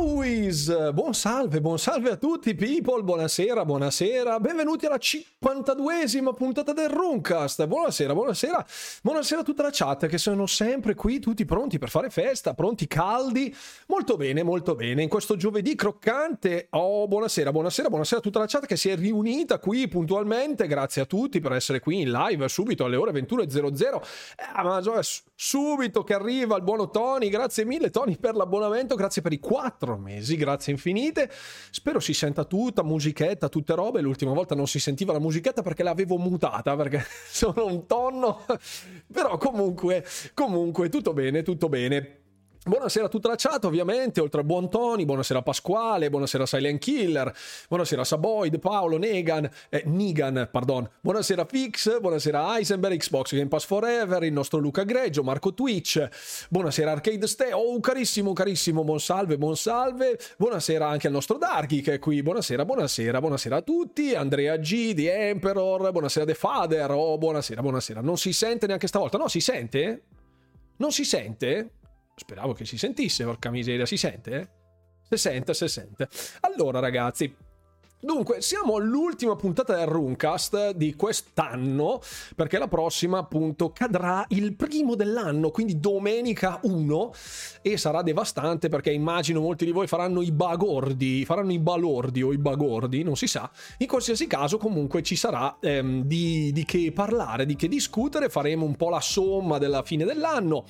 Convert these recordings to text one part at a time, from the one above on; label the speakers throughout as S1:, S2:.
S1: always! Buon salve, buon salve a tutti people, buonasera, buonasera, benvenuti alla 52esima puntata del Runcast, buonasera, buonasera, buonasera a tutta la chat che sono sempre qui, tutti pronti per fare festa, pronti caldi, molto bene, molto bene, in questo giovedì croccante, oh buonasera, buonasera, buonasera a tutta la chat che si è riunita qui puntualmente, grazie a tutti per essere qui in live subito alle ore 21.00, eh, ma subito che arriva il buono Tony, grazie mille Tony per l'abbonamento, grazie per i quattro mesi, grazie infinite. Spero si senta tutta, musichetta, tutte robe. L'ultima volta non si sentiva la musichetta perché l'avevo mutata, perché sono un tonno. Però comunque, comunque, tutto bene, tutto bene. Buonasera a tutta la chat, ovviamente, oltre a Buon Tony, buonasera Pasquale, buonasera Silent Killer, buonasera Saboid, Paolo, Negan, eh, Nigan, pardon, buonasera Fix, buonasera Heisenberg, Xbox Game Pass Forever, il nostro Luca Greggio, Marco Twitch, buonasera Arcade Ste, oh carissimo, carissimo, buon salve, buon salve, buonasera anche al nostro Darky che è qui, buonasera, buonasera, buonasera a tutti, Andrea G, The Emperor, buonasera The Father, oh buonasera, buonasera, non si sente neanche stavolta, no si sente? Non si sente? Speravo che si sentisse, porca miseria, si sente? Se sente, se sente. Allora ragazzi, Dunque, siamo all'ultima puntata del Runcast di quest'anno, perché la prossima appunto cadrà il primo dell'anno, quindi domenica 1, e sarà devastante perché immagino molti di voi faranno i bagordi, faranno i balordi o i bagordi, non si sa. In qualsiasi caso comunque ci sarà ehm, di, di che parlare, di che discutere, faremo un po' la somma della fine dell'anno.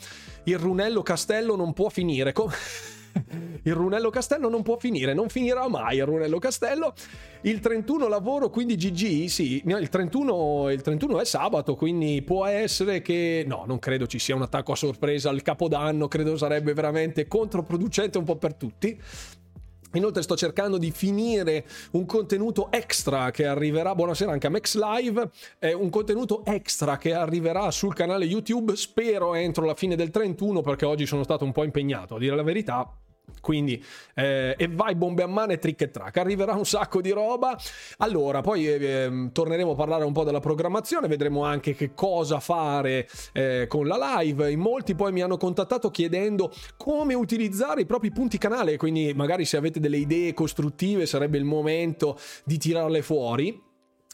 S1: Il Runello Castello non può finire. Com- il Runello Castello non può finire, non finirà mai il Runello Castello. Il 31 lavoro, quindi GG, sì, il 31, il 31 è sabato, quindi può essere che... No, non credo ci sia un attacco a sorpresa al Capodanno, credo sarebbe veramente controproducente un po' per tutti. Inoltre sto cercando di finire un contenuto extra che arriverà, buonasera anche a Max Live, è un contenuto extra che arriverà sul canale YouTube, spero entro la fine del 31 perché oggi sono stato un po' impegnato, a dire la verità. Quindi, eh, e vai bombe a mano e trick e track. Arriverà un sacco di roba. Allora, poi eh, ehm, torneremo a parlare un po' della programmazione, vedremo anche che cosa fare eh, con la live. In molti poi mi hanno contattato chiedendo come utilizzare i propri punti canale, quindi magari se avete delle idee costruttive sarebbe il momento di tirarle fuori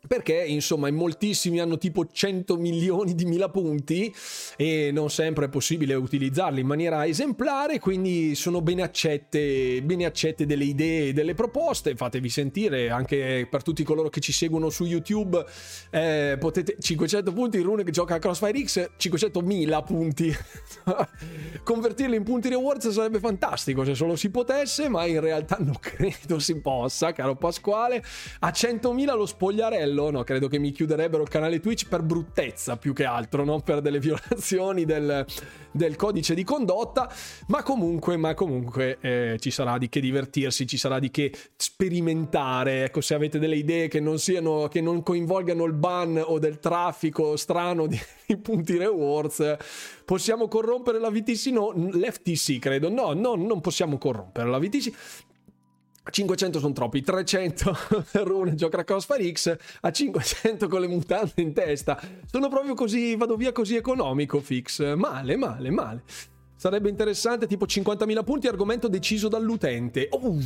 S1: perché insomma in moltissimi hanno tipo 100 milioni di mila punti e non sempre è possibile utilizzarli in maniera esemplare quindi sono ben accette, bene accette delle idee delle proposte. Fatevi sentire anche per tutti coloro che ci seguono su youtube eh, potete 500 punti rune che gioca a crossfire x 500 mila punti. Convertirli in punti rewards sarebbe fantastico se solo si potesse ma in realtà non credo si possa caro Pasquale. A 100.000 lo spogliarello quello, no, credo che mi chiuderebbero il canale Twitch per bruttezza più che altro, non per delle violazioni del, del codice di condotta, ma comunque, ma comunque eh, ci sarà di che divertirsi, ci sarà di che sperimentare, ecco, se avete delle idee che non siano, che non coinvolgano il ban o del traffico strano di, di punti rewards, possiamo corrompere la VTC? No, l'FTC credo, no, no, non possiamo corrompere la VTC, 500 sono troppi, 300 Rune gioca a Crossfire X a 500 con le mutande in testa. Sono proprio così, vado via così economico, fix. Male, male, male. Sarebbe interessante, tipo 50.000 punti, argomento deciso dall'utente. Oh,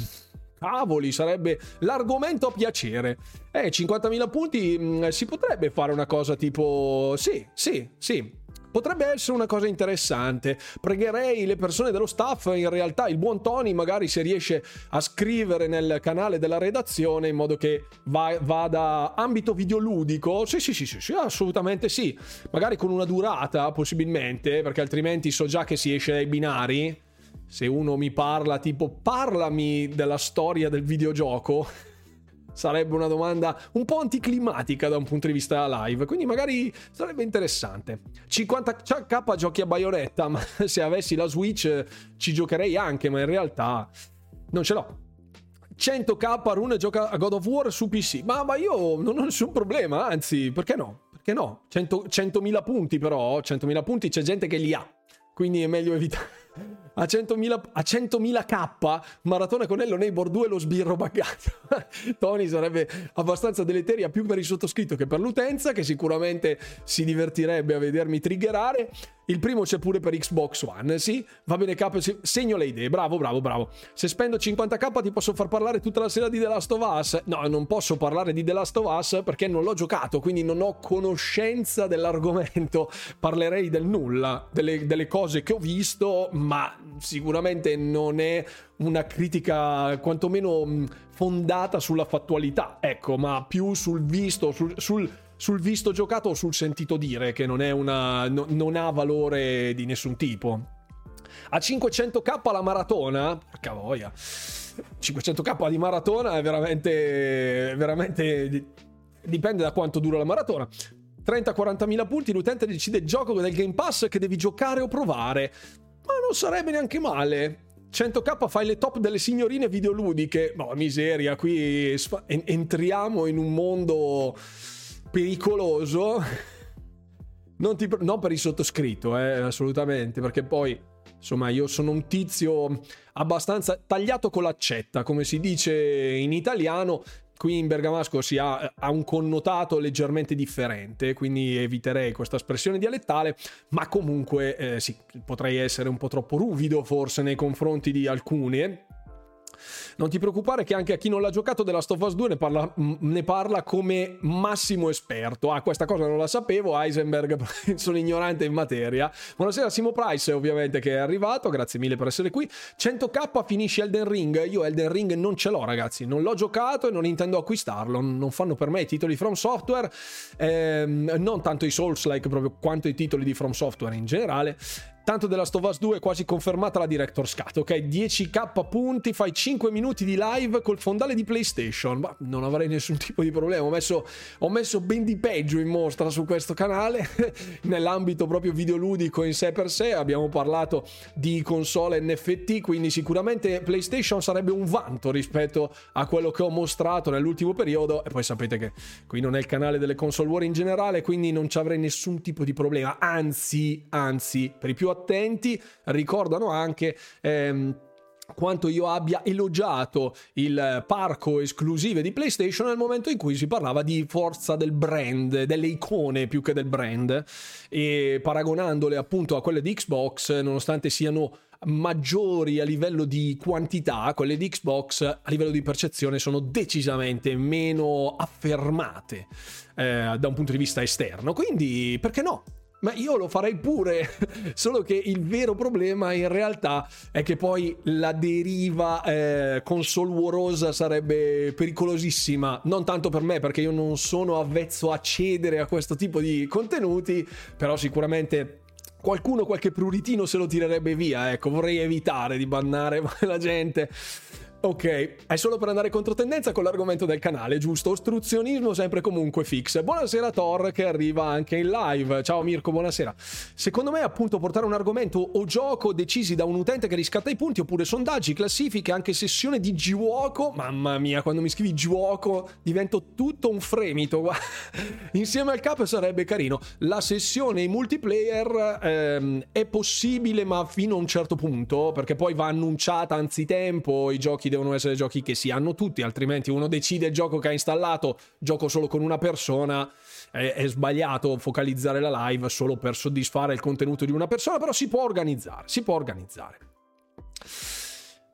S1: cavoli, sarebbe l'argomento a piacere. Eh, 50.000 punti, mh, mm, si potrebbe fare una cosa tipo... Sì, sì, sì. Potrebbe essere una cosa interessante. Pregherei le persone dello staff, in realtà il buon Tony magari se riesce a scrivere nel canale della redazione in modo che va, vada ambito videoludico. Sì, sì, sì, sì, sì, assolutamente sì. Magari con una durata, possibilmente, perché altrimenti so già che si esce dai binari. Se uno mi parla tipo parlami della storia del videogioco sarebbe una domanda un po' anticlimatica da un punto di vista live, quindi magari sarebbe interessante. 50k giochi a Bayonetta, ma se avessi la Switch ci giocherei anche, ma in realtà non ce l'ho. 100k Rune gioca a God of War su PC, ma, ma io non ho nessun problema, anzi, perché no? Perché no? 100, 100.000 punti però, 100.000 punti c'è gente che li ha, quindi è meglio evitare a 100.000, a 100.000k Maratona con Ello Neighbor 2 lo sbirro buggato Tony sarebbe abbastanza deleteria più per il sottoscritto che per l'utenza che sicuramente si divertirebbe a vedermi triggerare Il primo c'è pure per Xbox One. Sì, va bene, capo. Segno le idee. Bravo, bravo, bravo. Se spendo 50k ti posso far parlare tutta la sera di The Last of Us. No, non posso parlare di The Last of Us perché non l'ho giocato, quindi non ho conoscenza dell'argomento. Parlerei del nulla, delle, delle cose che ho visto, ma sicuramente non è una critica quantomeno fondata sulla fattualità, ecco, ma più sul visto, sul, sul, sul visto giocato o sul sentito dire, che non, una, no, non ha valore di nessun tipo. A 500k la maratona, porca voglia, 500k di maratona è veramente, veramente, dipende da quanto dura la maratona. 30-40 mila punti, l'utente decide il gioco del Game Pass che devi giocare o provare. Ma non sarebbe neanche male. 100k fai le top delle signorine videoludiche. Ma boh, miseria, qui entriamo in un mondo pericoloso. Non, ti, non per il sottoscritto, eh, assolutamente, perché poi insomma io sono un tizio abbastanza tagliato con l'accetta, come si dice in italiano, qui in Bergamasco si ha, ha, un connotato leggermente differente, quindi eviterei questa espressione dialettale, ma comunque eh, sì, potrei essere un po' troppo ruvido forse nei confronti di alcune non ti preoccupare che anche a chi non l'ha giocato della Last of Us 2 ne parla, ne parla come massimo esperto. Ah, questa cosa non la sapevo, Heisenberg, sono ignorante in materia. Buonasera Simo Price, ovviamente, che è arrivato, grazie mille per essere qui. 100k finisce Elden Ring, io Elden Ring non ce l'ho ragazzi, non l'ho giocato e non intendo acquistarlo, non fanno per me i titoli From Software, ehm, non tanto i Souls-like proprio quanto i titoli di From Software in generale. Tanto della Us 2 è quasi confermata la Director's Cut, ok? 10k punti, fai 5 minuti di live col fondale di PlayStation. Ma non avrei nessun tipo di problema. Ho messo, ho messo ben di peggio in mostra su questo canale, nell'ambito proprio videoludico in sé per sé. Abbiamo parlato di console NFT, quindi sicuramente PlayStation sarebbe un vanto rispetto a quello che ho mostrato nell'ultimo periodo. E poi sapete che qui non è il canale delle console war in generale, quindi non ci avrei nessun tipo di problema. Anzi, anzi, per i più attenti ricordano anche... Ehm, quanto io abbia elogiato il parco esclusive di PlayStation nel momento in cui si parlava di forza del brand, delle icone più che del brand, e paragonandole appunto a quelle di Xbox, nonostante siano maggiori a livello di quantità, quelle di Xbox a livello di percezione sono decisamente meno affermate eh, da un punto di vista esterno. Quindi, perché no? Ma io lo farei pure, solo che il vero problema in realtà è che poi la deriva eh, console sarebbe pericolosissima, non tanto per me perché io non sono avvezzo a cedere a questo tipo di contenuti, però sicuramente qualcuno qualche pruritino se lo tirerebbe via, ecco, vorrei evitare di bannare la gente Ok, è solo per andare contro tendenza con l'argomento del canale, giusto? Ostruzionismo sempre comunque fix. Buonasera Thor che arriva anche in live. Ciao Mirko, buonasera. Secondo me appunto portare un argomento o gioco decisi da un utente che riscatta i punti oppure sondaggi, classifiche, anche sessione di gioco. Mamma mia, quando mi scrivi gioco divento tutto un fremito. Insieme al cap sarebbe carino. La sessione in multiplayer ehm, è possibile ma fino a un certo punto perché poi va annunciata anzitempo i giochi devono essere giochi che si hanno tutti, altrimenti uno decide il gioco che ha installato, gioco solo con una persona, è, è sbagliato focalizzare la live solo per soddisfare il contenuto di una persona, però si può organizzare, si può organizzare.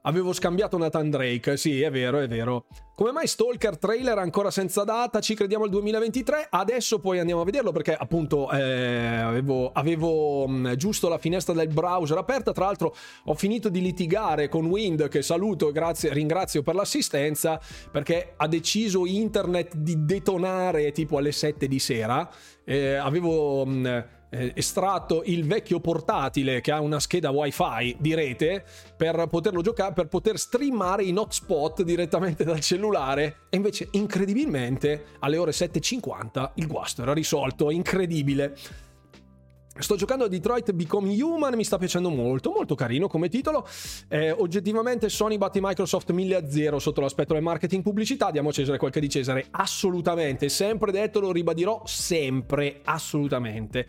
S1: Avevo scambiato Nathan Drake, sì, è vero, è vero. Come mai Stalker trailer ancora senza data? Ci crediamo al 2023. Adesso poi andiamo a vederlo perché appunto eh, avevo, avevo mh, mm, giusto la finestra del browser aperta. Tra l'altro ho finito di litigare con Wind che saluto e grazie, ringrazio per l'assistenza perché ha deciso internet di detonare tipo alle 7 di sera. Eh, avevo... Mh, mm, eh, estratto il vecchio portatile che ha una scheda wifi di rete per poterlo giocare, per poter streamare in hotspot direttamente dal cellulare e invece incredibilmente alle ore 7.50 il guasto era risolto, incredibile. Sto giocando a Detroit Become Human, mi sta piacendo molto, molto carino come titolo. Eh, oggettivamente Sony batte Microsoft 1000 a 0 sotto l'aspetto del marketing pubblicità, diamo a Cesare quel che di Cesare, assolutamente, sempre detto, lo ribadirò sempre, assolutamente.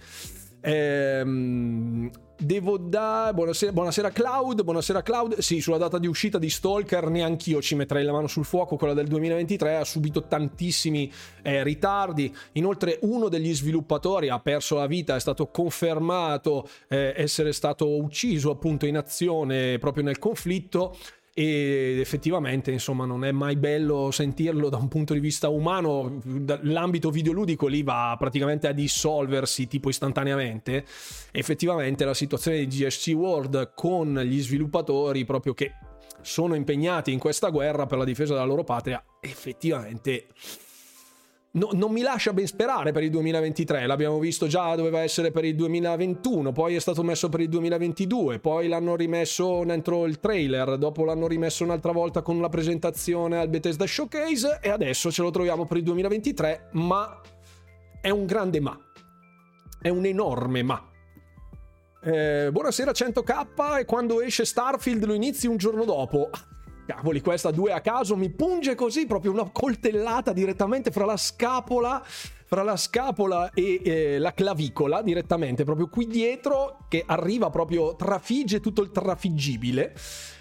S1: Ehm, devo dare. Buonasera, buonasera, Cloud. Buonasera, Cloud. Sì, sulla data di uscita di Stalker, neanch'io ci metterei la mano sul fuoco. Quella del 2023 ha subito tantissimi eh, ritardi. Inoltre, uno degli sviluppatori ha perso la vita, è stato confermato eh, essere stato ucciso appunto in azione proprio nel conflitto ed effettivamente insomma non è mai bello sentirlo da un punto di vista umano. L'ambito videoludico lì va praticamente a dissolversi tipo istantaneamente. Effettivamente la situazione di GSC World con gli sviluppatori proprio che sono impegnati in questa guerra per la difesa della loro patria effettivamente no, non mi lascia ben sperare per il 2023. L'abbiamo visto già, doveva essere per il 2021, poi è stato messo per il 2022, poi l'hanno rimesso dentro il trailer, dopo l'hanno rimesso un'altra volta con la presentazione al Bethesda Showcase e adesso ce lo troviamo per il 2023, ma è un grande ma. È un enorme ma. Eh, buonasera 100k e quando esce Starfield lo inizi un giorno dopo. Cavoli, questa due a caso mi punge così, proprio una coltellata direttamente fra la scapola fra la scapola e eh, la clavicola direttamente, proprio qui dietro, che arriva proprio, trafigge tutto il trafiggibile.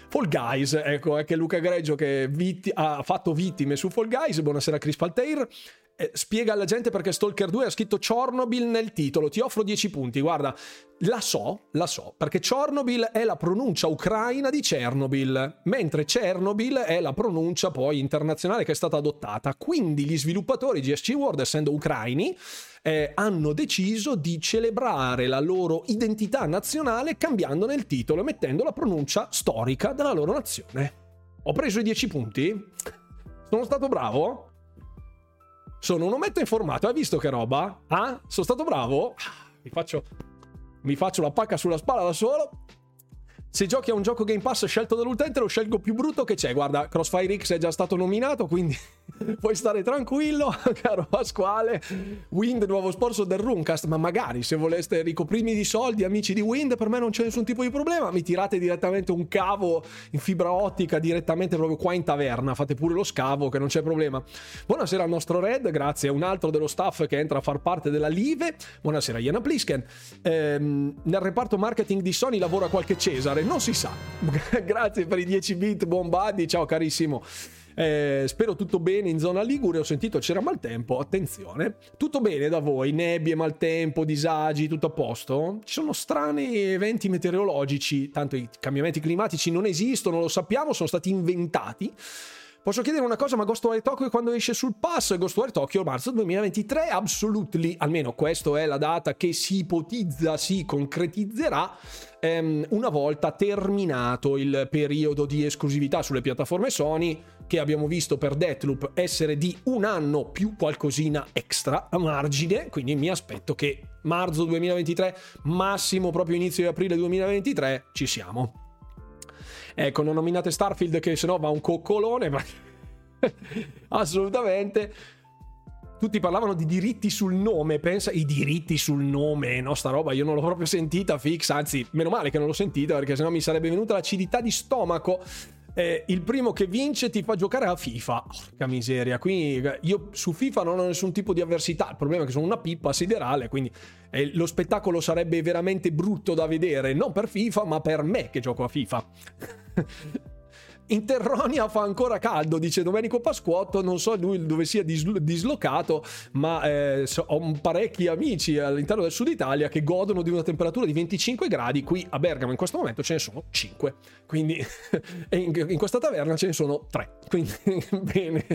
S1: Fall Guys, ecco, anche Luca Greggio che vitti- ha fatto vittime su Fall Guys, buonasera Chris eh, spiega alla gente perché Stalker 2 ha scritto Chernobyl nel titolo, ti offro 10 punti, guarda, la so, la so, perché Chernobyl è la pronuncia ucraina di Chernobyl, mentre Chernobyl è la pronuncia poi internazionale che è stata adottata, quindi gli sviluppatori GSC World, essendo ucraini, eh, hanno deciso di celebrare la loro identità nazionale cambiandone il titolo e mettendo la pronuncia storica della loro nazione. Ho preso i 10 punti? Sono stato bravo? Sono un ometto informato, hai visto che roba? Ah? Sono stato bravo? Mi faccio, mi faccio la pacca sulla spalla da solo. Se giochi a un gioco Game Pass scelto dall'utente, lo scelgo più brutto che c'è. Guarda, Crossfire X è già stato nominato, quindi puoi stare tranquillo, caro Pasquale. Wind, nuovo sponsor del Runcast. Ma magari se voleste ricoprirmi di soldi, amici di Wind, per me non c'è nessun tipo di problema. Mi tirate direttamente un cavo in fibra ottica direttamente proprio qua in taverna. Fate pure lo scavo, che non c'è problema. Buonasera al nostro Red, grazie un altro dello staff che entra a far parte della Live. Buonasera, Iana Plisken. Ehm, nel reparto marketing di Sony lavora qualche Cesare non si sa. Grazie per i 10 bit, buon buddy, ciao carissimo. Eh, spero tutto bene in zona Ligure. Ho sentito c'era maltempo. Attenzione, tutto bene da voi? Nebbie, maltempo, disagi, tutto a posto? Ci sono strani eventi meteorologici. Tanto i cambiamenti climatici non esistono, lo sappiamo, sono stati inventati. Posso chiedere una cosa, ma Ghostwire Tokyo quando esce sul pass? Ghostwire Tokyo marzo 2023, absolutely, almeno questa è la data che si ipotizza, si concretizzerà ehm, una volta terminato il periodo di esclusività sulle piattaforme Sony, che abbiamo visto per Deathloop essere di un anno più qualcosina extra a margine, quindi mi aspetto che marzo 2023, massimo proprio inizio di aprile 2023, ci siamo. Ecco, non nominate Starfield che se no va un coccolone, ma assolutamente. Tutti parlavano di diritti sul nome, pensa i diritti sul nome, no sta roba io non l'ho proprio sentita fix, anzi meno male che non l'ho sentita perché sennò mi sarebbe venuta l'acidità di stomaco eh, il primo che vince ti fa giocare a FIFA. Porca miseria, qui io su FIFA non ho nessun tipo di avversità. Il problema è che sono una pippa siderale, quindi eh, lo spettacolo sarebbe veramente brutto da vedere, non per FIFA, ma per me che gioco a FIFA. In Terronia fa ancora caldo, dice Domenico Pasquotto. Non so lui dove sia dislo- dislocato, ma eh, ho parecchi amici all'interno del sud Italia che godono di una temperatura di 25 gradi. Qui a Bergamo in questo momento ce ne sono 5. Quindi in, in questa taverna ce ne sono 3. Quindi bene.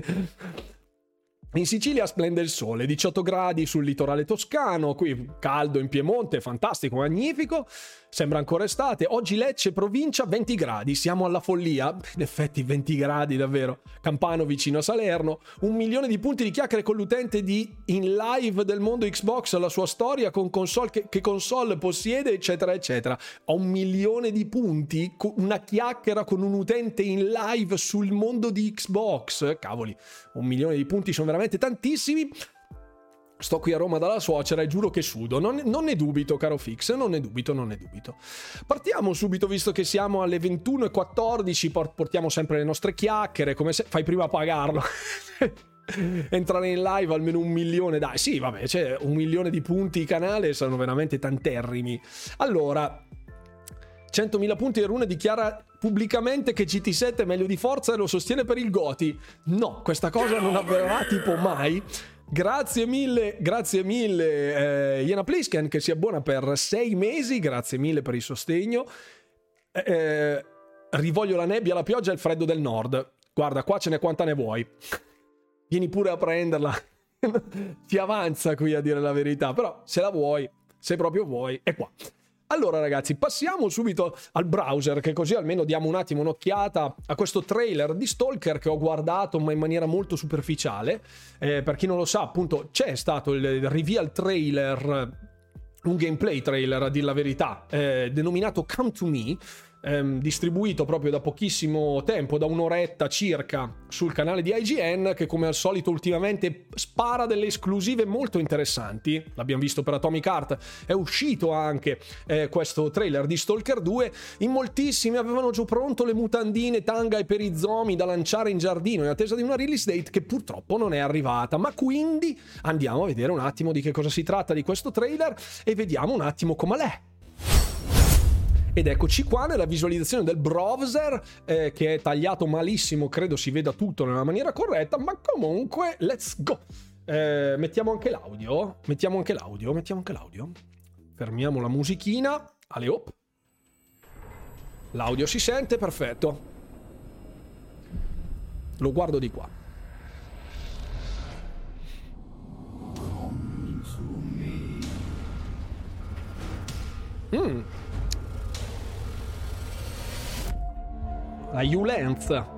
S1: In Sicilia splende il sole, 18 gradi sul litorale toscano, qui caldo in Piemonte, fantastico, magnifico. Sembra ancora estate. Oggi Lecce, provincia, 20 gradi. Siamo alla follia. In effetti 20 gradi davvero. Campano vicino a Salerno. Un milione di punti di chiacchiere con l'utente di in live del mondo Xbox, la sua storia con console che, che console possiede, eccetera, eccetera. Ho un milione di punti, una chiacchiera con un utente in live sul mondo di Xbox. Cavoli, un milione di punti sono veramente tantissimi. Sto qui a Roma dalla suocera e giuro che sudo. Non, non, ne dubito, caro Fix, non ne dubito, non ne dubito. Partiamo subito, visto che siamo alle 21.14, portiamo sempre le nostre chiacchiere, come se... Fai prima a pagarlo. Entrare in live almeno un milione, dai, sì, vabbè, c'è un milione di punti canale, sono veramente tanterrimi. Allora, 100.000 punti e Rune dichiara pubblicamente che GT7 è meglio di Forza e lo sostiene per il Goti. No, questa cosa non avverrà tipo mai. Grazie mille, grazie mille eh, Iena Plisken che si abbona per sei mesi, grazie mille per il sostegno. Eh, eh, rivoglio la nebbia, la pioggia e il freddo del nord. Guarda, qua ce n'è quanta ne vuoi. Vieni pure a prenderla. Ti avanza qui a dire la verità, però se la vuoi, se proprio vuoi, è qua. Allora ragazzi, passiamo subito al browser, che così almeno diamo un attimo un'occhiata a questo trailer di Stalker che ho guardato ma in maniera molto superficiale. Eh, per chi non lo sa, appunto, c'è stato il reveal trailer, un gameplay trailer a dir la verità, eh, denominato Come to Me ehm, distribuito proprio da pochissimo tempo, da un'oretta circa, sul canale di IGN, che come al solito ultimamente spara delle esclusive molto interessanti. L'abbiamo visto per Atomic Heart, è uscito anche eh, questo trailer di Stalker 2. In moltissimi avevano già pronto le mutandine, tanga e perizomi da lanciare in giardino in attesa di una release date che purtroppo non è arrivata. Ma quindi andiamo a vedere un attimo di che cosa si tratta di questo trailer e vediamo un attimo come l'è. Ed eccoci qua nella visualizzazione del browser eh, che è tagliato malissimo, credo si veda tutto nella maniera corretta, ma comunque let's go. Eh, mettiamo anche l'audio, mettiamo anche l'audio, mettiamo anche l'audio. Fermiamo la musichina, ale op. L'audio si sente, perfetto. Lo guardo di qua. Mmm. La violenza.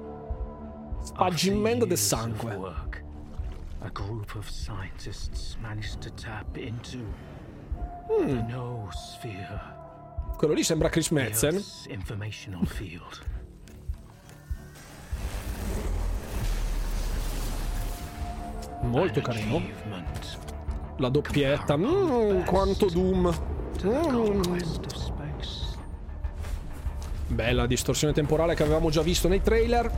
S1: Spargimento del sangue. A group of scientists managed to tap into mm. the noosphere. Quello lì sembra Chris Metzen. Informational field. Molto carino. La doppietta. Mmm, quanto Doom. Mm. Bella distorsione temporale che avevamo già visto nei trailer.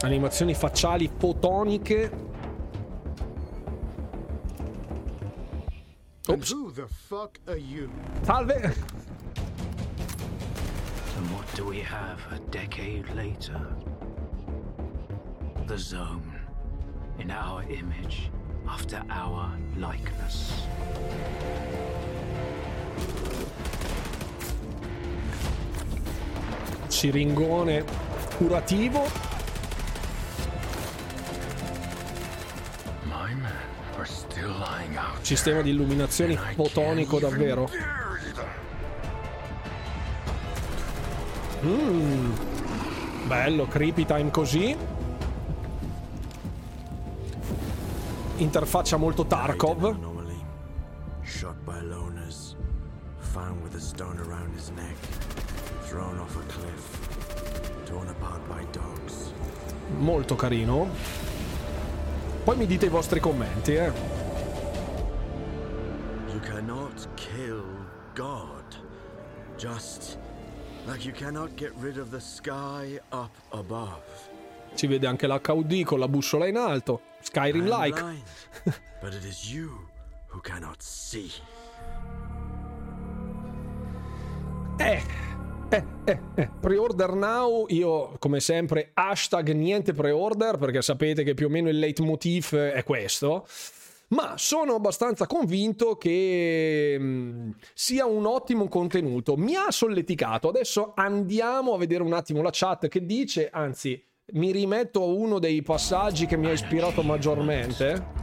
S1: Animazioni facciali fotoniche. Ops. Salve. And what do we have a decade later? The zone in our image after our likeness. Siringone curativo. Sistema di illuminazioni fotonico davvero. Mmm. Bello, creepy time così. Apart by dogs. Molto carino. Poi mi dite i vostri commenti, eh. You cannot kill God. Just like you cannot get rid of the sky up above. Si vede anche l'HUD con la bussola in alto. Skyrim like. but it is you who cannot see. Eh, eh, eh, eh. Pre-order now, io come sempre hashtag niente pre-order perché sapete che più o meno il leitmotiv è questo. Ma sono abbastanza convinto che mh, mm, sia un ottimo contenuto. Mi ha solleticato. Adesso andiamo a vedere un attimo la chat che dice, anzi, mi rimetto a uno dei passaggi che mi ha ispirato maggiormente.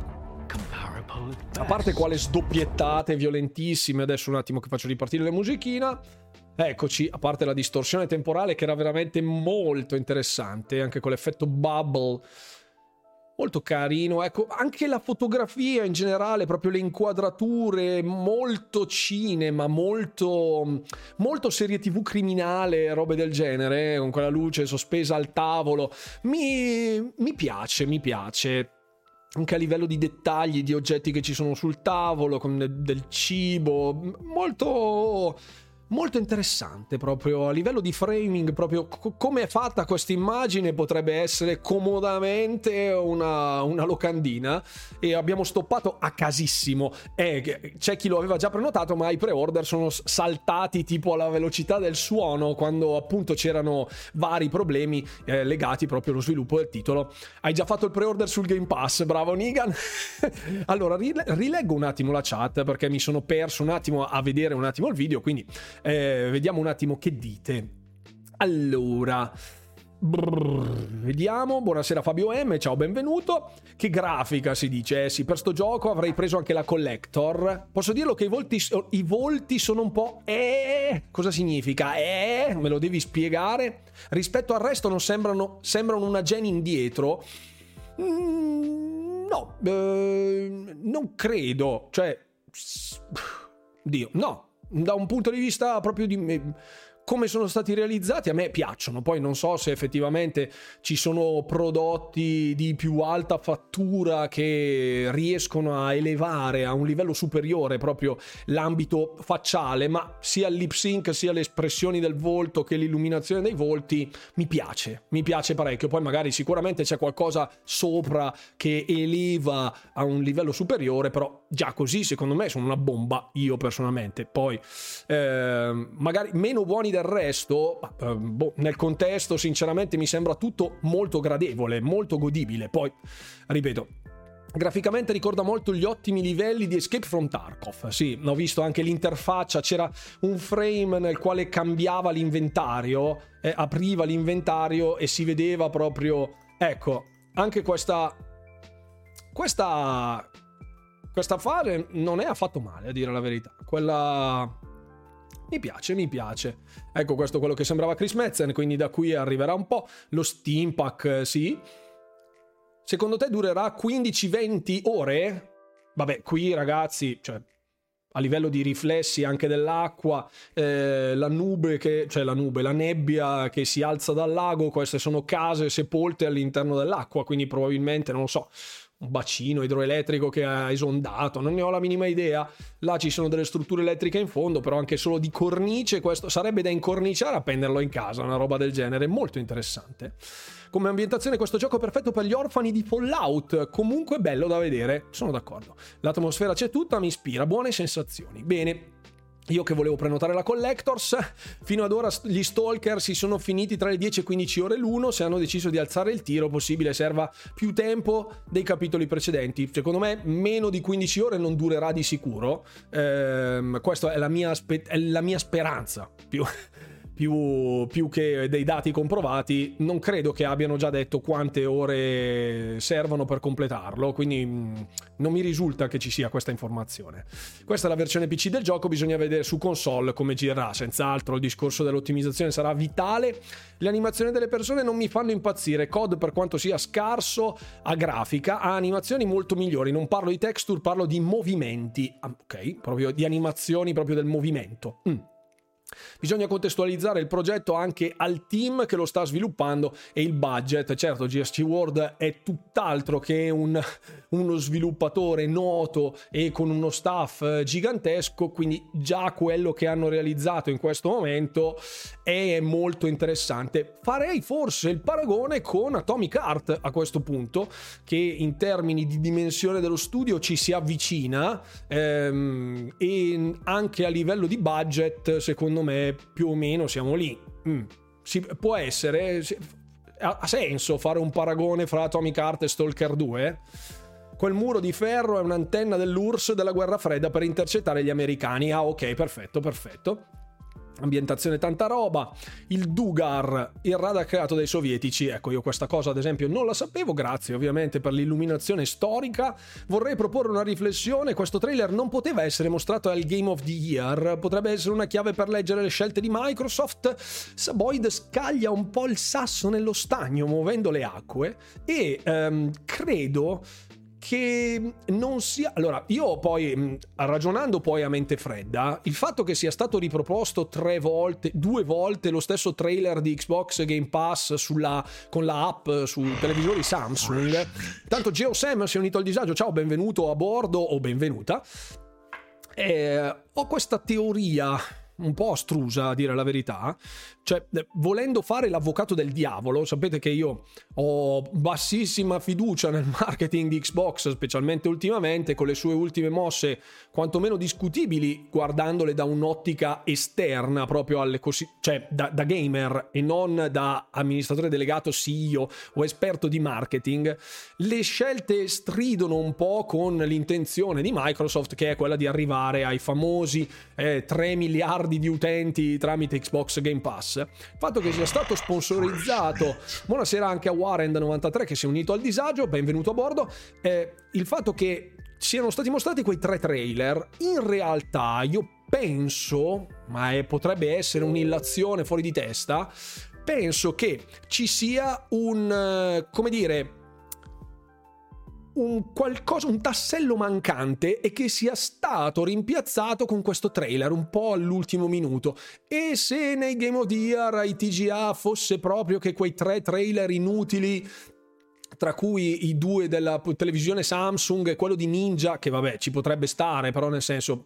S1: A parte quale sdoppiettate violentissime, adesso un attimo che faccio ripartire la musichina. Eccoci, a parte la distorsione temporale che era veramente molto interessante, anche con l'effetto bubble molto carino. Ecco, anche la fotografia in generale, proprio le inquadrature, molto cinema, molto, molto serie tv criminale, robe del genere, con quella luce sospesa al tavolo. Mi, mi piace, mi piace anche a livello di dettagli, di oggetti che ci sono sul tavolo, con del cibo, molto molto interessante proprio a livello di framing, proprio co- come è fatta questa immagine potrebbe essere comodamente una, una, locandina e abbiamo stoppato a casissimo. Eh, c'è chi lo aveva già prenotato ma i pre-order sono saltati tipo alla velocità del suono quando appunto c'erano vari problemi eh, legati proprio allo sviluppo del titolo. Hai già fatto il pre-order sul Game Pass, bravo Nigan. allora rileggo un attimo la chat perché mi sono perso un attimo a vedere un attimo il video, quindi eh, vediamo un attimo che dite. Allora, Brrr, vediamo, buonasera Fabio M, ciao, benvenuto. Che grafica si dice? Eh sì, per sto gioco avrei preso anche la collector. Posso dirlo che i volti, i volti sono un po'... Eh, cosa significa? Eh, me lo devi spiegare? Rispetto al resto non sembrano, sembrano una gen indietro. Mm, no, eh, non credo. Cioè... Dio, no, da un punto di vista proprio di come sono stati realizzati a me piacciono, poi non so se effettivamente ci sono prodotti di più alta fattura che riescono a elevare a un livello superiore proprio l'ambito facciale, ma sia il lip sync sia le espressioni del volto che l'illuminazione dei volti mi piace, mi piace parecchio, poi magari sicuramente c'è qualcosa sopra che eleva a un livello superiore, però già così secondo me sono una bomba io personalmente, poi eh, magari meno buoni del resto, eh, boh, nel contesto, sinceramente, mi sembra tutto molto gradevole, molto godibile. Poi, ripeto, Graficamente ricorda molto gli ottimi livelli di Escape from Tarkov. Sì, ho visto anche l'interfaccia, c'era un frame nel quale cambiava l'inventario, eh, apriva l'inventario e si vedeva proprio... Ecco, anche questa... Questa... Questa fase non è affatto male, a dire la verità. Quella mi piace, mi piace. Ecco, questo è quello che sembrava Chris Metzen, quindi da qui arriverà un po'. Lo Steampack, sì. Secondo te durerà 15-20 ore? Vabbè, qui ragazzi, cioè, a livello di riflessi anche dell'acqua, eh, la nube, che, cioè la nube, la nebbia che si alza dal lago, queste sono case sepolte all'interno dell'acqua, quindi probabilmente, non lo so, un bacino idroelettrico che ha esondato, non ne ho la minima idea. Là ci sono delle strutture elettriche in fondo, però anche solo di cornice, questo sarebbe da incorniciare a appenderlo in casa, una roba del genere, molto interessante. Come ambientazione questo gioco è perfetto per gli orfani di Fallout, comunque bello da vedere, sono d'accordo. L'atmosfera c'è tutta, mi ispira, buone sensazioni. Bene, io che volevo prenotare la Collectors, fino ad ora gli Stalker si sono finiti tra le 10 e 15 ore l'uno, se hanno deciso di alzare il tiro possibile serva più tempo dei capitoli precedenti. Secondo me meno di 15 ore non durerà di sicuro, ehm, questa è la mia, è la mia speranza, più, più, più, che dei dati comprovati, non credo che abbiano già detto quante ore servono per completarlo, quindi mm, non mi risulta che ci sia questa informazione. Questa è la versione PC del gioco, bisogna vedere su console come girerà, senz'altro il discorso dell'ottimizzazione sarà vitale. Le animazioni delle persone non mi fanno impazzire, COD per quanto sia scarso a grafica ha animazioni molto migliori, non parlo di texture, parlo di movimenti, ah, ok, proprio di animazioni proprio del movimento. Mm. Bisogna contestualizzare il progetto anche al team che lo sta sviluppando e il budget. Certo, GSC World è tutt'altro che un, uno sviluppatore noto e con uno staff gigantesco, quindi già quello che hanno realizzato in questo momento è molto interessante. Farei forse il paragone con Atomic Heart a questo punto, che in termini di dimensione dello studio ci si avvicina ehm, e anche a livello di budget, secondo secondo me più o meno siamo lì. Mm. Si, può essere, si, ha senso fare un paragone fra Atomic Heart e Stalker 2? Quel muro di ferro è un'antenna dell'URSS della guerra fredda per intercettare gli americani. Ah, ok, perfetto, perfetto ambientazione tanta roba, il Dugar, il radar creato dai sovietici, ecco io questa cosa ad esempio non la sapevo, grazie ovviamente per l'illuminazione storica, vorrei proporre una riflessione, questo trailer non poteva essere mostrato al Game of the Year, potrebbe essere una chiave per leggere le scelte di Microsoft, Saboid scaglia un po' il sasso nello stagno muovendo le acque. E ehm, credo che non sia... Allora, io poi, ragionando poi a mente fredda, il fatto che sia stato riproposto tre volte, due volte lo stesso trailer di Xbox Game Pass sulla, con la app su televisori Samsung, tanto Geo Sam si è unito al disagio, ciao, benvenuto a bordo o benvenuta, eh, ho questa teoria un po' astrusa a dire la verità, cioè eh, volendo fare l'avvocato del diavolo, sapete che io ho bassissima fiducia nel marketing di Xbox, specialmente ultimamente, con le sue ultime mosse quantomeno discutibili, guardandole da un'ottica esterna proprio alle così, cioè da, da gamer e non da amministratore delegato, CEO o esperto di marketing, le scelte stridono un po' con l'intenzione di Microsoft che è quella di arrivare ai famosi eh, 3 miliardi di utenti tramite Xbox Game Pass. Il fatto che sia stato sponsorizzato, buonasera anche a Warren93 che si è unito al disagio, benvenuto a bordo, eh, il fatto che siano stati mostrati quei tre trailer, in realtà io penso, ma è, potrebbe essere un'illazione fuori di testa, penso che ci sia un, eh, come dire, un qualcosa, un tassello mancante e che sia stato rimpiazzato con questo trailer un po' all'ultimo minuto. E se nei Game of the Year ai TGA fosse proprio che quei tre trailer inutili tra cui i due della televisione Samsung e quello di Ninja, che vabbè ci potrebbe stare, però nel senso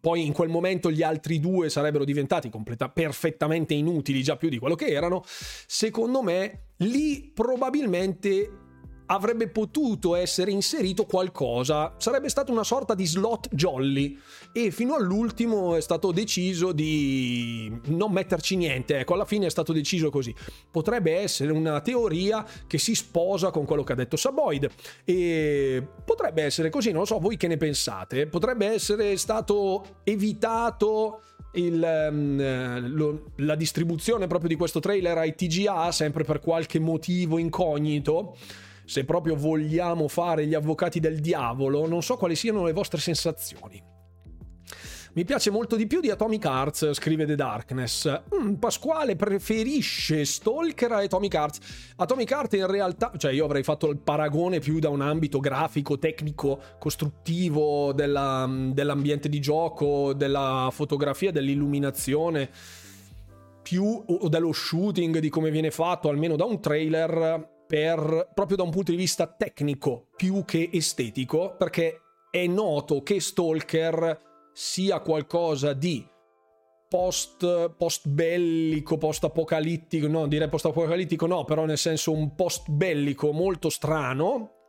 S1: poi in quel momento gli altri due sarebbero diventati completa, perfettamente inutili, già più di quello che erano, secondo me lì probabilmente avrebbe potuto essere inserito qualcosa, sarebbe stata una sorta di slot jolly. E fino all'ultimo è stato deciso di non metterci niente, ecco alla fine è stato deciso così. Potrebbe essere una teoria che si sposa con quello che ha detto Saboid. E potrebbe essere così, non lo so, voi che ne pensate? Potrebbe essere stato evitato il, lo, la distribuzione proprio di questo trailer ai TGA sempre per qualche motivo incognito se proprio vogliamo fare gli avvocati del diavolo, non so quali siano le vostre sensazioni. Mi piace molto di più di Atomic Hearts, scrive The Darkness. Mm, Pasquale preferisce Stalker a Atomic Hearts. Atomic Hearts in realtà, cioè io avrei fatto il paragone più da un ambito grafico, tecnico, costruttivo della, dell'ambiente di gioco, della fotografia, dell'illuminazione, più o dello shooting, di come viene fatto, almeno da un trailer per, proprio da un punto di vista tecnico più che estetico, perché è noto che Stalker sia qualcosa di post, post bellico, post apocalittico, no, direi post apocalittico no, però nel senso un post bellico molto strano,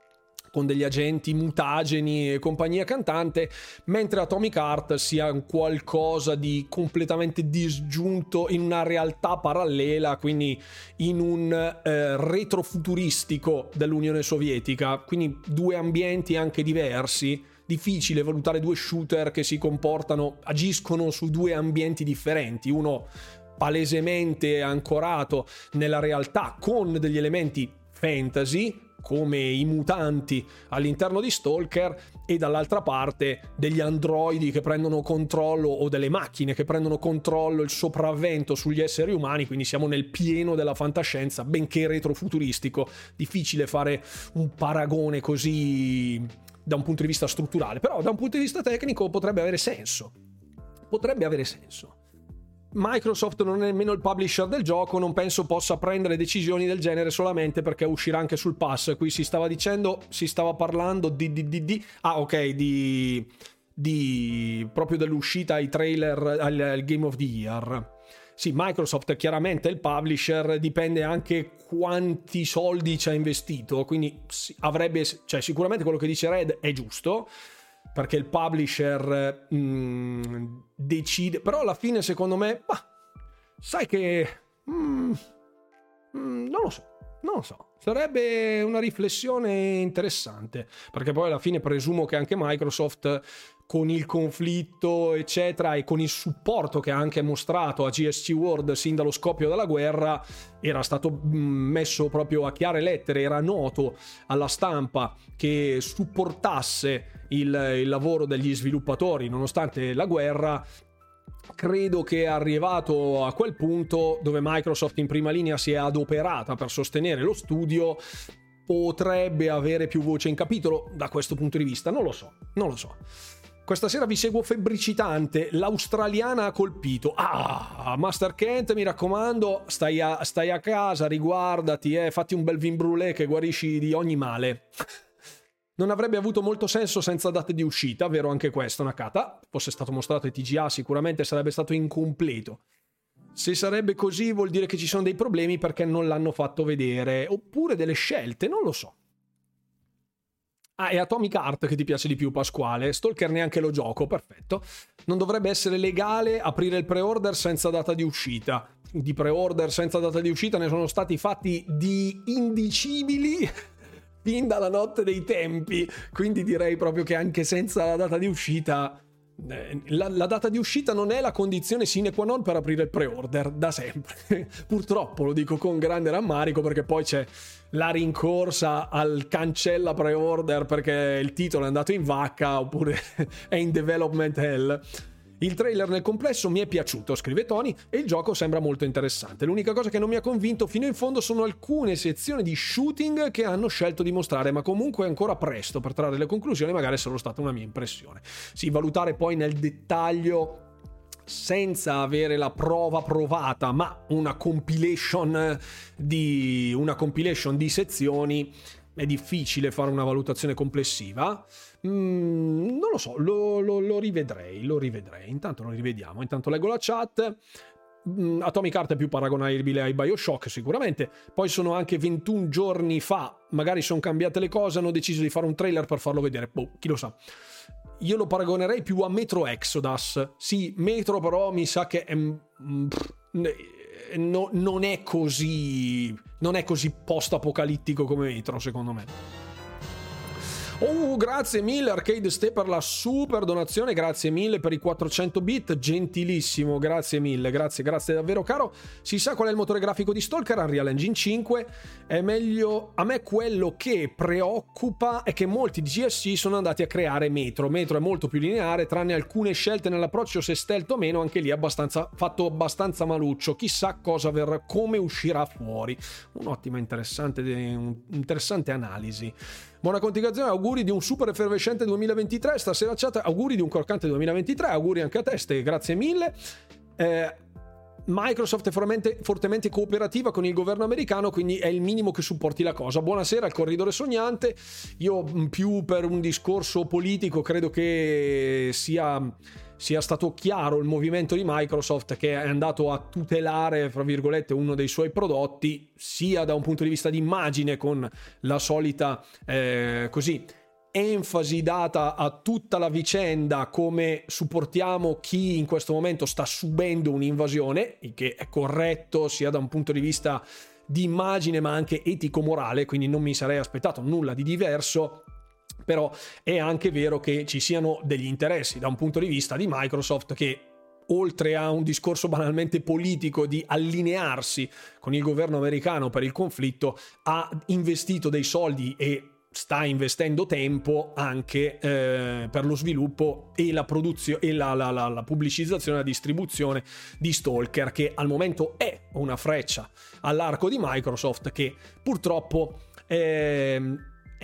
S1: con degli agenti mutageni e compagnia cantante, mentre Atomic Heart sia qualcosa di completamente disgiunto in una realtà parallela, quindi in un eh, retrofuturistico dell'Unione Sovietica, quindi due ambienti anche diversi. Difficile valutare due shooter che si comportano, agiscono su due ambienti differenti, uno palesemente ancorato nella realtà con degli elementi fantasy, come i mutanti all'interno di Stalker e dall'altra parte degli androidi che prendono controllo o delle macchine che prendono controllo il sopravvento sugli esseri umani, quindi siamo nel pieno della fantascienza, benché retrofuturistico. Difficile fare un paragone così da un punto di vista strutturale, però da un punto di vista tecnico potrebbe avere senso. Potrebbe avere senso. Microsoft non è nemmeno il publisher del gioco, non penso possa prendere decisioni del genere solamente perché uscirà anche sul pass. Qui si stava dicendo, si stava parlando di, di, di, di ah ok, di, di proprio dell'uscita ai trailer al, al Game of the Year. Sì, Microsoft è chiaramente il publisher, dipende anche quanti soldi ci ha investito, quindi avrebbe, cioè sicuramente quello che dice Red è giusto perché il publisher mm, decide, però alla fine secondo me, bah, sai che... Mm, mm, non lo so, non lo so. Sarebbe una riflessione interessante, perché poi alla fine presumo che anche Microsoft con il conflitto, eccetera, e con il supporto che ha anche mostrato a GSC World sin dallo scoppio della guerra, era stato messo proprio a chiare lettere, era noto alla stampa che supportasse il, il lavoro degli sviluppatori nonostante la guerra credo che è arrivato a quel punto dove Microsoft in prima linea si è adoperata per sostenere lo studio, potrebbe avere più voce in capitolo da questo punto di vista. Non lo so, non lo so. Questa sera vi seguo febbricitante. L'australiana ha colpito. Ah, Master Kent, mi raccomando, stai a, stai a casa, riguardati, eh, fatti un bel vin brûlé che guarisci di ogni male. Non avrebbe avuto molto senso senza date di uscita, vero anche questo, Nakata. Fosse stato mostrato ai TGA sicuramente sarebbe stato incompleto. Se sarebbe così vuol dire che ci sono dei problemi perché non l'hanno fatto vedere, oppure delle scelte, non lo so. Ah, è Atomic Heart che ti piace di più, Pasquale. Stalker neanche lo gioco, perfetto. Non dovrebbe essere legale aprire il pre-order senza data di uscita. Di pre-order senza data di uscita ne sono stati fatti di indicibili fin dalla notte dei tempi. Quindi direi proprio che anche senza la data di uscita eh, la, la, data di uscita non è la condizione sine qua non per aprire il pre-order da sempre. Purtroppo lo dico con grande rammarico perché poi c'è la rincorsa al cancella pre-order perché il titolo è andato in vacca oppure è in development hell. Il trailer nel complesso mi è piaciuto, scrive Tony, e il gioco sembra molto interessante. L'unica cosa che non mi ha convinto fino in fondo sono alcune sezioni di shooting che hanno scelto di mostrare, ma comunque è ancora presto per trarre le conclusioni, magari è solo stata una mia impressione. Sì, valutare poi nel dettaglio senza avere la prova provata, ma una compilation di, una compilation di sezioni, è difficile fare una valutazione complessiva. Mm, non lo so, lo, lo, lo, rivedrei, lo rivedrei. Intanto lo rivediamo, intanto leggo la chat. Mm, Atomic Heart è più paragonabile ai Bioshock sicuramente. Poi sono anche 21 giorni fa, magari sono cambiate le cose, hanno deciso di fare un trailer per farlo vedere. Boh, chi lo sa. Io lo paragonerei più a Metro Exodus. Sì, Metro però mi sa che è... Mm, no, non è così... Non è così post-apocalittico come Metro, secondo me. Oh, grazie mille Arcade Ste per la super donazione, grazie mille per i 400 bit, gentilissimo, grazie mille, grazie, grazie davvero caro. Si sa qual è il motore grafico di Stalker? Unreal Engine 5. È meglio, a me quello che preoccupa è che molti DGSC sono andati a creare Metro. Metro è molto più lineare, tranne alcune scelte nell'approccio se stealth o meno, anche lì abbastanza, fatto abbastanza maluccio. Chissà cosa verrà, come uscirà fuori. Un'ottima interessante, interessante analisi. Buona continuazione, auguri di un super effervescente 2023. Stasera chat, auguri di un croccante 2023. Auguri anche a te, Ste, grazie mille. Eh, Microsoft è fortemente, fortemente, cooperativa con il governo americano, quindi è il minimo che supporti la cosa. Buonasera al corridore sognante. Io più per un discorso politico credo che sia sia stato chiaro il movimento di Microsoft che è andato a tutelare, fra virgolette, uno dei suoi prodotti, sia da un punto di vista di immagine con la solita, eh, così, enfasi data a tutta la vicenda come supportiamo chi in questo momento sta subendo un'invasione, il che è corretto sia da un punto di vista di immagine ma anche etico-morale, quindi non mi sarei aspettato nulla di diverso però è anche vero che ci siano degli interessi da un punto di vista di Microsoft che oltre a un discorso banalmente politico di allinearsi con il governo americano per il conflitto, ha investito dei soldi e sta investendo tempo anche eh, per lo sviluppo e la produzione e la, la, la, pubblicizzazione e la distribuzione di Stalker che al momento è una freccia all'arco di Microsoft che purtroppo eh,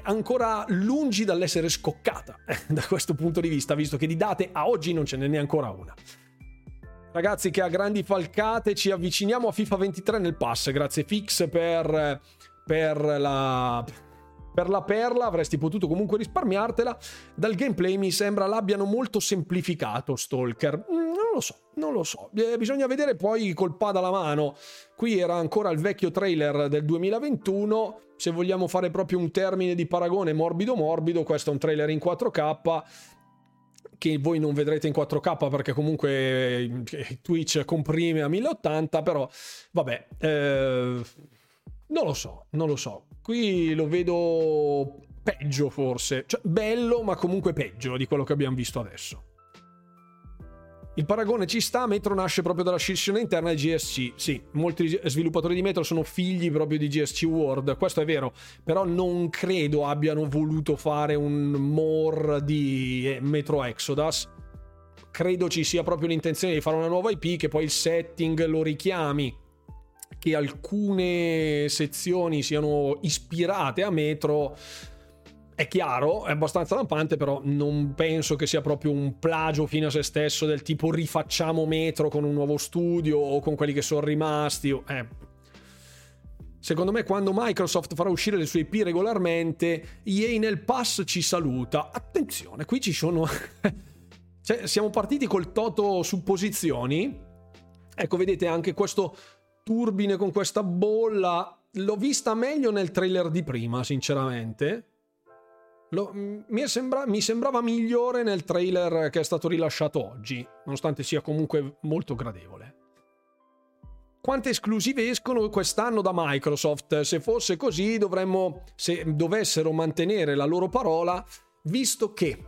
S1: ancora lungi dall'essere scoccata da questo punto di vista, visto che di date a oggi non ce n'è neanche una. Ragazzi che a grandi falcate ci avviciniamo a FIFA 23 nel pass, grazie Fix per, per la per la perla avresti potuto comunque risparmiartela. Dal gameplay mi sembra l'abbiano molto semplificato Stalker. Mm, lo so, non lo so. Eh, bisogna vedere poi col pad alla mano. Qui era ancora il vecchio trailer del 2021. Se vogliamo fare proprio un termine di paragone morbido morbido, questo è un trailer in 4K che voi non vedrete in 4K perché comunque eh, Twitch comprime a 1080, però vabbè, eh, non lo so, non lo so. Qui lo vedo peggio forse, cioè bello ma comunque peggio di quello che abbiamo visto adesso. Il paragone ci sta, Metro nasce proprio dalla scissione interna di GSC. Sì, molti sviluppatori di Metro sono figli proprio di GSC World, questo è vero, però non credo abbiano voluto fare un more di eh, Metro Exodus. Credo ci sia proprio l'intenzione di fare una nuova IP che poi il setting lo richiami che alcune sezioni siano ispirate a Metro è chiaro, è abbastanza lampante, però non penso che sia proprio un plagio fino a se stesso del tipo rifacciamo Metro con un nuovo studio o con quelli che sono rimasti. Eh. Secondo me quando Microsoft farà uscire le sue IP regolarmente, EA nel pass ci saluta. Attenzione, qui ci sono... cioè, siamo partiti col toto supposizioni. Ecco, vedete anche questo turbine con questa bolla. L'ho vista meglio nel trailer di prima, sinceramente. Lo, mi, sembra, mi, sembrava migliore nel trailer che è stato rilasciato oggi, nonostante sia comunque molto gradevole. Quante esclusive escono quest'anno da Microsoft? Se fosse così dovremmo, se dovessero mantenere la loro parola, visto che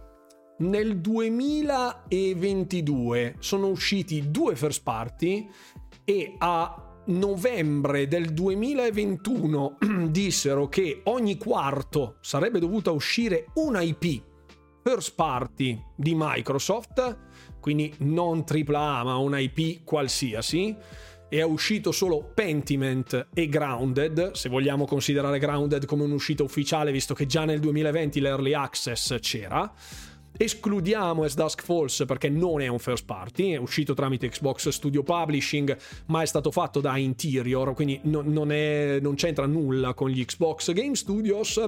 S1: nel 2022 sono usciti due first party e a novembre del 2021 dissero che ogni quarto sarebbe dovuta uscire una IP first party di Microsoft, quindi non AAA ma una IP qualsiasi, e è uscito solo Pentiment e Grounded, se vogliamo considerare Grounded come un'uscita ufficiale, visto che già nel 2020 l'early access c'era. Escludiamo As Dusk Falls perché non è un first party, è uscito tramite Xbox Studio Publishing, ma è stato fatto da Interior, quindi non, è, non c'entra nulla con gli Xbox Game Studios.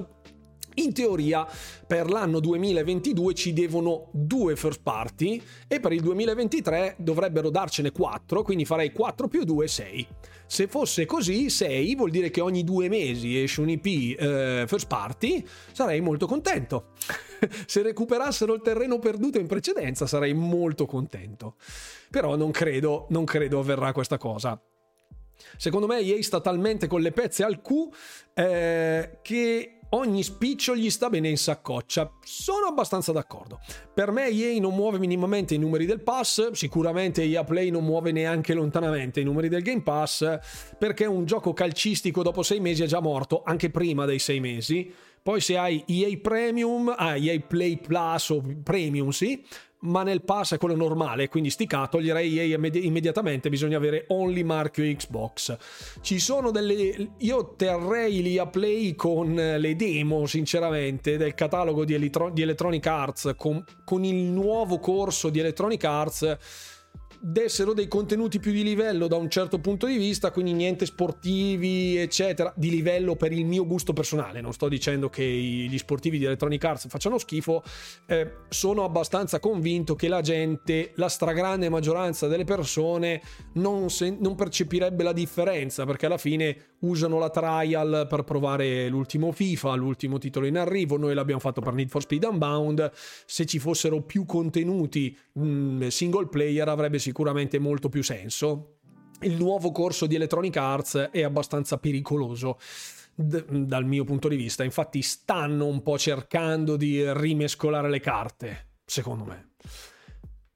S1: In teoria per l'anno 2022 ci devono due first party e per il 2023 dovrebbero darcene 4, quindi farei 4 più 2, 6. Se fosse così, 6 vuol dire che ogni due mesi esce un IP eh, first party, sarei molto contento. Se recuperassero il terreno perduto in precedenza sarei molto contento. Però non credo, non credo avverrà questa cosa. Secondo me EA sta talmente con le pezze al Q eh, che ogni spiccio gli sta bene in saccoccia. Sono abbastanza d'accordo. Per me EA non muove minimamente i numeri del pass, sicuramente EA Play non muove neanche lontanamente i numeri del Game Pass, perché un gioco calcistico dopo sei mesi è già morto, anche prima dei sei mesi. Poi se hai EA Premium, ah, EA Play Plus o Premium, sì, ma nel pass è quello normale, quindi stica, toglierei EA immediatamente, bisogna avere only marchio Xbox. Ci sono delle... io terrei l'EA Play con le demo, sinceramente, del catalogo di Electronic Arts, con... con il nuovo corso di Electronic Arts dessero dei contenuti più di livello da un certo punto di vista, quindi niente sportivi, eccetera, di livello per il mio gusto personale. Non sto dicendo che gli sportivi di Electronic Arts facciano schifo, eh, sono abbastanza convinto che la gente, la stragrande maggioranza delle persone, non, se, non percepirebbe la differenza perché alla fine usano la trial per provare l'ultimo FIFA, l'ultimo titolo in arrivo. Noi l'abbiamo fatto per Need for Speed Unbound. Se ci fossero più contenuti mh, mm, single player avrebbe sicuramente molto più senso. Il nuovo corso di Electronic Arts è abbastanza pericoloso dal mio punto di vista, infatti stanno un po' cercando di rimescolare le carte, secondo me.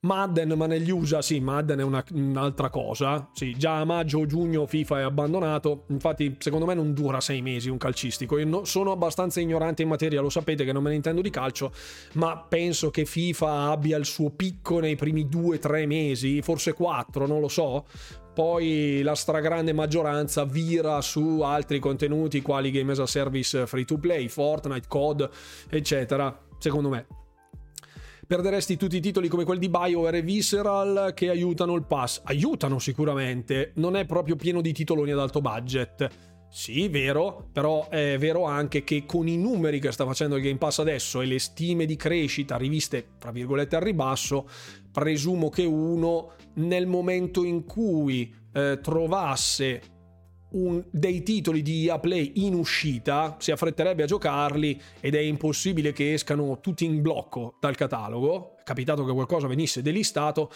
S1: Madden, ma negli USA sì, Madden è una, un'altra cosa. Sì, già a maggio o giugno FIFA è abbandonato. Infatti, secondo me non dura sei mesi un calcistico. Io no, sono abbastanza ignorante in materia, lo sapete che non me ne intendo di calcio, ma penso che FIFA abbia il suo picco nei primi due o tre mesi, forse quattro, non lo so. Poi la stragrande maggioranza vira su altri contenuti quali Game as a Service free to play, Fortnite, COD, eccetera. Secondo me perderesti tutti i titoli come quelli di BioWare e Visceral che aiutano il pass. Aiutano sicuramente, non è proprio pieno di titoloni ad alto budget. Sì, vero, però è vero anche che con i numeri che sta facendo il Game Pass adesso e le stime di crescita riviste, tra virgolette, al ribasso, presumo che uno nel momento in cui eh, trovasse un, dei titoli di EA Play in uscita, si affretterebbe a giocarli ed è impossibile che escano tutti in blocco dal catalogo. È capitato che qualcosa venisse delistato.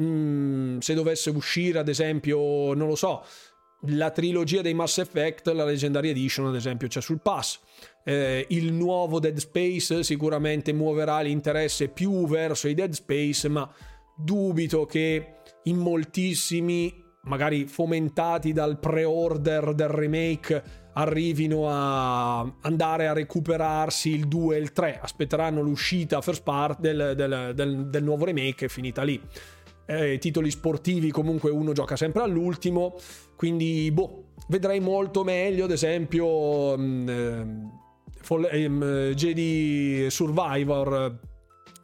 S1: Mm, se dovesse uscire, ad esempio, non lo so, la trilogia dei Mass Effect, la Legendary Edition, ad esempio, c'è sul pass. Eh, il nuovo Dead Space sicuramente muoverà l'interesse più verso i Dead Space, ma dubito che in moltissimi magari fomentati dal pre-order del remake, arrivino a andare a recuperarsi il 2 e il 3. Aspetteranno l'uscita first part del, del, del, del nuovo remake e finita lì. Eh, titoli sportivi comunque uno gioca sempre all'ultimo, quindi boh, vedrei molto meglio ad esempio um, um, Jedi Survivor,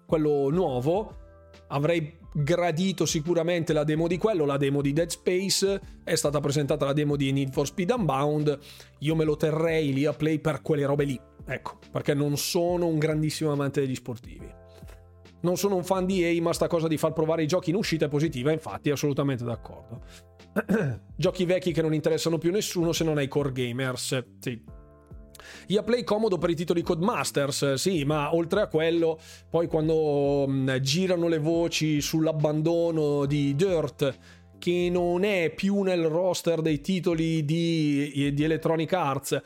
S1: quello nuovo, avrei gradito sicuramente la demo di quello, la demo di Dead Space, è stata presentata la demo di Need for Speed Unbound, io me lo terrei lì a play per quelle robe lì, ecco, perché non sono un grandissimo amante degli sportivi. Non sono un fan di EA, ma sta cosa di far provare i giochi in uscita è positiva, infatti, assolutamente d'accordo. giochi vecchi che non interessano più nessuno se non ai core gamers, sì, play comodo per i titoli Codemasters, sì, ma oltre a quello, poi quando mm, girano le voci sull'abbandono di Dirt, che non è più nel roster dei titoli di, di Electronic Arts,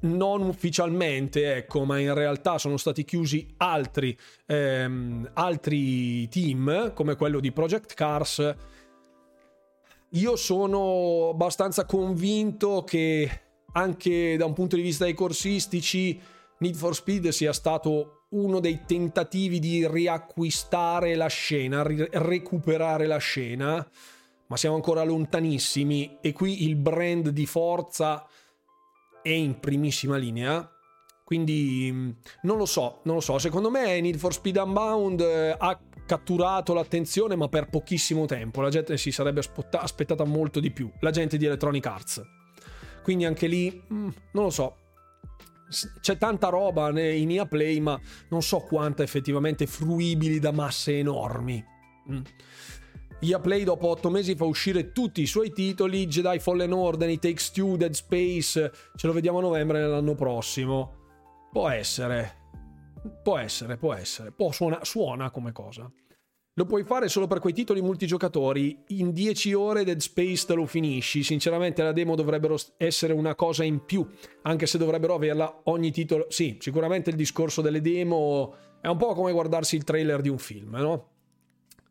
S1: non ufficialmente, ecco, ma in realtà sono stati chiusi altri, ehm, altri team, come quello di Project Cars. Io sono abbastanza convinto che anche da un punto di vista dei corsistici, Need for Speed sia stato uno dei tentativi di riacquistare la scena, ri- recuperare la scena, ma siamo ancora lontanissimi e qui il brand di Forza è in primissima linea. Quindi mm, non lo so, non lo so. Secondo me Need for Speed Unbound eh, ha catturato l'attenzione, ma per pochissimo tempo. La gente si sarebbe aspettata molto di più. La gente di Electronic Arts. Quindi anche lì, mm, non lo so. C'è tanta roba in EA Play, ma non so quanta effettivamente fruibili da masse enormi. Mm. EA Play dopo 8 mesi fa uscire tutti i suoi titoli, Jedi Fallen Order, It Takes Two, Dead Space, ce lo vediamo a novembre dell'anno prossimo. Può essere, può essere, può essere, può, suona, suona come cosa. Lo puoi fare solo per quei titoli multigiocatori. In 10 ore Dead Space te lo finisci. Sinceramente la demo dovrebbero essere una cosa in più, anche se dovrebbero averla ogni titolo. Sì, sicuramente il discorso delle demo è un po' come guardarsi il trailer di un film, no?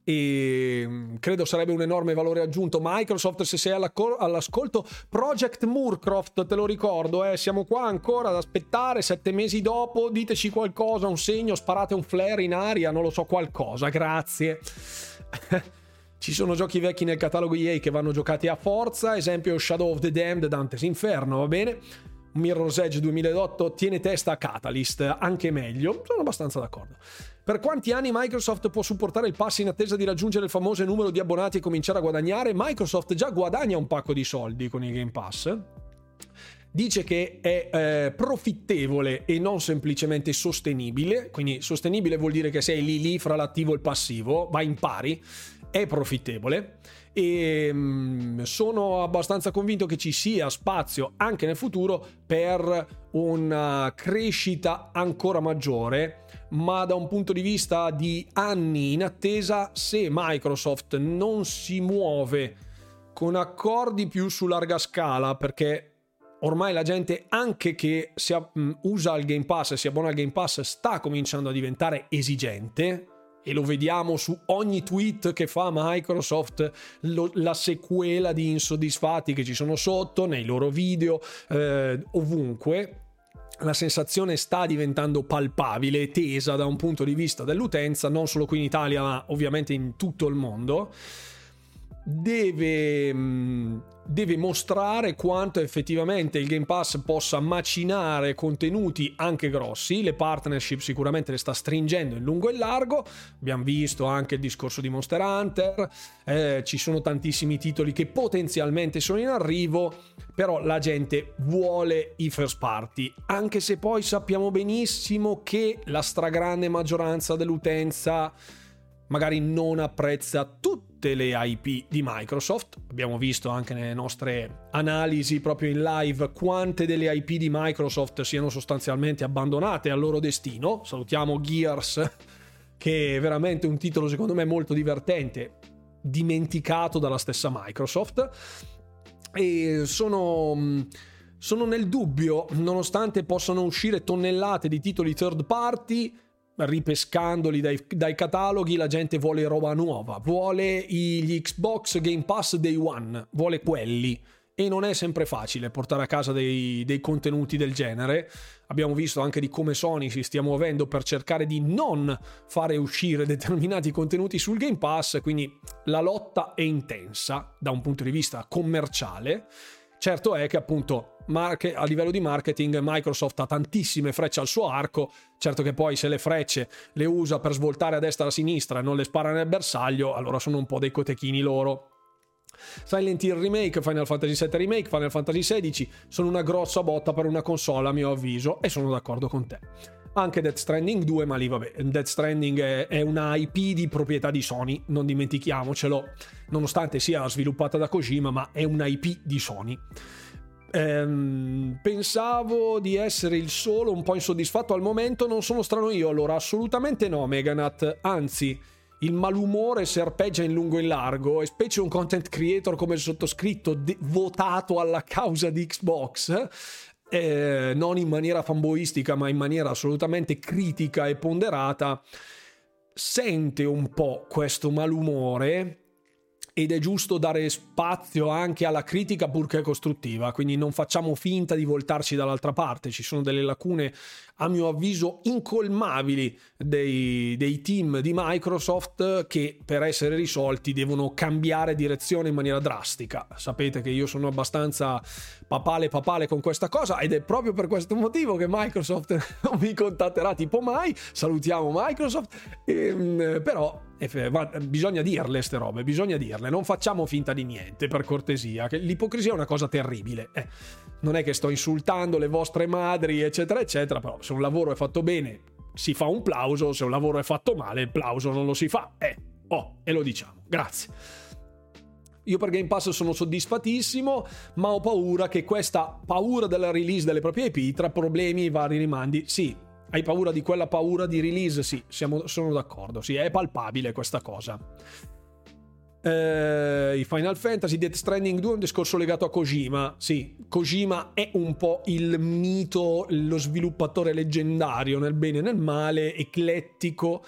S1: E mm, credo sarebbe un enorme valore aggiunto. Microsoft, se sei all'ascolto, Project Moorcroft, te lo ricordo, eh, siamo qua ancora ad aspettare sette mesi dopo. Diteci qualcosa, un segno, sparate un flare in aria, non lo so, qualcosa, grazie. Ci sono giochi vecchi nel catalogo EA che vanno giocati a forza, esempio Shadow of the Damned, Dante's Inferno, va bene? Mirror's Edge 2008 tiene testa a Catalyst, anche meglio, sono abbastanza d'accordo. Per quanti anni Microsoft può supportare il pass in attesa di raggiungere il famoso numero di abbonati e cominciare a guadagnare? Microsoft già guadagna un pacco di soldi con il Game Pass. Dice che è eh, profittevole e non semplicemente sostenibile, quindi sostenibile vuol dire che sei lì lì fra l'attivo e il passivo, va in pari, è profittevole e mm, sono abbastanza convinto che ci sia spazio anche nel futuro per una crescita ancora maggiore ma da un punto di vista di anni in attesa se Microsoft non si muove con accordi più su larga scala perché ormai la gente anche che si, mm, usa il Game Pass e si abbona al Game Pass sta cominciando a diventare esigente e lo vediamo su ogni tweet che fa Microsoft, lo, la sequela di insoddisfatti che ci sono sotto, nei loro video, eh, ovunque. La sensazione sta diventando palpabile e tesa da un punto di vista dell'utenza, non solo qui in Italia, ma ovviamente in tutto il mondo. Deve mm, deve mostrare quanto effettivamente il Game Pass possa macinare contenuti anche grossi. Le partnership sicuramente le sta stringendo in lungo e largo. Abbiamo visto anche il discorso di Monster Hunter. Eh, ci sono tantissimi titoli che potenzialmente sono in arrivo. Però la gente vuole i first party, anche se poi sappiamo benissimo che la stragrande maggioranza dell'utenza magari non apprezza tutte le IP di Microsoft. Abbiamo visto anche nelle nostre analisi proprio in live quante delle IP di Microsoft siano sostanzialmente abbandonate al loro destino. Salutiamo Gears, che è veramente un titolo secondo me molto divertente, dimenticato dalla stessa Microsoft. E sono sono nel dubbio, nonostante possano uscire tonnellate di titoli third party, ripescandoli dai, dai, cataloghi, la gente vuole roba nuova, vuole gli Xbox Game Pass Day One, vuole quelli. E non è sempre facile portare a casa dei, dei contenuti del genere. Abbiamo visto anche di come Sony si stia muovendo per cercare di non fare uscire determinati contenuti sul Game Pass, quindi la lotta è intensa da un punto di vista commerciale Certo è che appunto a livello di marketing Microsoft ha tantissime frecce al suo arco, certo che poi se le frecce le usa per svoltare a destra e a sinistra e non le spara nel bersaglio, allora sono un po' dei cotechini loro. Silent Hill Remake, Final Fantasy VII Remake, Final Fantasy XVI sono una grossa botta per una console a mio avviso e sono d'accordo con te. Anche Death Stranding 2, ma lì vabbè, Death Stranding è, è una IP di proprietà di Sony, non dimentichiamocelo, nonostante sia sviluppata da Kojima, ma è una IP di Sony. Ehm, pensavo di essere il solo un po' insoddisfatto al momento, non sono strano io allora, assolutamente no Meganat, anzi il malumore serpeggia in lungo e in largo e specie un content creator come il sottoscritto de- votato alla causa di Xbox eh, non in maniera fanboistica ma in maniera assolutamente critica e ponderata sente un po' questo malumore ed è giusto dare spazio anche alla critica purché costruttiva, quindi non facciamo finta di voltarci dall'altra parte, ci sono delle lacune a mio avviso incolmabili dei, dei, team di Microsoft che per essere risolti devono cambiare direzione in maniera drastica. Sapete che io sono abbastanza papale papale con questa cosa ed è proprio per questo motivo che Microsoft non mi contatterà tipo mai. Salutiamo Microsoft, ehm, però eh, bisogna dirle ste robe, bisogna dirle, non facciamo finta di niente per cortesia, che l'ipocrisia è una cosa terribile. Eh, non è che sto insultando le vostre madri, eccetera, eccetera, però se un lavoro è fatto bene si fa un plauso, se un lavoro è fatto male il plauso non lo si fa. Eh, oh, e lo diciamo. Grazie. Io per Game Pass sono soddisfattissimo, ma ho paura che questa paura della release delle proprie IP tra problemi e vari rimandi, sì, hai paura di quella paura di release? Sì, siamo, sono d'accordo, sì, è palpabile questa cosa. Eh, I Final Fantasy Death Stranding 2 è un discorso legato a Kojima. Sì, Kojima è un po' il mito, lo sviluppatore leggendario nel bene e nel male, eclettico,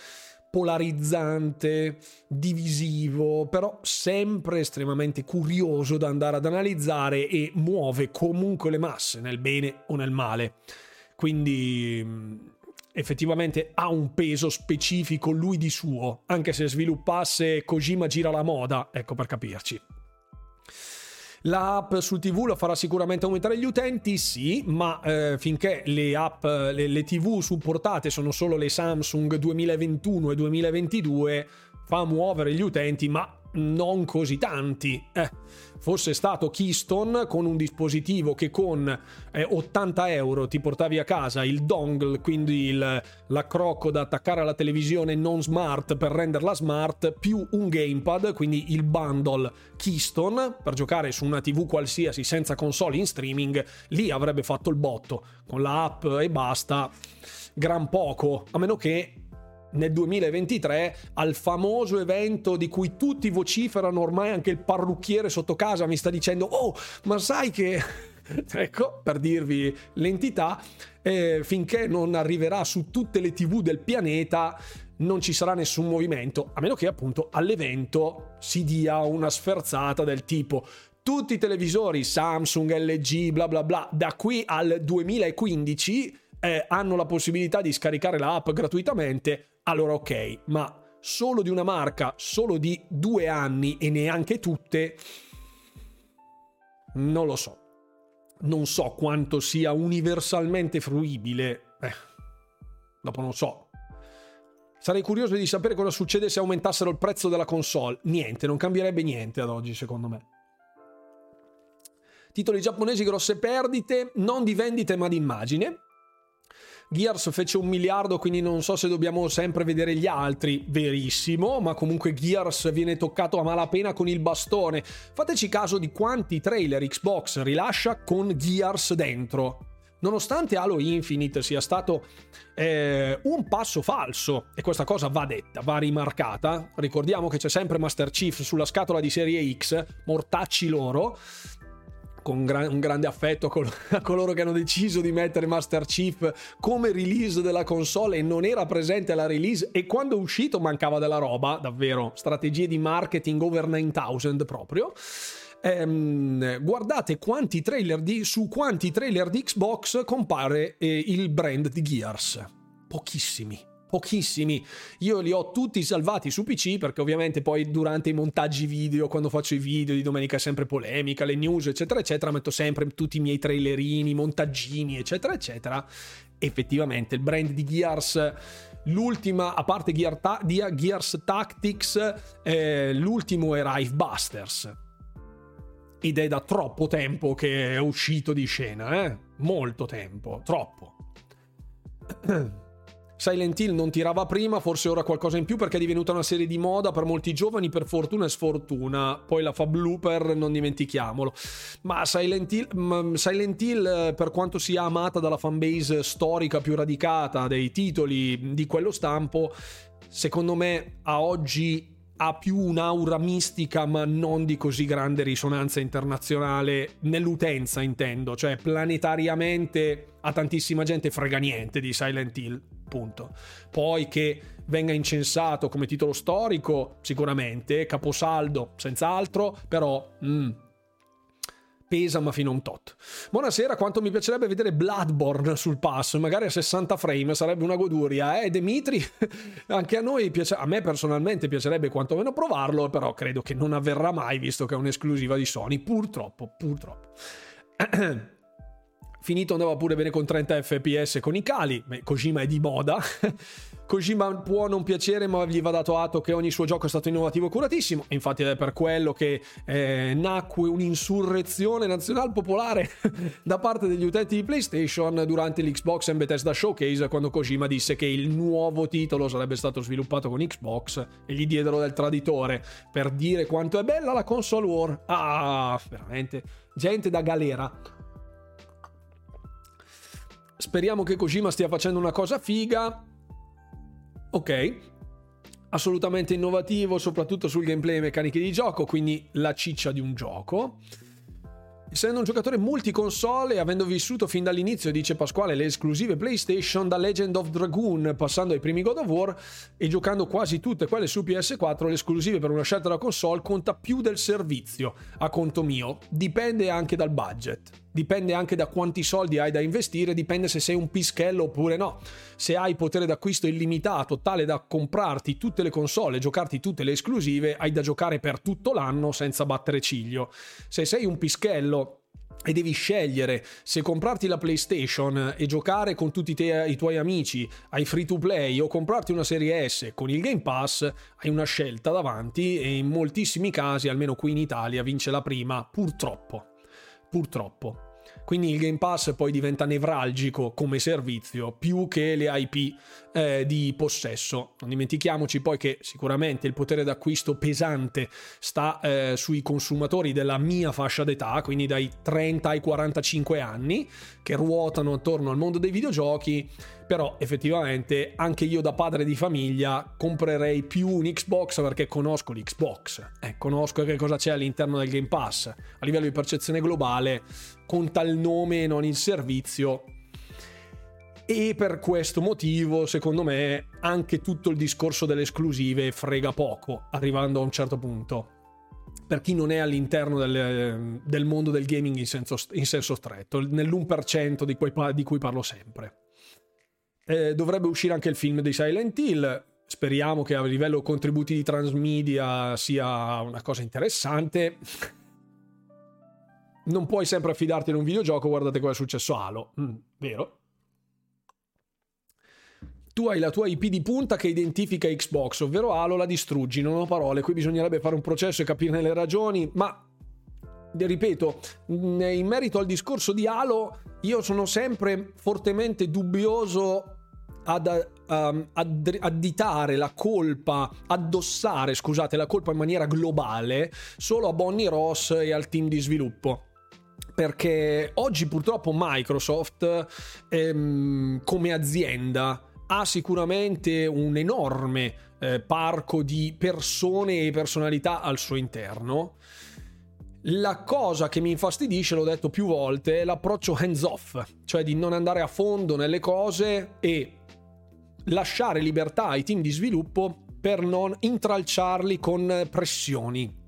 S1: polarizzante, divisivo, però sempre estremamente curioso da andare ad analizzare e muove comunque le masse nel bene o nel male. Quindi effettivamente ha un peso specifico lui di suo, anche se sviluppasse Kojima gira la moda, ecco per capirci. L'app sul TV lo farà sicuramente aumentare gli utenti, sì, ma eh, finché le app, le, le TV supportate sono solo le Samsung 2021 e 2022, fa muovere gli utenti, ma non così tanti. Eh, fosse stato Keystone con un dispositivo che con eh, 80 euro ti portavi a casa il dongle, quindi il, l'accrocco da attaccare alla televisione non smart per renderla smart, più un gamepad, quindi il bundle Keystone per giocare su una TV qualsiasi senza console in streaming, lì avrebbe fatto il botto. Con la app e basta, gran poco, a meno che nel 2023 al famoso evento di cui tutti vociferano ormai anche il parrucchiere sotto casa mi sta dicendo oh ma sai che ecco per dirvi l'entità eh, finché non arriverà su tutte le tv del pianeta non ci sarà nessun movimento a meno che appunto all'evento si dia una sferzata del tipo tutti i televisori Samsung, LG, bla bla bla, da qui al 2015 eh, hanno la possibilità di scaricare l'app gratuitamente allora ok, ma solo di una marca, solo di due anni e neanche tutte, non lo so. Non so quanto sia universalmente fruibile. Eh, dopo non so. Sarei curioso di sapere cosa succede se aumentassero il prezzo della console. Niente, non cambierebbe niente ad oggi, secondo me. Titoli giapponesi grosse perdite, non di vendite ma di immagine. Gears fece un miliardo, quindi non so se dobbiamo sempre vedere gli altri. Verissimo, ma comunque Gears viene toccato a malapena con il bastone. Fateci caso di quanti trailer Xbox rilascia con Gears dentro. Nonostante Halo Infinite sia stato eh, un passo falso, e questa cosa va detta, va rimarcata, ricordiamo che c'è sempre Master Chief sulla scatola di serie X, mortacci loro, con gran, un grande affetto a, col- a, coloro che hanno deciso di mettere Master Chief come release della console e non era presente alla release e quando è uscito mancava della roba, davvero, strategie di marketing over 9000 proprio. Ehm, guardate quanti di, su quanti trailer di Xbox compare eh, il brand di Gears. Pochissimi, pochissimi. Io li ho tutti salvati su PC perché ovviamente poi durante i montaggi video, quando faccio i video di domenica è sempre polemica, le news eccetera eccetera, metto sempre tutti i miei trailerini, montaggini eccetera eccetera. Effettivamente il brand di Gears l'ultima, a parte Gear Ta- Gears Tactics, eh, l'ultimo era Hive Busters. Ed è da troppo tempo che è uscito di scena, eh? Molto tempo, troppo. Silent Hill non tirava prima, forse ora qualcosa in più perché è divenuta una serie di moda per molti giovani, per fortuna e sfortuna. Poi la fa Blooper, non dimentichiamolo. Ma Silent Hill, Silent Hill, eh, per quanto sia amata dalla fanbase storica più radicata dei titoli di quello stampo, secondo me a oggi ha più un'aura mistica ma non di così grande risonanza internazionale nell'utenza intendo, cioè planetariamente a tantissima gente frega niente di Silent Hill, punto. Poi che venga incensato come titolo storico, sicuramente, caposaldo, senz'altro, però... Mm, pesa ma fino a un tot. Buonasera, quanto mi piacerebbe vedere Bloodborne sul pass, magari a 60 frame, sarebbe una goduria. Eh, Dimitri, anche a noi piace, a me personalmente piacerebbe quantomeno provarlo, però credo che non avverrà mai visto che è un'esclusiva di Sony, purtroppo, purtroppo. Finito andava pure bene con 30 fps con i cali, Kojima è di moda. Kojima può non piacere, ma gli va dato atto che ogni suo gioco è stato innovativo e curatissimo. Infatti, è per quello che eh, nacque un'insurrezione nazionale popolare da parte degli utenti di PlayStation durante l'Xbox and Bethesda Showcase, quando Kojima disse che il nuovo titolo sarebbe stato sviluppato con Xbox e gli diedero del traditore per dire quanto è bella la console war. Ah, veramente gente da galera. Speriamo che Kojima stia facendo una cosa figa ok, assolutamente innovativo, soprattutto sul gameplay e meccaniche di gioco, quindi la ciccia di un gioco. Essendo un giocatore multiconsole e avendo vissuto fin dall'inizio, dice Pasquale, le esclusive PlayStation da Legend of Dragoon, passando ai primi God of War e giocando quasi tutte quelle su PS4, le esclusive per una scelta da console conta più del servizio, a conto mio. Dipende anche dal budget, dipende anche da quanti soldi hai da investire, dipende se sei un pischello oppure no. Se hai potere d'acquisto illimitato, tale da comprarti tutte le console, giocarti tutte le esclusive, hai da giocare per tutto l'anno senza battere ciglio. Se sei un pischello e devi scegliere se comprarti la PlayStation e giocare con tutti te, i tuoi amici ai free to play o comprarti una serie S con il Game Pass, hai una scelta davanti e in moltissimi casi, almeno qui in Italia, vince la prima, purtroppo. Purtroppo. Quindi il Game Pass poi diventa nevralgico come servizio più che le IP eh, di possesso. Non dimentichiamoci poi che sicuramente il potere d'acquisto pesante sta eh, sui consumatori della mia fascia d'età, quindi dai 30 ai 45 anni, che ruotano attorno al mondo dei videogiochi però effettivamente anche io da padre di famiglia comprerei più un Xbox perché conosco l'Xbox, eh, conosco che cosa c'è all'interno del Game Pass, a livello di percezione globale conta il nome e non il servizio e per questo motivo secondo me anche tutto il discorso delle esclusive frega poco arrivando a un certo punto per chi non è all'interno del, del mondo del gaming in senso, in senso stretto, nell'1% di cui, di cui parlo sempre. Eh, dovrebbe uscire anche il film di Silent Hill. Speriamo che a livello contributi di transmedia sia una cosa interessante. Non puoi sempre affidarti in un videogioco, guardate cosa è successo a Halo. Mm, vero? tu hai la tua IP di punta che identifica Xbox, ovvero Halo, la distruggi, non ho parole, qui bisognerebbe fare un processo e capirne le ragioni, ma ripeto, in merito al discorso di Halo, io sono sempre fortemente dubbioso ad um, ad, additare la colpa, addossare, scusate, la colpa in maniera globale solo a Bonnie Ross e al team di sviluppo perché oggi purtroppo Microsoft ehm, come azienda ha sicuramente un enorme eh, parco di persone e personalità al suo interno. La cosa che mi infastidisce, l'ho detto più volte, è l'approccio hands off, cioè di non andare a fondo nelle cose e lasciare libertà ai team di sviluppo per non intralciarli con pressioni.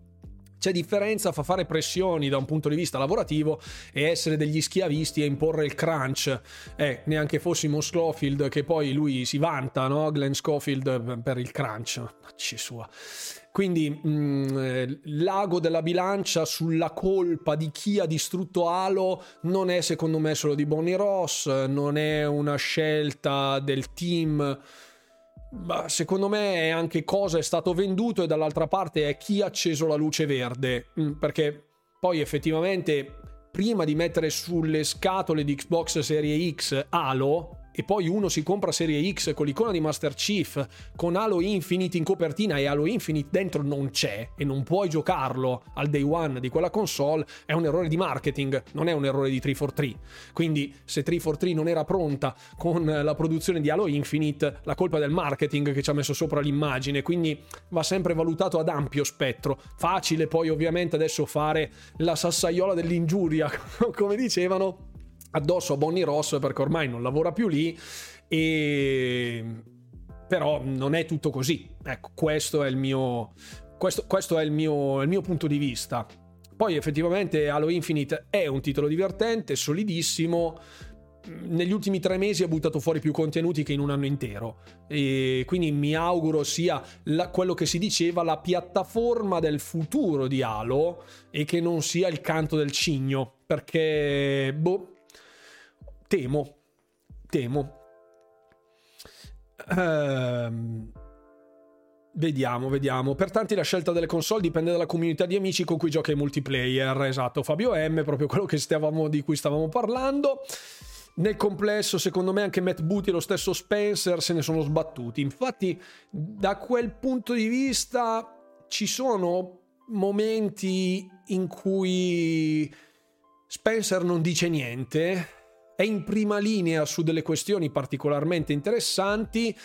S1: C'è differenza fra fare pressioni da un punto di vista lavorativo e essere degli schiavisti e imporre il crunch. Eh, neanche fossimo Scofield, che poi lui si vanta, no? Glenn Scofield per il crunch. Ci sua. Quindi mh, mm, l'ago della bilancia sulla colpa di chi ha distrutto Halo non è secondo me solo di Bonnie Ross, non è una scelta del team ma secondo me è anche cosa è stato venduto e dall'altra parte è chi ha acceso la luce verde. Mm, perché poi effettivamente prima di mettere sulle scatole di Xbox Serie X Halo, e poi uno si compra Serie X con l'icona di Master Chief, con Halo Infinite in copertina e Halo Infinite dentro non c'è e non puoi giocarlo al day one di quella console, è un errore di marketing, non è un errore di 343. Quindi se 343 non era pronta con la produzione di Halo Infinite, la colpa è del marketing che ci ha messo sopra l'immagine, quindi va sempre valutato ad ampio spettro. Facile poi ovviamente adesso fare la sassaiola dell'ingiuria, come dicevano addosso a Bonnie Ross perché ormai non lavora più lì e però non è tutto così. Ecco, questo è il mio, questo, questo è il mio, il mio punto di vista. Poi effettivamente Halo Infinite è un titolo divertente, solidissimo. Negli ultimi tre mesi ha buttato fuori più contenuti che in un anno intero. E quindi mi auguro sia la, quello che si diceva la piattaforma del futuro di Halo e che non sia il canto del cigno. Perché, boh, Temo, temo. Ehm, vediamo, vediamo. Per tanti la scelta delle console dipende dalla comunità di amici con cui gioca in multiplayer. Esatto, Fabio M, proprio quello stavamo, di cui stavamo parlando. Nel complesso, secondo me, anche Matt Booty e lo stesso Spencer se ne sono sbattuti. Infatti, da quel punto di vista, ci sono momenti in cui Spencer non dice niente è in prima linea su delle questioni particolarmente interessanti,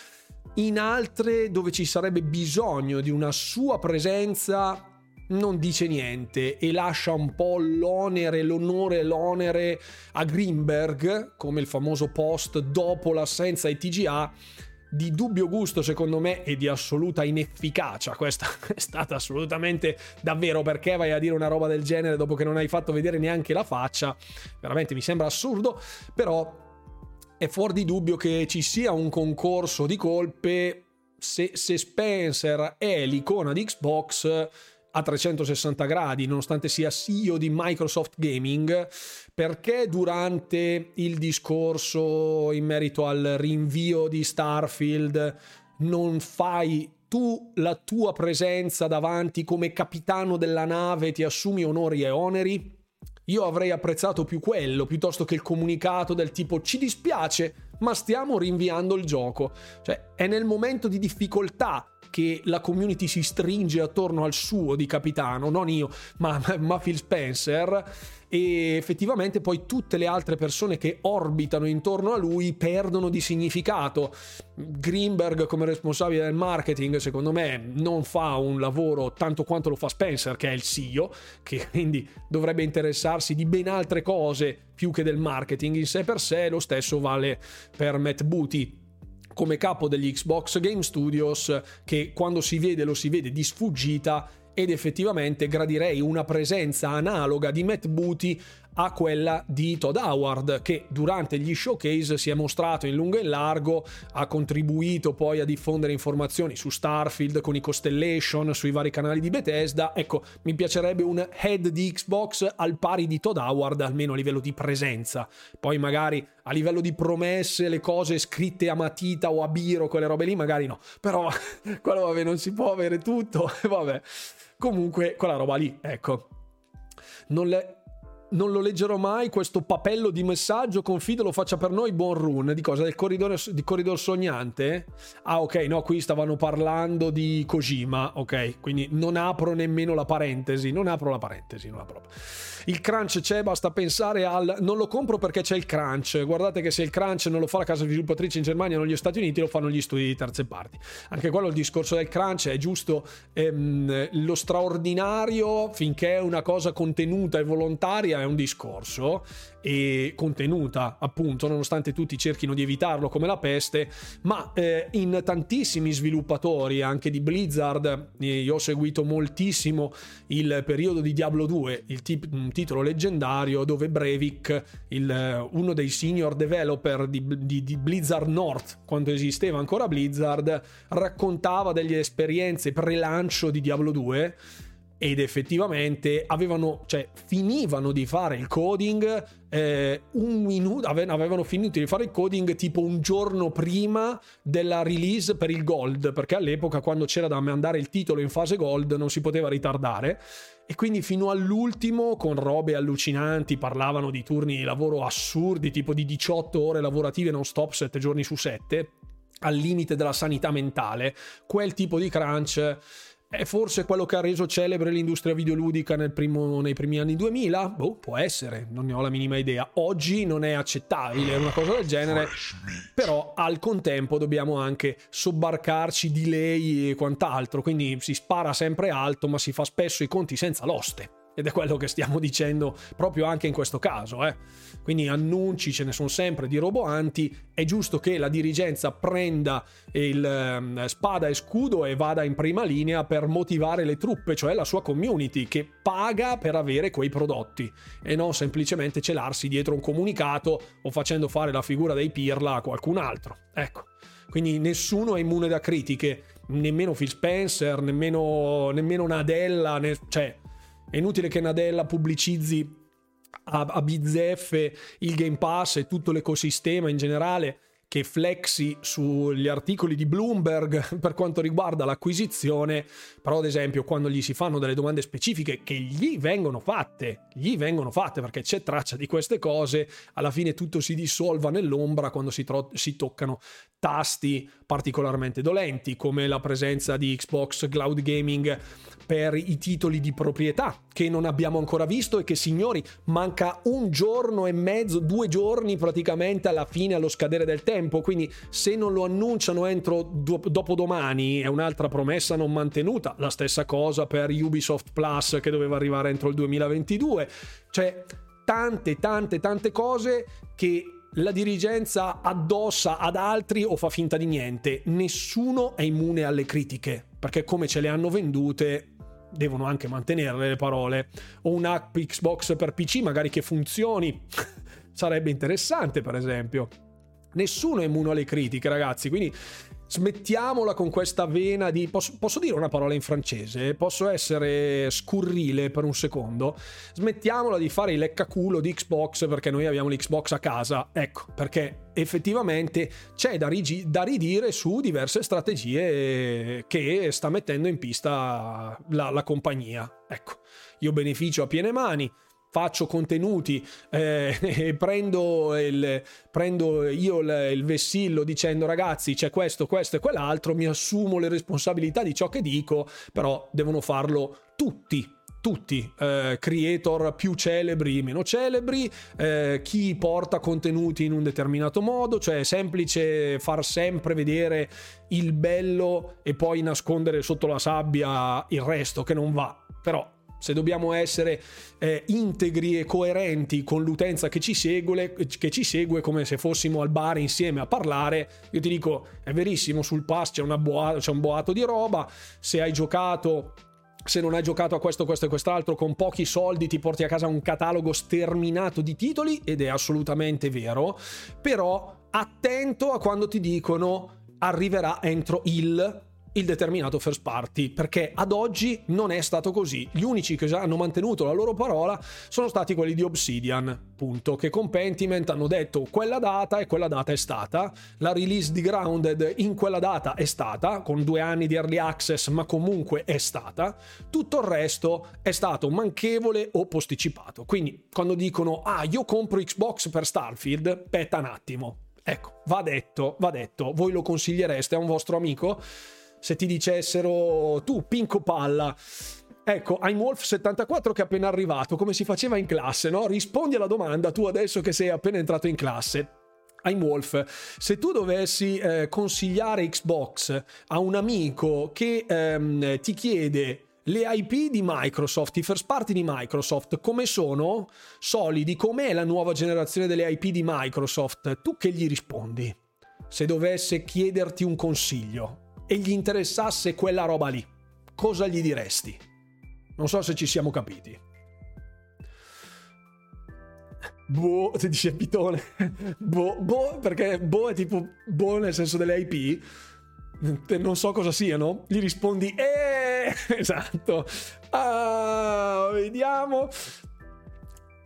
S1: in altre dove ci sarebbe bisogno di una sua presenza non dice niente e lascia un po' l'onere, l'onore l'onere a Greenberg, come il famoso post dopo l'assenza ai TGA, di dubbio gusto secondo me e di assoluta inefficacia. Questa è stata assolutamente davvero perché vai a dire una roba del genere dopo che non hai fatto vedere neanche la faccia. Veramente mi sembra assurdo, però è fuori di dubbio che ci sia un concorso di colpe se, se Spencer è l'icona di Xbox a 360 gradi, nonostante sia CEO di Microsoft Gaming, perché durante il discorso in merito al rinvio di Starfield non fai tu la tua presenza davanti come capitano della nave, ti assumi onori e oneri? Io avrei apprezzato più quello piuttosto che il comunicato del tipo ci dispiace, ma stiamo rinviando il gioco. Cioè, è nel momento di difficoltà che la community si stringe attorno al suo di capitano, non io, ma, ma Phil Spencer e effettivamente poi tutte le altre persone che orbitano intorno a lui perdono di significato. Greenberg come responsabile del marketing secondo me non fa un lavoro tanto quanto lo fa Spencer che è il CEO, che quindi dovrebbe interessarsi di ben altre cose più che del marketing in sé per sé, lo stesso vale per Matt Booty come capo degli Xbox Game Studios che quando si vede lo si vede di sfuggita ed effettivamente gradirei una presenza analoga di Matt Booty a quella di Todd Howard che durante gli showcase si è mostrato in lungo e in largo, ha contribuito poi a diffondere informazioni su Starfield con i Constellation, sui vari canali di Bethesda. Ecco, mi piacerebbe un head di Xbox al pari di Todd Howard, almeno a livello di presenza. Poi magari a livello di promesse, le cose scritte a matita o a biro, quelle robe lì, magari no. Però quello vabbè, non si può avere tutto, vabbè. Comunque, quella roba lì, ecco. Non, le, non lo leggerò mai questo papello di messaggio, confido lo faccia per noi, buon run. Di cosa? Del corridore, di corridor sognante? Ah ok, no, qui stavano parlando di Kojima, ok, quindi non apro nemmeno la parentesi, non apro la parentesi, non apro. Il crunch c'è, basta pensare al non lo compro perché c'è il crunch. Guardate che se il crunch non lo fa la casa sviluppatrice in Germania o negli Stati Uniti, lo fanno gli studi di terze parti. Anche quello il discorso del crunch è giusto ehm, lo straordinario finché è una cosa contenuta e volontaria è un discorso e contenuta, appunto, nonostante tutti cerchino di evitarlo come la peste, ma eh, in tantissimi sviluppatori, anche di Blizzard, eh, io ho seguito moltissimo il periodo di Diablo 2, il tip, un titolo leggendario dove Breivik, il, uno dei senior developer di, di, di Blizzard North, quando esisteva ancora Blizzard, raccontava delle esperienze pre-lancio di Diablo 2 ed effettivamente avevano, cioè, finivano di fare il coding eh, un minuto, avevano finito di fare il coding tipo un giorno prima della release per il gold, perché all'epoca quando c'era da mandare il titolo in fase gold non si poteva ritardare. E quindi fino all'ultimo con robe allucinanti parlavano di turni di lavoro assurdi, tipo di 18 ore lavorative non stop 7 giorni su 7 al limite della sanità mentale, quel tipo di crunch è forse quello che ha reso celebre l'industria videoludica primo, nei primi anni 2000? Boh, può essere, non ne ho la minima idea. Oggi non è accettabile una cosa del genere, però al contempo dobbiamo anche sobbarcarci di lei e quant'altro, quindi si spara sempre alto ma si fa spesso i conti senza l'oste ed è quello che stiamo dicendo proprio anche in questo caso. Eh. Quindi annunci ce ne sono sempre di roboanti, è giusto che la dirigenza prenda il eh, spada e scudo e vada in prima linea per motivare le truppe, cioè la sua community che paga per avere quei prodotti e non semplicemente celarsi dietro un comunicato o facendo fare la figura dei pirla a qualcun altro. Ecco. Quindi nessuno è immune da critiche, nemmeno Phil Spencer, nemmeno, nemmeno Nadella, ne, cioè è inutile che Nadella pubblicizzi a, a bizzeffe il Game Pass e tutto l'ecosistema in generale che flexi sugli articoli di Bloomberg per quanto riguarda l'acquisizione, però ad esempio quando gli si fanno delle domande specifiche che gli vengono fatte, gli vengono fatte perché c'è traccia di queste cose, alla fine tutto si dissolva nell'ombra quando si, tro- si toccano tasti particolarmente dolenti come la presenza di Xbox Cloud Gaming per i titoli di proprietà che non abbiamo ancora visto e che signori manca un giorno e mezzo, due giorni praticamente alla fine allo scadere del tempo, quindi se non lo annunciano entro do- dopodomani è un'altra promessa non mantenuta, la stessa cosa per Ubisoft Plus che doveva arrivare entro il 2022, cioè tante tante tante cose che la dirigenza addossa ad altri o fa finta di niente. Nessuno è immune alle critiche, perché come ce le hanno vendute devono anche mantenerle le parole. O un'app Xbox per PC magari che funzioni. Sarebbe interessante, per esempio. Nessuno è immune alle critiche, ragazzi, quindi smettiamola con questa vena di... Posso, posso, dire una parola in francese? Posso essere scurrile per un secondo? Smettiamola di fare il leccaculo di Xbox perché noi abbiamo l'Xbox a casa. Ecco, perché effettivamente c'è da, rigi- da ridire su diverse strategie che sta mettendo in pista la, la compagnia. Ecco, io beneficio a piene mani faccio contenuti eh, e prendo, il, prendo io il, il, vessillo dicendo ragazzi c'è questo, questo e quell'altro, mi assumo le responsabilità di ciò che dico, però devono farlo tutti. Tutti, eh, creator più celebri, meno celebri, eh, chi porta contenuti in un determinato modo, cioè è semplice far sempre vedere il bello e poi nascondere sotto la sabbia il resto che non va. Però se dobbiamo essere eh, integri e coerenti con l'utenza che ci, segue, che ci segue, come se fossimo al bar insieme a parlare, io ti dico, è verissimo, sul pass c'è, boato, c'è un boato di roba, se hai giocato se non hai giocato a questo, questo e quest'altro, con pochi soldi ti porti a casa un catalogo sterminato di titoli, ed è assolutamente vero, però attento a quando ti dicono arriverà entro il il determinato first party, perché ad oggi non è stato così. Gli unici che hanno mantenuto la loro parola sono stati quelli di Obsidian, punto, che con Pentiment hanno detto quella data e quella data è stata, la release di Grounded in quella data è stata, con due anni di early access, ma comunque è stata, tutto il resto è stato manchevole o posticipato. Quindi quando dicono ah io compro Xbox per Starfield, petta un attimo. Ecco, va detto, va detto, voi lo consigliereste a un vostro amico? Se ti dicessero tu, Pinco Palla, Ecco, I'm Wolf 74 che è appena arrivato, come si faceva in classe, no? Rispondi alla domanda tu adesso che sei appena entrato in classe. I'm Wolf, se tu dovessi eh, consigliare Xbox a un amico che ehm, ti chiede le IP di Microsoft, i first party di Microsoft, come sono solidi, com'è la nuova generazione delle IP di Microsoft, tu che gli rispondi? Se dovesse chiederti un consiglio e gli interessasse quella roba lì, cosa gli diresti? Non so se ci siamo capiti. Boh, ti dice Pitone. Boh, boh, perché boh è tipo boh nel senso delle IP non so cosa siano, gli rispondi eh, esatto. Ah, vediamo.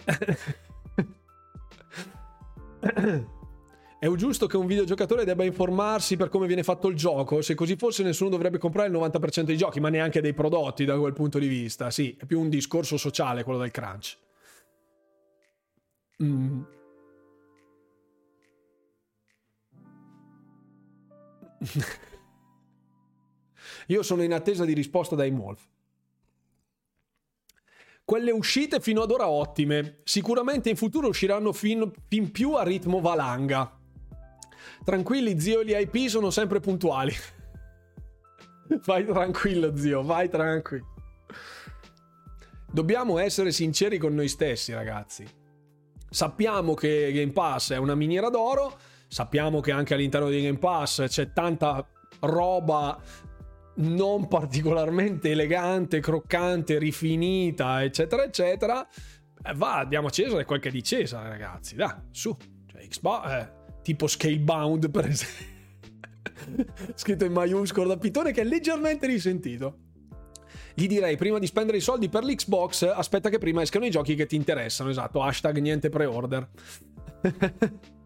S1: È giusto che un videogiocatore debba informarsi per come viene fatto il gioco? Se così fosse nessuno dovrebbe comprare il 90% dei giochi, ma neanche dei prodotti da quel punto di vista. Sì, è più un discorso sociale quello del crunch. Mm. Io sono in attesa di risposta da Imolf. Quelle uscite fino ad ora ottime, sicuramente in futuro usciranno fin, fin più a ritmo valanga. Tranquilli zio, gli IP sono sempre puntuali. vai tranquillo zio, vai tranquillo. Dobbiamo essere sinceri con noi stessi ragazzi. Sappiamo che Game Pass è una miniera d'oro, sappiamo che anche all'interno di Game Pass c'è tanta roba non particolarmente elegante, croccante, rifinita, eccetera, eccetera, eh, va, diamo a Cesare quel che è di Cesare, ragazzi. Dai, su. Cioè, Xbox, eh, tipo Scalebound, per esempio. Scritto in maiuscolo da Pittone, che è leggermente risentito. Gli direi, prima di spendere i soldi per l'Xbox, aspetta che prima escano i giochi che ti interessano. Esatto, hashtag niente pre-order.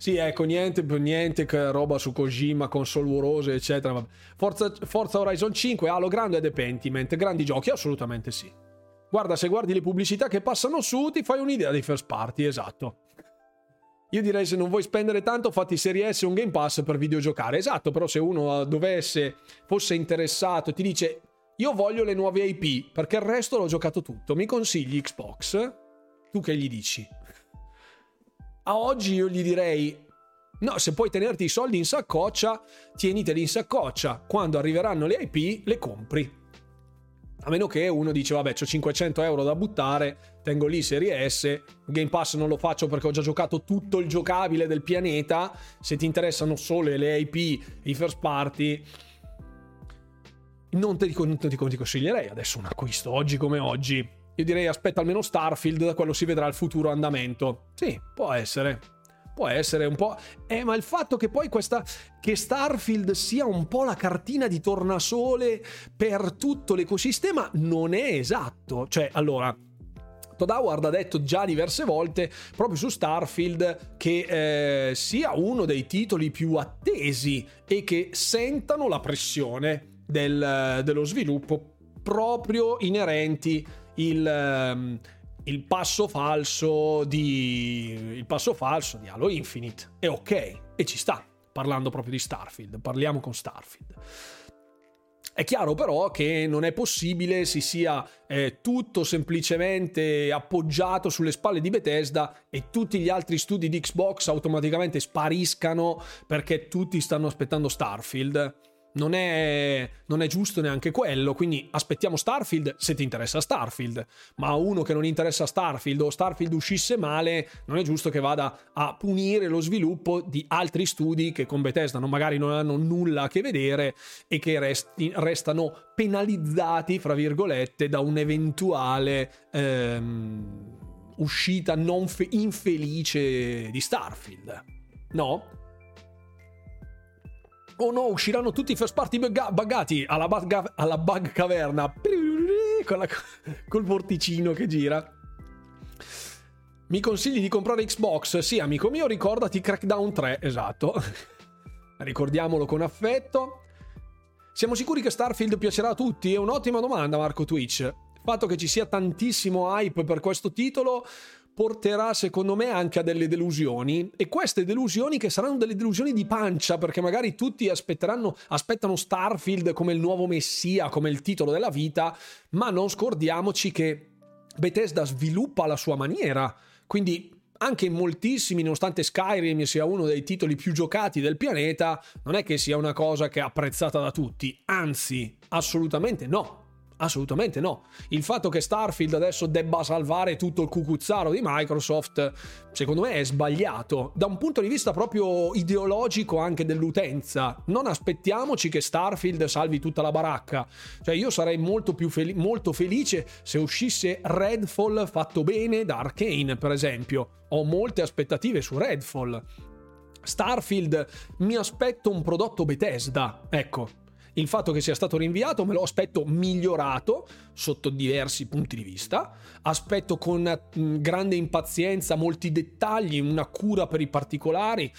S1: Sì, ecco, niente, niente roba su Kojima, console warose, eccetera. Forza, Forza Horizon 5, Halo Grande e The Pentiment. Grandi giochi? Assolutamente sì. Guarda, se guardi le pubblicità che passano su, ti fai un'idea dei first party, esatto. Io direi se non vuoi spendere tanto, fatti Serie S un Game Pass per videogiocare. Esatto, però se uno dovesse, fosse interessato ti dice io voglio le nuove IP, perché il resto l'ho giocato tutto, mi consigli Xbox? Tu che gli dici? A oggi io gli direi No, se puoi tenerti i soldi in saccoccia, tieniteli in saccoccia. Quando arriveranno le IP, le compri. A meno che uno dice, vabbè, ho 500 euro da buttare, tengo lì Serie S, Game Pass non lo faccio perché ho già giocato tutto il giocabile del pianeta. Se ti interessano solo le IP, i first party, non ti, non ti consiglierei adesso un acquisto oggi come oggi io direi aspetta almeno Starfield, da quello si vedrà il futuro andamento. Sì, può essere. Può essere un po'. Eh, ma il fatto che poi questa. che Starfield sia un po' la cartina di tornasole per tutto l'ecosistema non è esatto. Cioè, allora. Todd Howard ha detto già diverse volte proprio su Starfield che eh, sia uno dei titoli più attesi e che sentano la pressione del, dello sviluppo proprio inerenti il, ehm, il passo falso di il passo falso di Halo Infinite. È ok e ci sta parlando proprio di Starfield parliamo con Starfield è chiaro però che non è possibile si sia eh, tutto semplicemente appoggiato sulle spalle di Bethesda e tutti gli altri studi di Xbox automaticamente spariscano perché tutti stanno aspettando Starfield non è, non è, giusto neanche quello, quindi aspettiamo Starfield se ti interessa Starfield, ma a uno che non interessa Starfield o Starfield uscisse male, non è giusto che vada a punire lo sviluppo di altri studi che con Bethesda non, magari non hanno nulla a che vedere e che resti, restano penalizzati, fra virgolette, da un'eventuale ehm, uscita non fe- infelice di Starfield. No? Oh no, usciranno tutti i first party buggati alla bug, alla bug caverna la, col vorticino che gira. Mi consigli di comprare Xbox? Sì, amico mio, ricordati Crackdown 3, esatto. Ricordiamolo con affetto. Siamo sicuri che Starfield piacerà a tutti? È un'ottima domanda, Marco Twitch. Il fatto che ci sia tantissimo hype per questo titolo porterà secondo me anche a delle delusioni. E queste delusioni che saranno delle delusioni di pancia perché magari tutti aspetteranno aspettano Starfield come il nuovo messia, come il titolo della vita, ma non scordiamoci che Bethesda sviluppa la sua maniera, quindi anche in moltissimi, nonostante Skyrim sia uno dei titoli più giocati del pianeta, non è che sia una cosa che è apprezzata da tutti, anzi, assolutamente no Assolutamente no. Il fatto che Starfield adesso debba salvare tutto il cucuzzaro di Microsoft, secondo me è sbagliato. Da un punto di vista proprio ideologico anche dell'utenza. Non aspettiamoci che Starfield salvi tutta la baracca. Cioè io sarei molto più fel- molto felice se uscisse Redfall fatto bene da Arkane, per esempio. Ho molte aspettative su Redfall. Starfield mi aspetto un prodotto Bethesda, ecco, il fatto che sia stato rinviato me lo aspetto migliorato sotto diversi punti di vista. Aspetto con mm, grande impazienza molti dettagli, una cura per i particolari.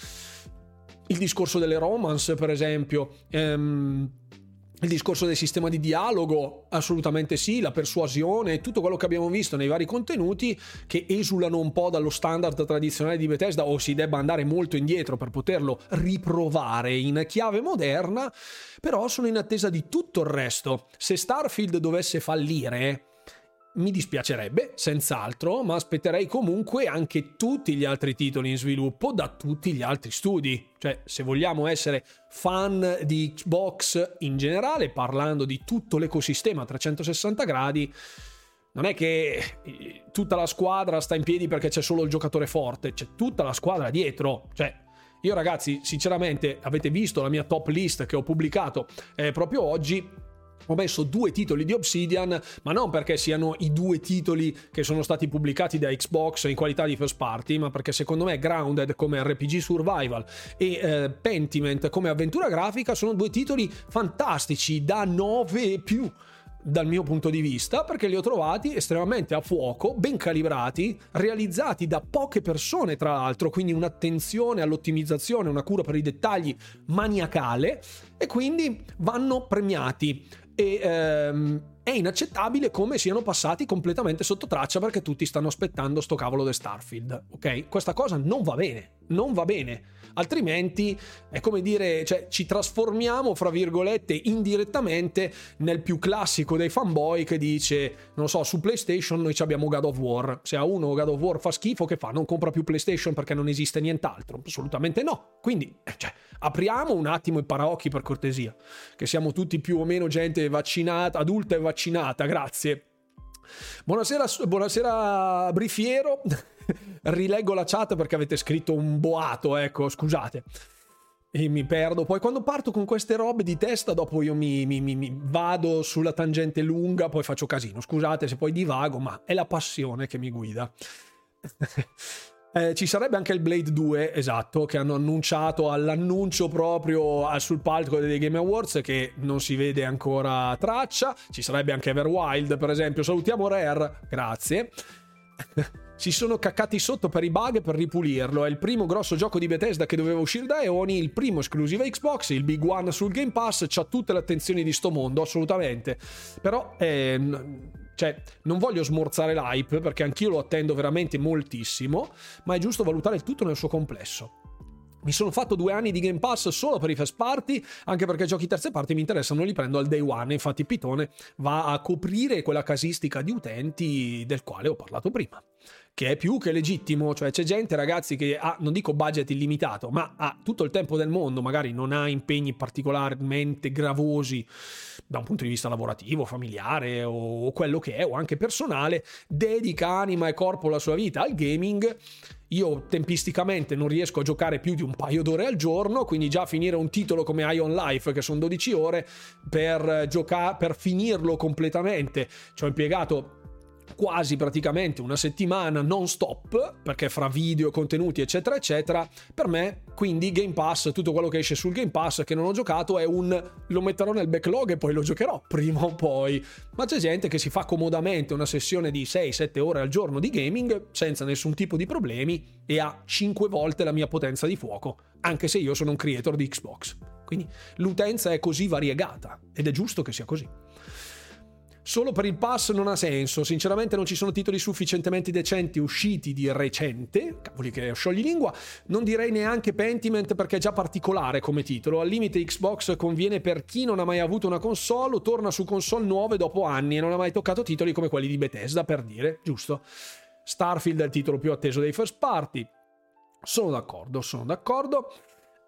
S1: Il discorso delle romance, per esempio. Ehm, il discorso del sistema di dialogo, assolutamente sì, la persuasione, tutto quello che abbiamo visto nei vari contenuti che esulano un po' dallo standard tradizionale di Bethesda o si debba andare molto indietro per poterlo riprovare in chiave moderna, però sono in attesa di tutto il resto. Se Starfield dovesse fallire, mi dispiacerebbe, senz'altro, ma aspetterei comunque anche tutti gli altri titoli in sviluppo da tutti gli altri studi. Cioè, se vogliamo essere fan di Xbox in generale, parlando di tutto l'ecosistema a 360 gradi, non è che eh, tutta la squadra sta in piedi perché c'è solo il giocatore forte, c'è tutta la squadra dietro. Cioè, io ragazzi, sinceramente, avete visto la mia top list che ho pubblicato eh, proprio oggi ho messo due titoli di Obsidian, ma non perché siano i due titoli che sono stati pubblicati da Xbox in qualità di first party, ma perché secondo me Grounded come RPG survival e eh, Pentiment come avventura grafica sono due titoli fantastici da 9 più dal mio punto di vista, perché li ho trovati estremamente a fuoco, ben calibrati, realizzati da poche persone tra l'altro, quindi un'attenzione all'ottimizzazione, una cura per i dettagli maniacale e quindi vanno premiati e ehm, è inaccettabile come siano passati completamente sotto traccia perché tutti stanno aspettando sto cavolo di Starfield, ok? Questa cosa non va bene, non va bene. Altrimenti è come dire, cioè ci trasformiamo, fra virgolette, indirettamente nel più classico dei fanboy che dice, non so, su PlayStation noi abbiamo God of War. Se a uno God of War fa schifo, che fa? Non compra più PlayStation perché non esiste nient'altro? Assolutamente no. Quindi, eh, cioè, apriamo un attimo i paraocchi per cortesia, che siamo tutti più o meno gente vaccinata, adulta e vaccinata, grazie. Buonasera, buonasera Brifiero. Rileggo la chat perché avete scritto un boato, ecco, scusate. E mi perdo. Poi quando parto con queste robe di testa, dopo io mi, mi, mi, mi vado sulla tangente lunga, poi faccio casino. Scusate se poi divago, ma è la passione che mi guida. Eh, ci sarebbe anche il Blade 2, esatto, che hanno annunciato all'annuncio proprio sul palco dei Game Awards che non si vede ancora traccia. Ci sarebbe anche Everwild, per esempio. Salutiamo Rare, grazie. si sono caccati sotto per i bug per ripulirlo. È il primo grosso gioco di Bethesda che doveva uscire da Eoni, il primo esclusivo Xbox, il big one sul Game Pass, c'ha tutte le attenzioni di sto mondo, assolutamente. Però eh, cioè, non voglio smorzare l'hype perché anch'io lo attendo veramente moltissimo, ma è giusto valutare il tutto nel suo complesso. Mi sono fatto due anni di Game Pass solo per i first party, anche perché giochi terze parti mi interessano, li prendo al day one. Infatti, Pitone va a coprire quella casistica di utenti del quale ho parlato prima che è più che legittimo, cioè c'è gente ragazzi che ha, non dico budget illimitato, ma ha tutto il tempo del mondo, magari non ha impegni particolarmente gravosi da un punto di vista lavorativo, familiare o, o quello che è, o anche personale, dedica anima e corpo la sua vita al gaming. Io tempisticamente non riesco a giocare più di un paio d'ore al giorno, quindi già finire un titolo come Ion Life, che sono 12 ore, per, giocare, per finirlo completamente ci ho impiegato quasi praticamente una settimana non stop, perché fra video, contenuti, eccetera, eccetera, per me quindi Game Pass, tutto quello che esce sul Game Pass che non ho giocato è un lo metterò nel backlog e poi lo giocherò prima o poi. Ma c'è gente che si fa comodamente una sessione di 6-7 ore al giorno di gaming senza nessun tipo di problemi e ha 5 volte la mia potenza di fuoco, anche se io sono un creator di Xbox. Quindi l'utenza è così variegata ed è giusto che sia così. Solo per il pass non ha senso, sinceramente non ci sono titoli sufficientemente decenti usciti di recente, cavoli che sciogli lingua, non direi neanche Pentiment perché è già particolare come titolo, al limite Xbox conviene per chi non ha mai avuto una console o torna su console nuove dopo anni e non ha mai toccato titoli come quelli di Bethesda per dire, giusto? Starfield è il titolo più atteso dei first party, sono d'accordo, sono d'accordo.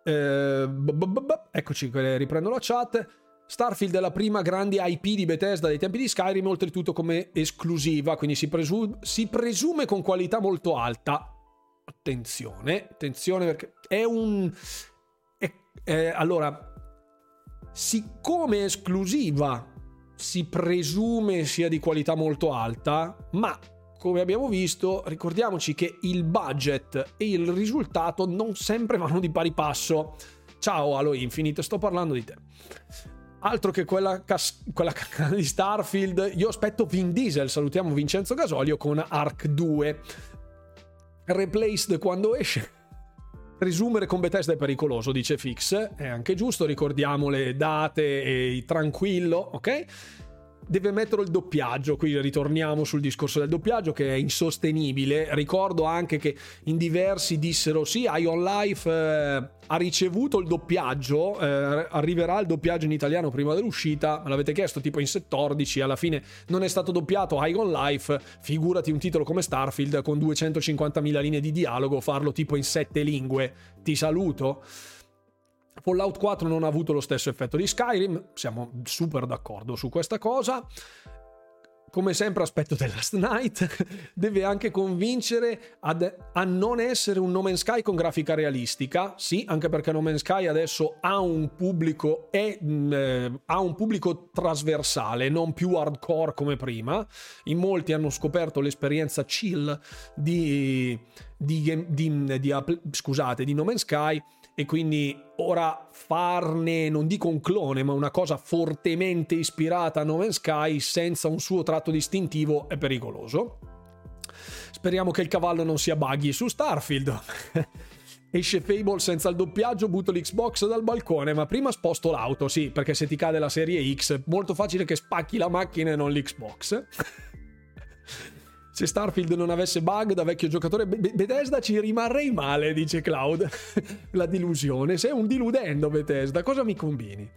S1: Eh, eccoci, riprendo la chat. Starfield è la prima grande IP di Bethesda dei tempi di Skyrim, oltretutto come esclusiva, quindi si, presu- si presume con qualità molto alta. Attenzione, attenzione perché è un... È, è, allora, siccome esclusiva si presume sia di qualità molto alta, ma come abbiamo visto, ricordiamoci che il budget e il risultato non sempre vanno di pari passo. Ciao Halo Infinite, sto parlando di te. Altro che quella, cas- quella di Starfield, io aspetto Vin Diesel, salutiamo Vincenzo Gasolio con Arc 2. Replaced quando esce. Presumere con Bethesda è pericoloso, dice Fix. È anche giusto, ricordiamo le date e tranquillo, ok? Deve mettere il doppiaggio, qui ritorniamo sul discorso del doppiaggio che è insostenibile. Ricordo anche che in diversi dissero sì, Ion Life eh, ha ricevuto il doppiaggio, eh, arriverà il doppiaggio in italiano prima dell'uscita, me l'avete chiesto tipo in 14, alla fine non è stato doppiato Ion Life, figurati un titolo come Starfield con 250.000 linee di dialogo, farlo tipo in sette lingue. Ti saluto. Fallout 4 non ha avuto lo stesso effetto di Skyrim, siamo super d'accordo su questa cosa. Come sempre aspetto The Last Night deve anche convincere ad, a non essere un No Man's Sky con grafica realistica, sì, anche perché No Man's Sky adesso ha un pubblico, è, mm, eh, ha un pubblico trasversale, non più hardcore come prima. In molti hanno scoperto l'esperienza chill di, di, di, di scusate, di No Man's Sky e quindi ora farne, non dico un clone, ma una cosa fortemente ispirata a No Man's Sky senza un suo tratto distintivo è pericoloso. Speriamo che il cavallo non sia buggy su Starfield. Esce Fable senza il doppiaggio, butto l'Xbox dal balcone, ma prima sposto l'auto, sì, perché se ti cade la serie X, molto facile che spacchi la macchina e non l'Xbox se Starfield non avesse bug da vecchio giocatore Bethesda ci rimarrei male, dice Cloud. La delusione. Sei un diludendo Bethesda, cosa mi combini?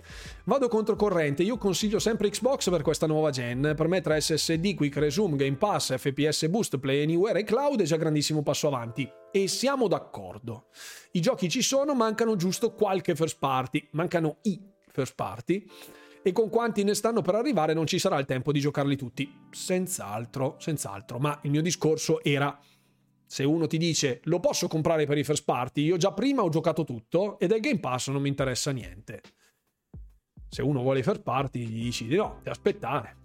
S1: Vado controcorrente, io consiglio sempre Xbox per questa nuova gen. Per me tra SSD, Quick Resume, Game Pass, FPS Boost, Play Anywhere e Cloud è già grandissimo passo avanti. E siamo d'accordo. I giochi ci sono, mancano giusto qualche first party. Mancano i first party e con quanti ne stanno per arrivare non ci sarà il tempo di giocarli tutti. Senz'altro, senz'altro, ma il mio discorso era se uno ti dice lo posso comprare per i first party, io già prima ho giocato tutto e del Game Pass non mi interessa niente. Se uno vuole i first party, gli dici di no, di aspettare.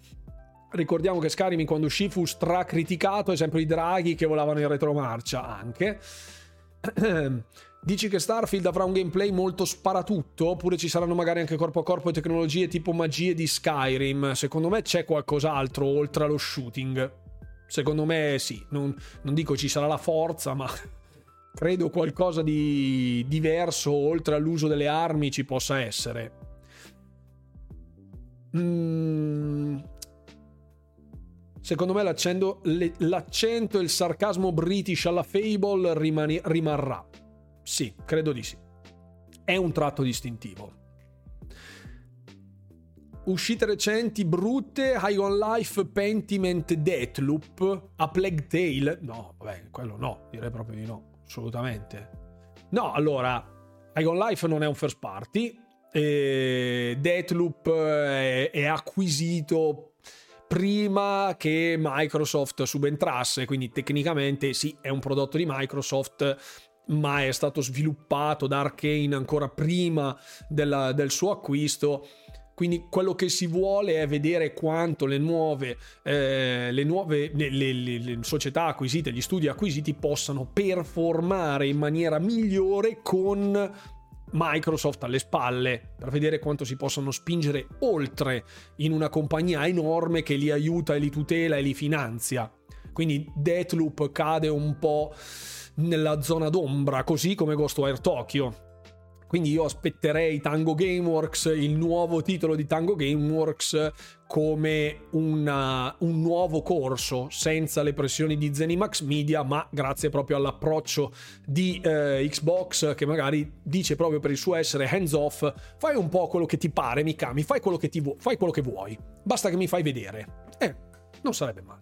S1: Ricordiamo che Skyrim quando uscì fu stracriticato, esempio i draghi che volavano in retromarcia anche. Dici che Starfield avrà un gameplay molto sparatutto, oppure ci saranno magari anche corpo a corpo tecnologie tipo magie di Skyrim? Secondo me c'è qualcos'altro oltre allo shooting. Secondo me sì, non, non dico ci sarà la forza, ma credo qualcosa di diverso oltre all'uso delle armi ci possa essere. Mm. Secondo me l'accento, e il sarcasmo british alla Fable rimani, rimarrà. Sì, credo di sì. È un tratto distintivo. Uscite recenti brutte, High on Life, Pentiment, Deathloop, A Plague Tale. No, vabbè, quello no, direi proprio di no, assolutamente. No, allora, High on Life non è un first party, e Deathloop è, è acquisito prima che Microsoft subentrasse, quindi tecnicamente sì, è un prodotto di Microsoft, ma è stato sviluppato da Arkane ancora prima della, del suo acquisto. Quindi quello che si vuole è vedere quanto le nuove, eh, le, nuove le, le, le, società acquisite, gli studi acquisiti possano performare in maniera migliore con Microsoft alle spalle per vedere quanto si possono spingere oltre in una compagnia enorme che li aiuta e li tutela e li finanzia. Quindi Deathloop cade un po' nella zona d'ombra, così come Ghostwire Tokyo. Quindi io aspetterei Tango Gameworks, il nuovo titolo di Tango Gameworks, come una, un nuovo corso, senza le pressioni di Zenimax Media, ma grazie proprio all'approccio di eh, Xbox che magari dice proprio per il suo essere hands off, fai un po' quello che ti pare, Mikami, fai quello che, ti vu- fai quello che vuoi, basta che mi fai vedere. Eh, non sarebbe male.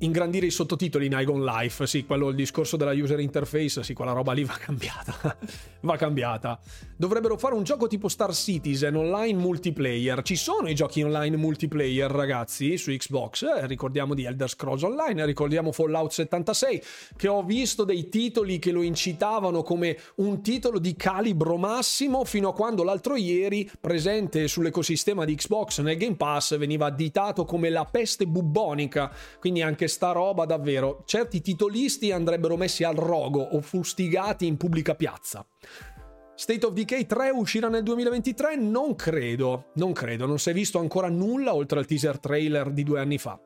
S1: Ingrandire i sottotitoli in Igon Life, sì, quello il discorso della user interface, sì, quella roba lì va cambiata. va cambiata. Dovrebbero fare un gioco tipo Star Citizen online multiplayer. Ci sono i giochi online multiplayer, ragazzi, su Xbox. Ricordiamo di Elder Scrolls Online, ricordiamo Fallout 76, che ho visto dei titoli che lo incitavano come un titolo di calibro massimo fino a quando l'altro ieri, presente sull'ecosistema di Xbox nel Game Pass, veniva additato come la peste bubbonica. Quindi anche sta roba davvero, certi titolisti andrebbero messi al rogo o fustigati in pubblica piazza. State of Decay 3 uscirà nel 2023? Non credo, non credo, non si è visto ancora nulla oltre al teaser trailer di due anni fa.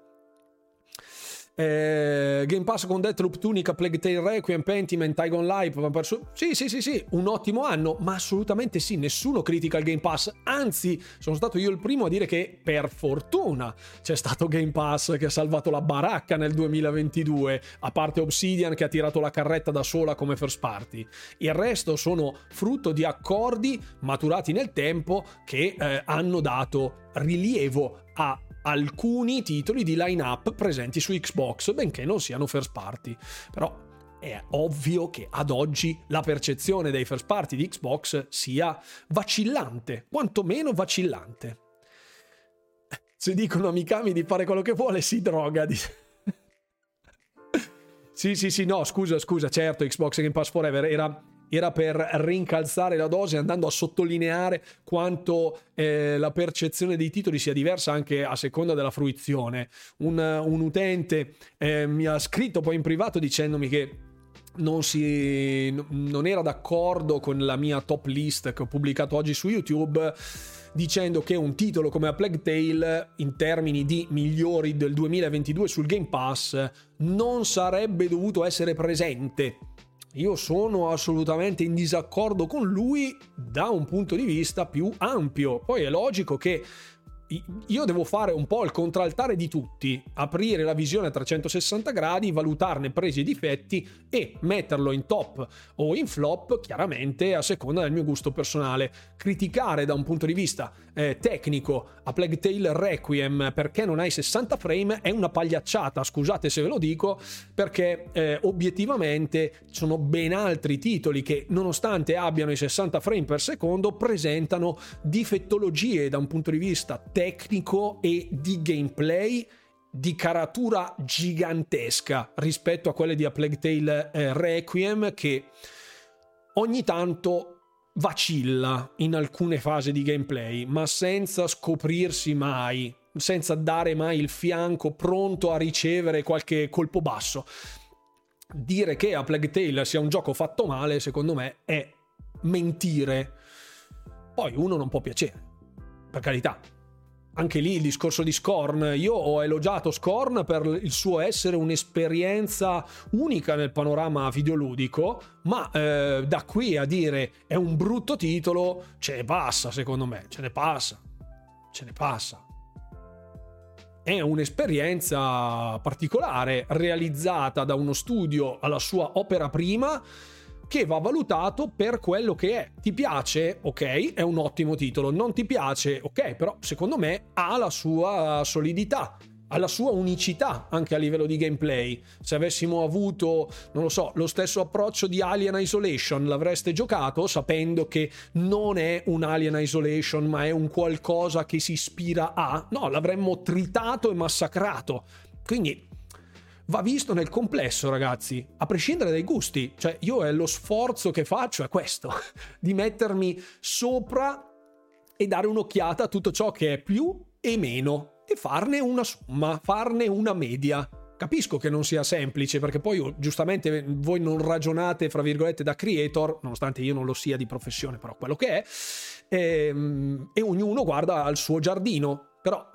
S1: Eh, Game Pass con Deathloop, Tunica, Plague Tale Requiem, Pentiment, Tigon Life. Perso- sì, sì, sì, sì, un ottimo anno, ma assolutamente sì, nessuno critica il Game Pass. Anzi, sono stato io il primo a dire che per fortuna c'è stato Game Pass che ha salvato la baracca nel 2022, a parte Obsidian che ha tirato la carretta da sola come first party. Il resto sono frutto di accordi maturati nel tempo che eh, hanno dato rilievo a alcuni titoli di line-up presenti su Xbox, benché non siano first party. Però è ovvio che ad oggi la percezione dei first party di Xbox sia vacillante, quantomeno vacillante. Se dicono a Mikami di fare quello che vuole, si droga. sì, sì, sì, no, scusa, scusa, certo, Xbox Game Pass Forever era era per rincalzare la dose andando a sottolineare quanto eh, la percezione dei titoli sia diversa anche a seconda della fruizione. Un, un utente eh, mi ha scritto poi in privato dicendomi che non, si, non era d'accordo con la mia top list che ho pubblicato oggi su YouTube dicendo che un titolo come A Plague Tale in termini di migliori del 2022 sul Game Pass non sarebbe dovuto essere presente io sono assolutamente in disaccordo con lui da un punto di vista più ampio. Poi è logico che io devo fare un po' il contraltare di tutti, aprire la visione a 360 gradi, valutarne presi e difetti e metterlo in top o in flop, chiaramente a seconda del mio gusto personale. Criticare da un punto di vista eh, tecnico a Plague Tale Requiem perché non hai 60 frame è una pagliacciata, scusate se ve lo dico, perché eh, obiettivamente sono ben altri titoli che nonostante abbiano i 60 frame per secondo presentano difettologie da un punto di vista tecnico e di gameplay di caratura gigantesca rispetto a quelle di A Plague Tale eh, Requiem che ogni tanto vacilla in alcune fasi di gameplay ma senza scoprirsi mai senza dare mai il fianco pronto a ricevere qualche colpo basso. Dire che A Plague Tale sia un gioco fatto male secondo me è mentire. Poi uno non può piacere per carità anche lì il discorso di Scorn, io ho elogiato Scorn per il suo essere un'esperienza unica nel panorama videoludico, ma eh, da qui a dire è un brutto titolo, ce ne passa secondo me, ce ne passa, ce ne passa. È un'esperienza particolare, realizzata da uno studio alla sua opera prima, che va valutato per quello che è. Ti piace? Ok, è un ottimo titolo. Non ti piace? Ok, però secondo me ha la sua solidità ha la sua unicità anche a livello di gameplay. Se avessimo avuto, non lo so, lo stesso approccio di Alien Isolation, l'avreste giocato sapendo che non è un Alien Isolation, ma è un qualcosa che si ispira a? No, l'avremmo tritato e massacrato. Quindi va visto nel complesso, ragazzi, a prescindere dai gusti. Cioè, io è lo sforzo che faccio è questo, di mettermi sopra e dare un'occhiata a tutto ciò che è più e meno e farne una somma, farne una media. Capisco che non sia semplice perché poi oh, giustamente voi non ragionate fra virgolette da creator, nonostante io non lo sia di professione, però quello che è, e, ehm, e ognuno guarda al suo giardino. Però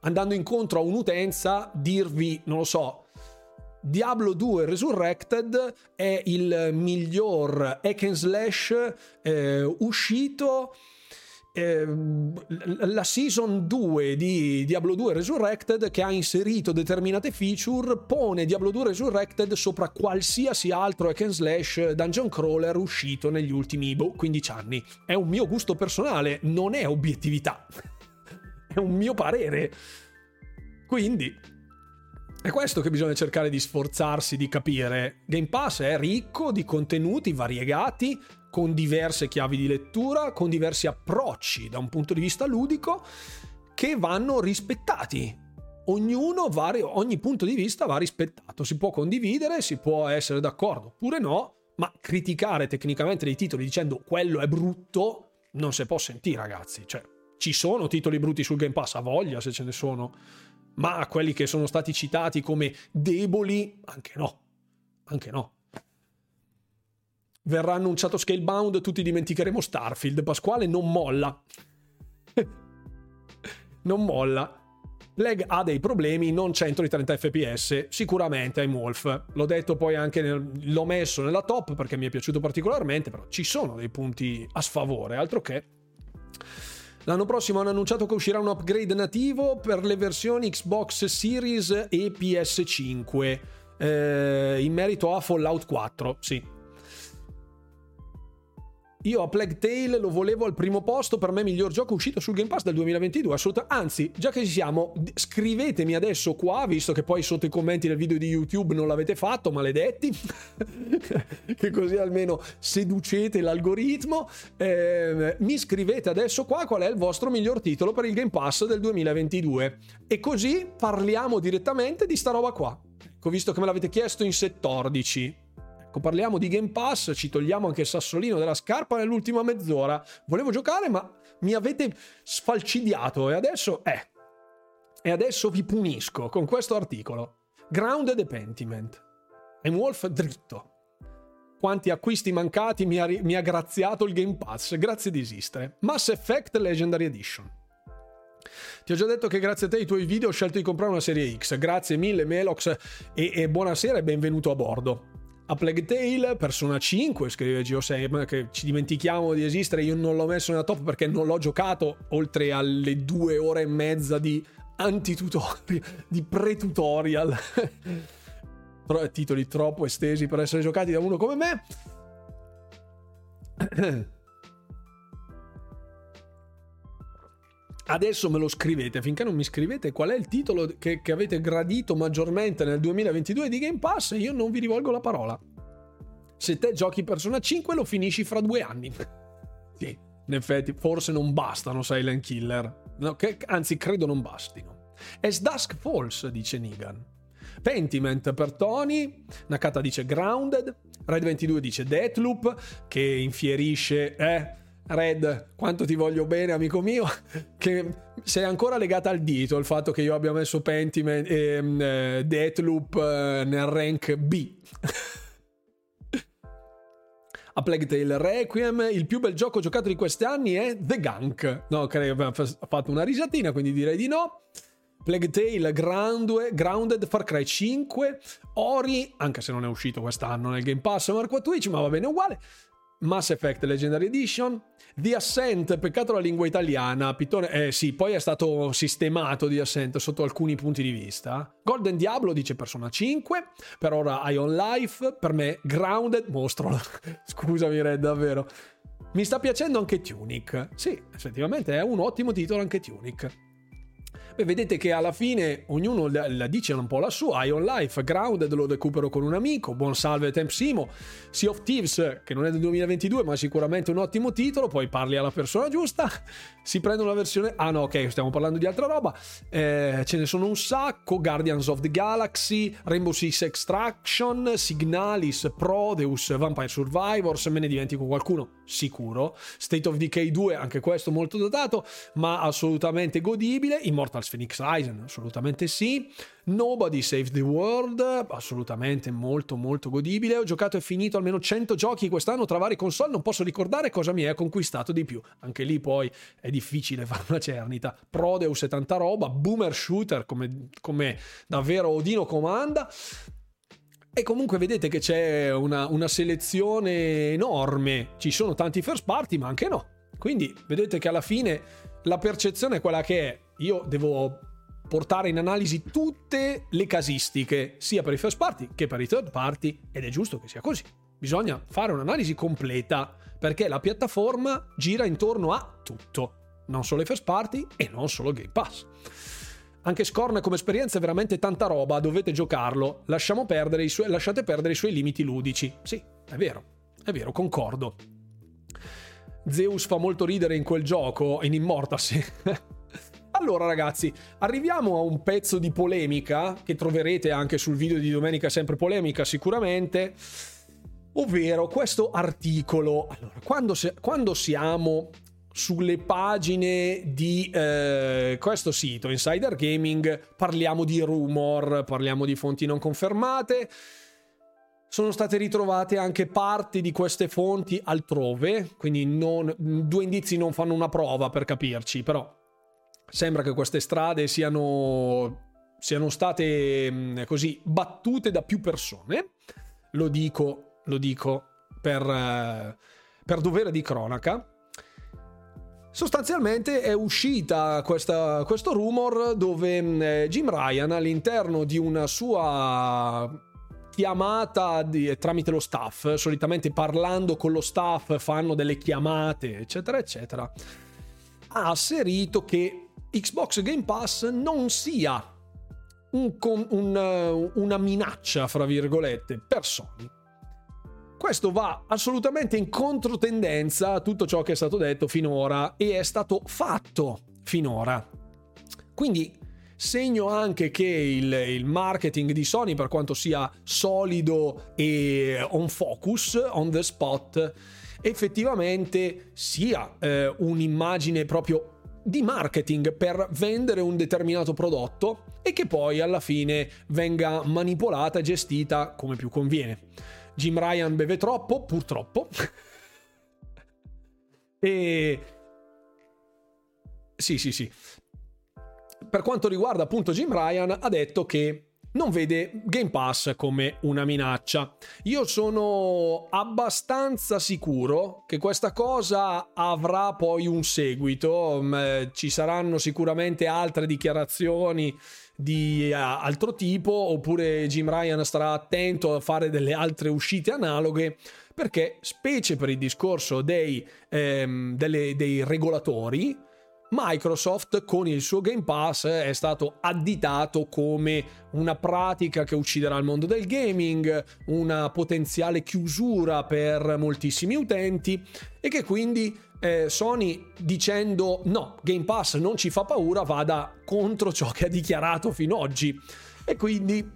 S1: andando incontro a un'utenza, dirvi, non lo so, Diablo 2 Resurrected è il miglior hack and slash eh, uscito eh, la season 2 di Diablo 2 Resurrected che ha inserito determinate feature pone Diablo 2 Resurrected sopra qualsiasi altro hack and slash dungeon crawler uscito negli ultimi boh, 15 anni. È un mio gusto personale, non è obiettività. è un mio parere. Quindi È questo che bisogna cercare di sforzarsi di capire. Game Pass è ricco di contenuti variegati, con diverse chiavi di lettura, con diversi approcci da un punto di vista ludico che vanno rispettati. Ognuno va, ogni punto di vista va rispettato. Si può condividere, si può essere d'accordo oppure no, ma criticare tecnicamente dei titoli dicendo quello è brutto non si può sentire, ragazzi. Cioè, ci sono titoli brutti sul Game Pass, a voglia se ce ne sono ma quelli che sono stati citati come deboli, anche no, anche no. Verrà annunciato Scalebound, tutti dimenticheremo Starfield, Pasquale non molla. non molla. Leg ha dei problemi, non 130 fps, sicuramente I'm Wolf. L'ho detto poi anche, nel, l'ho messo nella top perché mi è piaciuto particolarmente, però ci sono dei punti a sfavore, altro che... L'anno prossimo hanno annunciato che uscirà un upgrade nativo per le versioni Xbox Series e PS5 eh, in merito a Fallout 4. Sì, io a Plague Tale lo volevo al primo posto, per me miglior gioco uscito sul Game Pass del 2022, assolutamente. Anzi, già che ci siamo, scrivetemi adesso qua, visto che poi sotto i commenti del video di YouTube non l'avete fatto, maledetti, che così almeno seducete l'algoritmo. Eh, mi scrivete adesso qua qual è il vostro miglior titolo per il Game Pass del 2022 e così parliamo direttamente di sta roba qua. Ecco, visto che me l'avete chiesto in 14 Ecco, parliamo di Game Pass, ci togliamo anche il sassolino della scarpa nell'ultima mezz'ora. Volevo giocare, ma mi avete sfalcidiato e adesso, eh, e adesso vi punisco con questo articolo. Grounded e Pentiment. E Wolf dritto. Quanti acquisti mancati mi ha, mi ha graziato il Game Pass. Grazie di esistere. Mass Effect Legendary Edition. Ti ho già detto che grazie a te e ai tuoi video ho scelto di comprare una serie X. Grazie mille Melox e, e buonasera e benvenuto a bordo. A Plague Tale, Persona 5, scrive Geosem, che ci dimentichiamo di esistere, io non l'ho messo nella top perché non l'ho giocato, oltre alle due ore e mezza di antitutorial, di pre-tutorial. Titoli troppo estesi per essere giocati da uno come me. Adesso me lo scrivete, finché non mi scrivete qual è il titolo che, che, avete gradito maggiormente nel 2022 di Game Pass, io non vi rivolgo la parola. Se te giochi Persona 5 lo finisci fra due anni. sì, in effetti, forse non bastano Silent Killer. No, che, anzi, credo non bastino. As Dusk Falls, dice Negan. Pentiment per Tony, Nakata dice Grounded, Red 22 dice Deathloop, che infierisce, eh, Red, quanto ti voglio bene, amico mio, che sei ancora legata al dito il fatto che io abbia messo Pentiment e ehm, eh, Deathloop eh, nel rank B. A Plague Tale Requiem, il più bel gioco giocato di questi anni è The Gunk. No, credo ha fatto una risatina, quindi direi di no. Plague Tale Grounded, Grounded, Far Cry 5, Ori, anche se non è uscito quest'anno nel Game Pass Marco Twitch, ma va bene uguale. Mass Effect Legendary Edition, The Ascent, peccato la lingua italiana, Pittone, eh sì, poi è stato sistemato The Ascent sotto alcuni punti di vista. Golden Diablo dice Persona 5, per ora Ion Life, per me Grounded, mostro, scusami Red, davvero. Mi sta piacendo anche Tunic, sì, effettivamente è un ottimo titolo anche Tunic. Beh, vedete che alla fine ognuno la, dice un po' la sua. Ion Life, Grounded lo recupero con un amico. Buon salve Tempsimo. Sea of Thieves, che non è del 2022, ma sicuramente un ottimo titolo. Poi parli alla persona giusta. Si prende una versione. Ah, no, ok, stiamo parlando di altra roba. Eh, ce ne sono un sacco: Guardians of the Galaxy, Rainbow Six Extraction, Signalis, Prodeus, Vampire Survivors. Me ne dimentico qualcuno, sicuro. State of Decay 2, anche questo molto datato, ma assolutamente godibile. Immortal Charles Phoenix Rising, assolutamente sì. Nobody Save the World, assolutamente molto molto godibile. Ho giocato e finito almeno 100 giochi quest'anno tra varie console, non posso ricordare cosa mi è conquistato di più. Anche lì poi è difficile fare una cernita. Prodeus e tanta roba, boomer shooter come, come davvero Odino comanda. E comunque vedete che c'è una, una, selezione enorme. Ci sono tanti first party, ma anche no. Quindi vedete che alla fine la percezione è quella che è io devo portare in analisi tutte le casistiche, sia per i first party che per i third party, ed è giusto che sia così. Bisogna fare un'analisi completa perché la piattaforma gira intorno a tutto, non solo i first party e non solo Game Pass. Anche Scorn come esperienza è veramente tanta roba, dovete giocarlo. Perdere su- lasciate perdere i suoi limiti ludici. Sì, è vero, è vero, concordo. Zeus fa molto ridere in quel gioco, in Immortals. Allora ragazzi, arriviamo a un pezzo di polemica che troverete anche sul video di domenica sempre polemica sicuramente, ovvero questo articolo. Allora, quando, si- quando siamo sulle pagine di eh, questo sito Insider Gaming parliamo di rumor, parliamo di fonti non confermate. Sono state ritrovate anche parti di queste fonti altrove, quindi non, due indizi non fanno una prova per capirci, però sembra che queste strade siano, siano state mm, così battute da più persone. Lo dico, lo dico per, eh, per dovere di cronaca. Sostanzialmente è uscita questa, questo rumor dove mm, eh, Jim Ryan all'interno di una sua chiamata di, tramite lo staff, solitamente parlando con lo staff fanno delle chiamate, eccetera, eccetera, ha asserito che Xbox Game Pass non sia un, un, uh, una minaccia, fra virgolette, per Sony. Questo va assolutamente in controtendenza a tutto ciò che è stato detto finora e è stato fatto finora. Quindi segno anche che il, il, marketing di Sony, per quanto sia solido e on focus, on the spot, effettivamente sia eh, un'immagine proprio di marketing per vendere un determinato prodotto e che poi alla fine venga manipolata e gestita come più conviene. Jim Ryan beve troppo, purtroppo. e sì, sì, sì. Per quanto riguarda appunto Jim Ryan, ha detto che non vede Game Pass come una minaccia. Io sono abbastanza sicuro che questa cosa avrà poi un seguito, mm, eh, ci saranno sicuramente altre dichiarazioni di uh, altro tipo oppure Jim Ryan starà attento a fare delle altre uscite analoghe perché specie per il discorso dei, ehm, delle, dei regolatori Microsoft con il suo Game Pass è stato additato come una pratica che ucciderà il mondo del gaming, una potenziale chiusura per moltissimi utenti e che quindi eh, Sony dicendo no, Game Pass non ci fa paura vada contro ciò che ha dichiarato fino ad oggi e quindi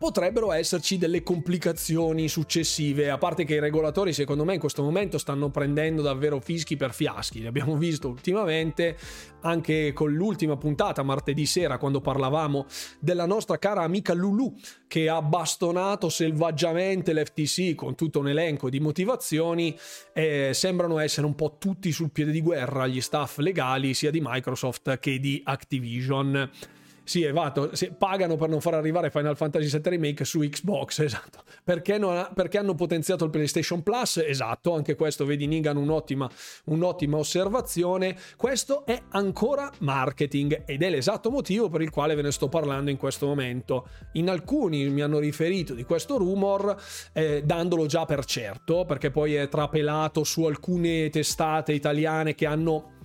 S1: potrebbero esserci delle complicazioni successive, a parte che i regolatori secondo me in questo momento stanno prendendo davvero fischi per fiaschi, li abbiamo visto ultimamente anche con l'ultima puntata martedì sera quando parlavamo della nostra cara amica Lulu che ha bastonato selvaggiamente l'FTC con tutto un elenco di motivazioni eh, sembrano essere un po' tutti sul piede di guerra gli staff legali sia di Microsoft che di Activision. Sì, esatto, sì, pagano per non far arrivare Final Fantasy VII Remake su Xbox, esatto. Perché, ha, perché, hanno potenziato il PlayStation Plus? Esatto, anche questo vedi Nigan un'ottima, un'ottima osservazione. Questo è ancora marketing ed è l'esatto motivo per il quale ve ne sto parlando in questo momento. In alcuni mi hanno riferito di questo rumor eh, dandolo già per certo, perché poi è trapelato su alcune testate italiane che hanno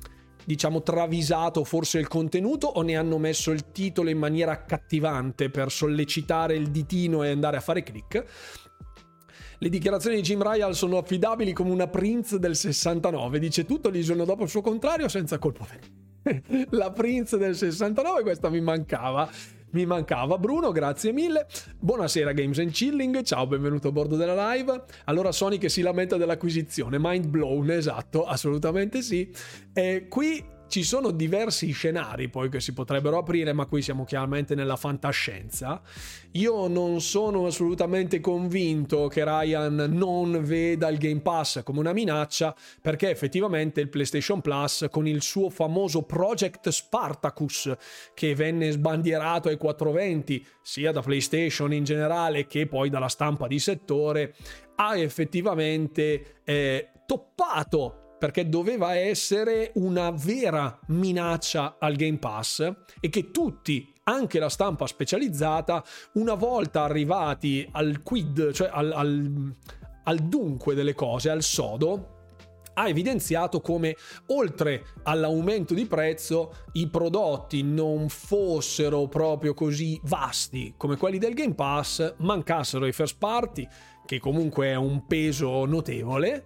S1: diciamo travisato forse il contenuto o ne hanno messo il titolo in maniera accattivante per sollecitare il ditino e andare a fare click. Le dichiarazioni di Jim Ryan sono affidabili come una Prince del 69, dice tutto il giorno dopo il suo contrario senza colpo. La Prince del 69, questa mi mancava mi mancava. Bruno, grazie mille. Buonasera Games and Chilling, ciao, benvenuto a bordo della live. Allora Sony che si lamenta dell'acquisizione, mind blown, esatto, assolutamente sì. E qui ci sono diversi scenari poi che si potrebbero aprire, ma qui siamo chiaramente nella fantascienza. Io non sono assolutamente convinto che Ryan non veda il Game Pass come una minaccia, perché effettivamente il PlayStation Plus con il suo famoso Project Spartacus che venne sbandierato ai 420 sia da PlayStation in generale che poi dalla stampa di settore, ha effettivamente eh, toppato perché doveva essere una vera minaccia al Game Pass e che tutti, anche la stampa specializzata, una volta arrivati al quid, cioè al, al, al dunque delle cose, al sodo, ha evidenziato come oltre all'aumento di prezzo i prodotti non fossero proprio così vasti come quelli del Game Pass, mancassero i first party, che comunque è un peso notevole,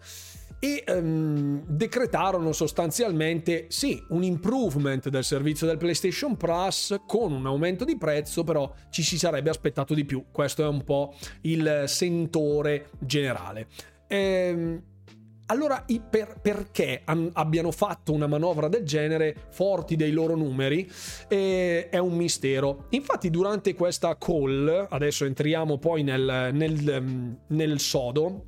S1: e um, decretarono sostanzialmente sì un improvement del servizio del PlayStation Plus con un aumento di prezzo però ci si sarebbe aspettato di più questo è un po' il sentore generale ehm, allora, per, perché an, abbiano fatto una manovra del genere forti dei loro numeri eh, è un mistero. Infatti, durante questa call, adesso entriamo poi nel, nel, nel sodo,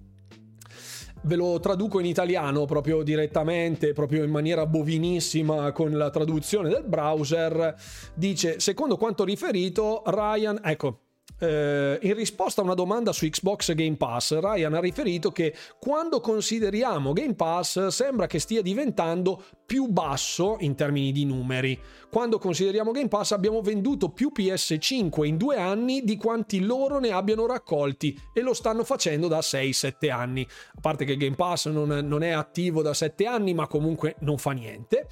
S1: Ve lo traduco in italiano proprio direttamente, proprio in maniera bovinissima con la traduzione del browser. Dice, secondo quanto riferito, Ryan, ecco, eh, in risposta a una domanda su Xbox Game Pass, Ryan ha riferito che quando consideriamo Game Pass sembra che stia diventando più basso in termini di numeri. Quando consideriamo Game Pass abbiamo venduto più PS5 in due anni di quanti loro ne abbiano raccolti e lo stanno facendo da 6-7 anni. A parte che Game Pass non, non è attivo da 7 anni, ma comunque non fa niente.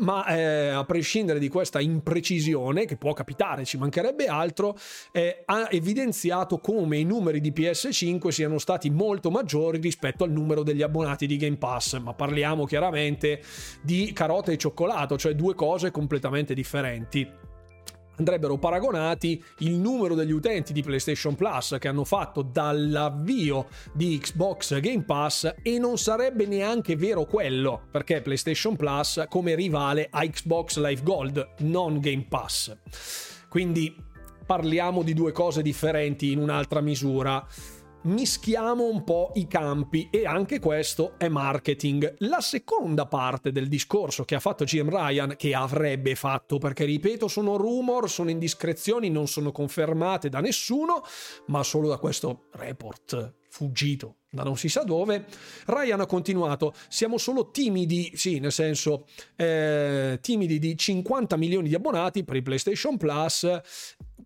S1: Ma eh, a prescindere di questa imprecisione, che può capitare, ci mancherebbe altro, eh, ha evidenziato come i numeri di PS5 siano stati molto maggiori rispetto al numero degli abbonati di Game Pass. Ma parliamo chiaramente di carota e cioccolato, cioè due cose completamente differenti andrebbero paragonati il numero degli utenti di PlayStation Plus che hanno fatto dall'avvio di Xbox Game Pass e non sarebbe neanche vero quello, perché PlayStation Plus come rivale a Xbox Live Gold, non Game Pass. Quindi parliamo di due cose differenti in un'altra misura mischiamo un po' i campi e anche questo è marketing. La seconda parte del discorso che ha fatto GM Ryan, che avrebbe fatto, perché ripeto, sono rumor, sono indiscrezioni, non sono confermate da nessuno, ma solo da questo report fuggito da non si sa dove, Ryan ha continuato, siamo solo timidi, sì, nel senso, eh, timidi di 50 milioni di abbonati per il PlayStation Plus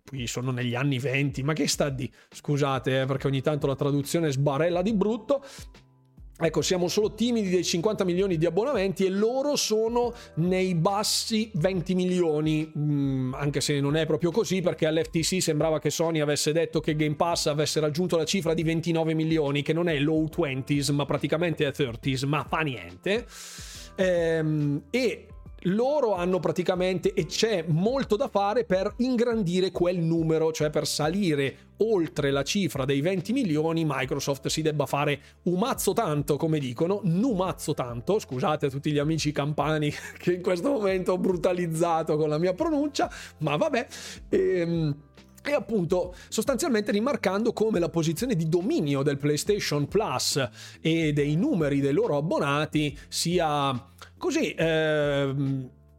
S1: qui sono negli anni 20, ma che sta di? Scusate, eh, perché ogni tanto la traduzione sbarella di brutto. Ecco, siamo solo timidi dei 50 milioni di abbonamenti e loro sono nei bassi 20 milioni, mm, anche se non è proprio così perché all'FTC sembrava che Sony avesse detto che Game Pass avesse raggiunto la cifra di 29 milioni, che non è low 20s ma praticamente è 30s, ma fa niente. Ehm, e loro hanno praticamente, e c'è molto da fare per ingrandire quel numero, cioè per salire oltre la cifra dei 20 milioni, Microsoft si debba fare un mazzo tanto, come dicono, numazzo tanto, scusate a tutti gli amici campani che in questo momento ho brutalizzato con la mia pronuncia, ma vabbè. Ehm, e appunto sostanzialmente rimarcando come la posizione di dominio del PlayStation Plus e dei numeri dei loro abbonati sia così eh,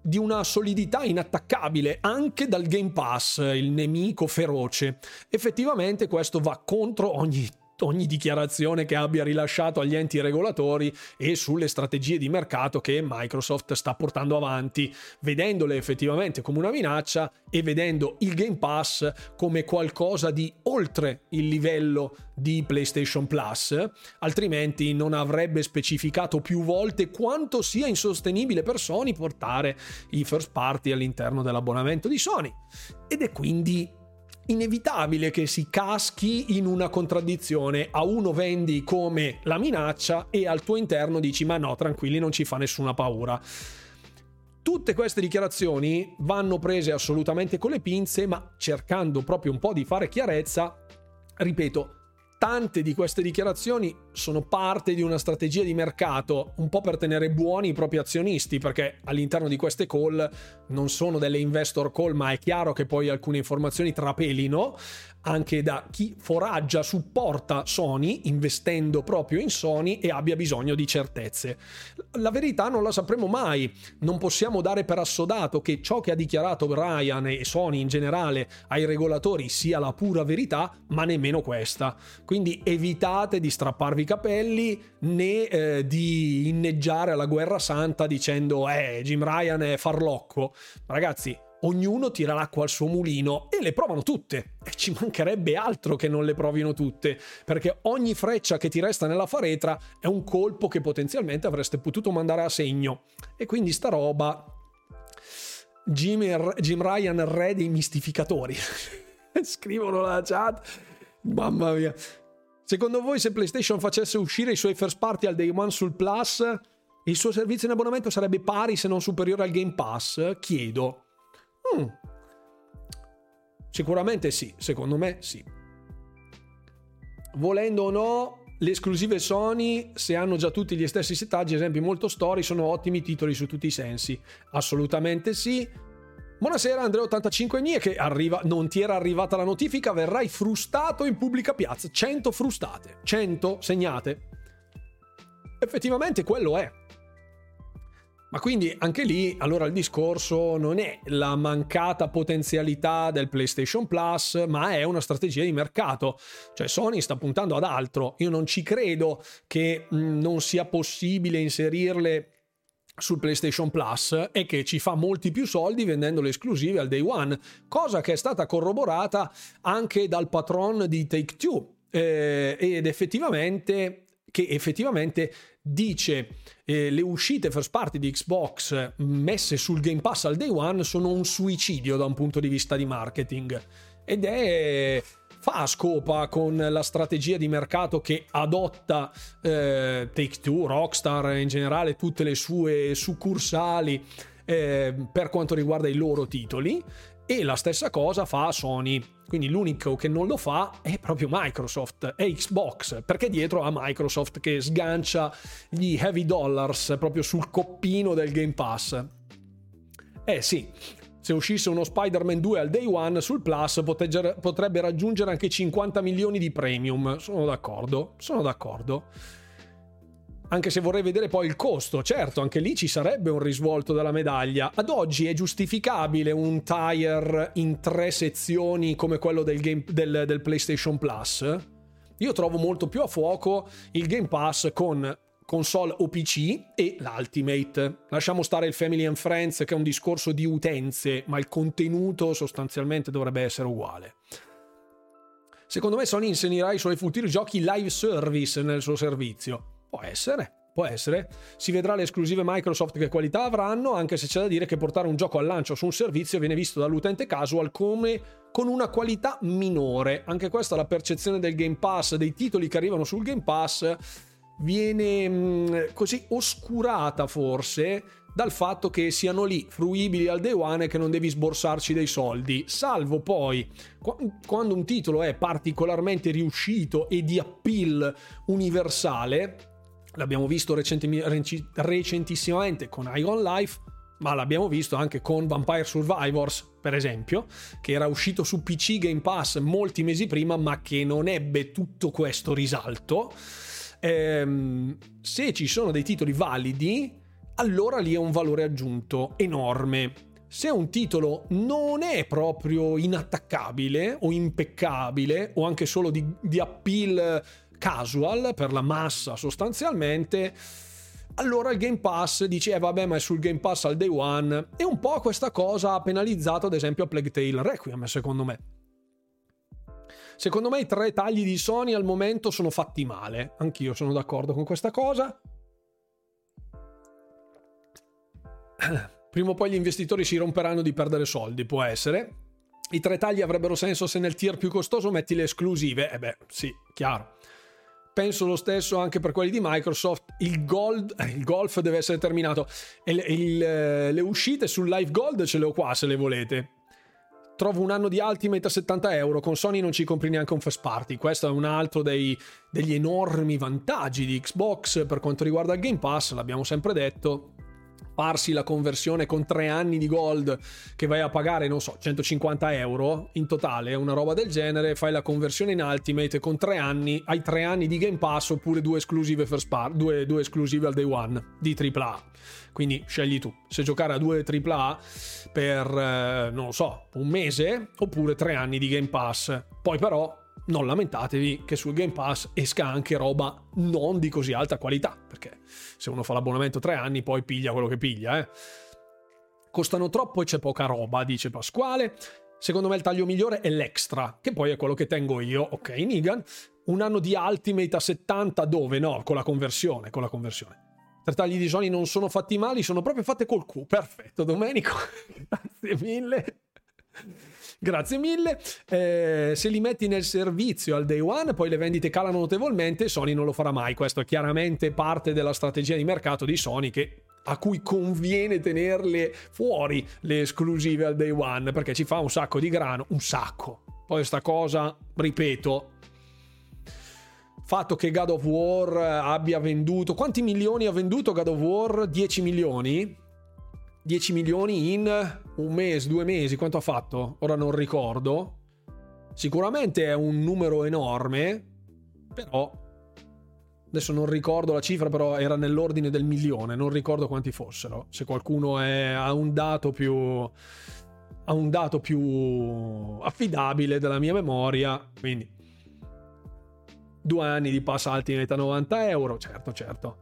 S1: di una solidità inattaccabile anche dal Game Pass, il nemico feroce. Effettivamente questo va contro ogni ogni dichiarazione che abbia rilasciato agli enti regolatori e sulle strategie di mercato che Microsoft sta portando avanti, vedendole effettivamente come una minaccia e vedendo il Game Pass come qualcosa di oltre il livello di PlayStation Plus, altrimenti non avrebbe specificato più volte quanto sia insostenibile per Sony portare i first party all'interno dell'abbonamento di Sony. Ed è quindi inevitabile che si caschi in una contraddizione. A uno vendi come la minaccia e al tuo interno dici ma no, tranquilli, non ci fa nessuna paura. Tutte queste dichiarazioni vanno prese assolutamente con le pinze, ma cercando proprio un po' di fare chiarezza, ripeto, tante di queste dichiarazioni sono parte di una strategia di mercato, un po' per tenere buoni i propri azionisti, perché all'interno di queste call non sono delle investor call, ma è chiaro che poi alcune informazioni trapelino anche da chi foraggia, supporta Sony, investendo proprio in Sony e abbia bisogno di certezze. La verità non la sapremo mai, non possiamo dare per assodato che ciò che ha dichiarato Ryan e Sony in generale ai regolatori sia la pura verità, ma nemmeno questa. Quindi evitate di strapparvi capelli né eh, di inneggiare alla guerra santa dicendo eh Jim Ryan è farlocco. Ragazzi, ognuno tira l'acqua al suo mulino e le provano tutte. E ci mancherebbe altro che non le provino tutte, perché ogni freccia che ti resta nella faretra è un colpo che potenzialmente avreste potuto mandare a segno. E quindi sta roba... Jim, Jim Ryan re dei mistificatori. Scrivono la chat. Mamma mia. Secondo voi se PlayStation facesse uscire i suoi first party al day one sul Plus, il suo servizio in abbonamento sarebbe pari se non superiore al Game Pass? Chiedo. Mm. Sicuramente sì, secondo me sì. Volendo o no, le esclusive Sony, se hanno già tutti gli stessi settaggi, esempi molto story, sono ottimi titoli su tutti i sensi. Assolutamente sì. Buonasera Andrea85 Nie che arriva, non ti era arrivata la notifica, verrai frustato in pubblica piazza. 100 frustate, 100 segnate. Effettivamente quello è. Ma quindi anche lì, allora il discorso non è la mancata potenzialità del PlayStation Plus, ma è una strategia di mercato. Cioè Sony sta puntando ad altro. Io non ci credo che mh, non sia possibile inserirle sul PlayStation Plus e che ci fa molti più soldi vendendo le esclusive al day one, cosa che è stata corroborata anche dal patron di Take Two. Eh, ed effettivamente che effettivamente dice eh, le uscite first party di Xbox messe sul Game Pass al day one sono un suicidio da un punto di vista di marketing ed è fa scopa con la strategia di mercato che adotta eh, Take Two, Rockstar in generale, tutte le sue succursali eh, per quanto riguarda i loro titoli e la stessa cosa fa Sony. Quindi l'unico che non lo fa è proprio Microsoft, è Xbox, perché dietro ha Microsoft che sgancia gli heavy dollars proprio sul coppino del Game Pass. Eh sì, se uscisse uno Spider-Man 2 al day one sul Plus potrebbe raggiungere anche 50 milioni di premium. Sono d'accordo, sono d'accordo anche se vorrei vedere poi il costo. Certo, anche lì ci sarebbe un risvolto della medaglia. Ad oggi è giustificabile un tire in tre sezioni come quello del, game, del, del PlayStation Plus? Io trovo molto più a fuoco il Game Pass con console o PC e l'Ultimate. Lasciamo stare il Family and Friends che è un discorso di utenze, ma il contenuto sostanzialmente dovrebbe essere uguale. Secondo me Sony insegnerà i suoi futuri giochi live service nel suo servizio. Può essere, può essere. Si vedrà le esclusive Microsoft che qualità avranno, anche se c'è da dire che portare un gioco al lancio su un servizio viene visto dall'utente casual come con una qualità minore. Anche questa è la percezione del Game Pass, dei titoli che arrivano sul Game Pass viene mh, mm, così oscurata forse dal fatto che siano lì fruibili al day one e che non devi sborsarci dei soldi, salvo poi quando un titolo è particolarmente riuscito e di appeal universale, l'abbiamo visto recentissimamente con Ion Life, ma l'abbiamo visto anche con Vampire Survivors, per esempio, che era uscito su PC Game Pass molti mesi prima, ma che non ebbe tutto questo risalto. Ehm, se ci sono dei titoli validi, allora lì è un valore aggiunto enorme. Se un titolo non è proprio inattaccabile o impeccabile o anche solo di, di appeal casual per la massa sostanzialmente, allora il Game Pass dice eh vabbè ma è sul Game Pass al day one e un po' questa cosa ha penalizzato ad esempio Plague Tale Requiem secondo me. Secondo me i tre tagli di Sony al momento sono fatti male, anch'io sono d'accordo con questa cosa. Prima o poi gli investitori si romperanno di perdere soldi, può essere. I tre tagli avrebbero senso se nel tier più costoso metti le esclusive. Eh beh, sì, chiaro. Penso lo stesso anche per quelli di Microsoft. Il, gold, eh, il golf deve essere terminato. E le, il, eh, le uscite sul Live Gold ce le ho qua se le volete. Trovo un anno di Ultimate a 70 euro. Con Sony non ci compri neanche un first party. Questo è un altro dei, degli enormi vantaggi di Xbox per quanto riguarda il Game Pass. L'abbiamo sempre detto farsi la conversione con tre anni di gold che vai a pagare, non so, 150 euro in totale, una roba del genere, fai la conversione in Ultimate con tre anni, hai tre anni di Game Pass oppure due esclusive first part, due, due esclusive al day one di AAA. Quindi scegli tu se giocare a due AAA per, eh, non lo so, un mese oppure tre anni di Game Pass. Poi però non lamentatevi che sul Game Pass esca anche roba non di così alta qualità, perché se uno fa l'abbonamento tre anni poi piglia quello che piglia, eh. Costano troppo e c'è poca roba, dice Pasquale. Secondo me il taglio migliore è l'extra, che poi è quello che tengo io, ok, Nigan. Un anno di Ultimate a 70 dove? No, con la conversione, con la conversione. Tre tagli di Sony non sono fatti male, sono proprio fatte col Q. Perfetto, Domenico. Grazie mille. Grazie mille. Eh, se li metti nel servizio al day one, poi le vendite calano notevolmente, Sony non lo farà mai. Questo è chiaramente parte della strategia di mercato di Sony che a cui conviene tenerle fuori le esclusive al day one perché ci fa un sacco di grano, un sacco. Poi sta cosa, ripeto, fatto che God of War abbia venduto quanti milioni ha venduto God of War? 10 milioni? 10 milioni in un mese, due mesi, quanto ha fatto? Ora non ricordo. Sicuramente è un numero enorme, però adesso non ricordo la cifra, però era nell'ordine del milione, non ricordo quanti fossero. Se qualcuno è, ha un dato più ha un dato più affidabile della mia memoria, quindi due anni di pass Ultimate a 90 euro, certo, certo.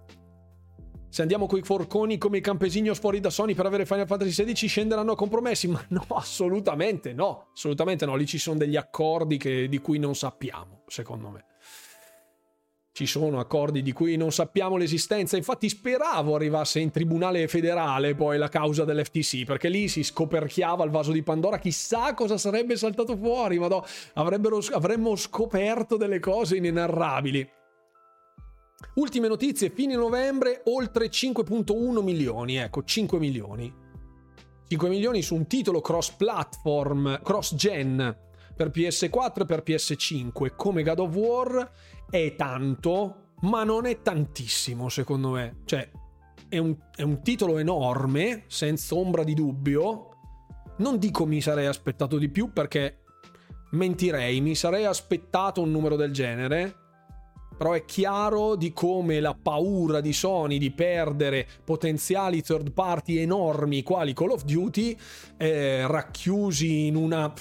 S1: Se andiamo coi forconi come i campesinos fuori da Sony per avere Final Fantasy XVI scenderanno a compromessi? Ma no, assolutamente no, assolutamente no. Lì ci sono degli accordi che, di cui non sappiamo, secondo me. Ci sono accordi di cui non sappiamo l'esistenza. Infatti speravo arrivasse in tribunale federale poi la causa dell'FTC, perché lì si scoperchiava il vaso di Pandora. Chissà cosa sarebbe saltato fuori, ma avremmo scoperto delle cose inenarrabili. Ultime notizie, fine novembre, oltre 5.1 milioni, ecco, 5 milioni. 5 milioni su un titolo cross-platform, cross-gen per PS4 e per PS5, come God of War, è tanto, ma non è tantissimo secondo me. Cioè, è un, è un titolo enorme, senza ombra di dubbio. Non dico mi sarei aspettato di più perché mentirei, mi sarei aspettato un numero del genere però è chiaro di come la paura di Sony di perdere potenziali third party enormi quali Call of Duty eh, racchiusi in una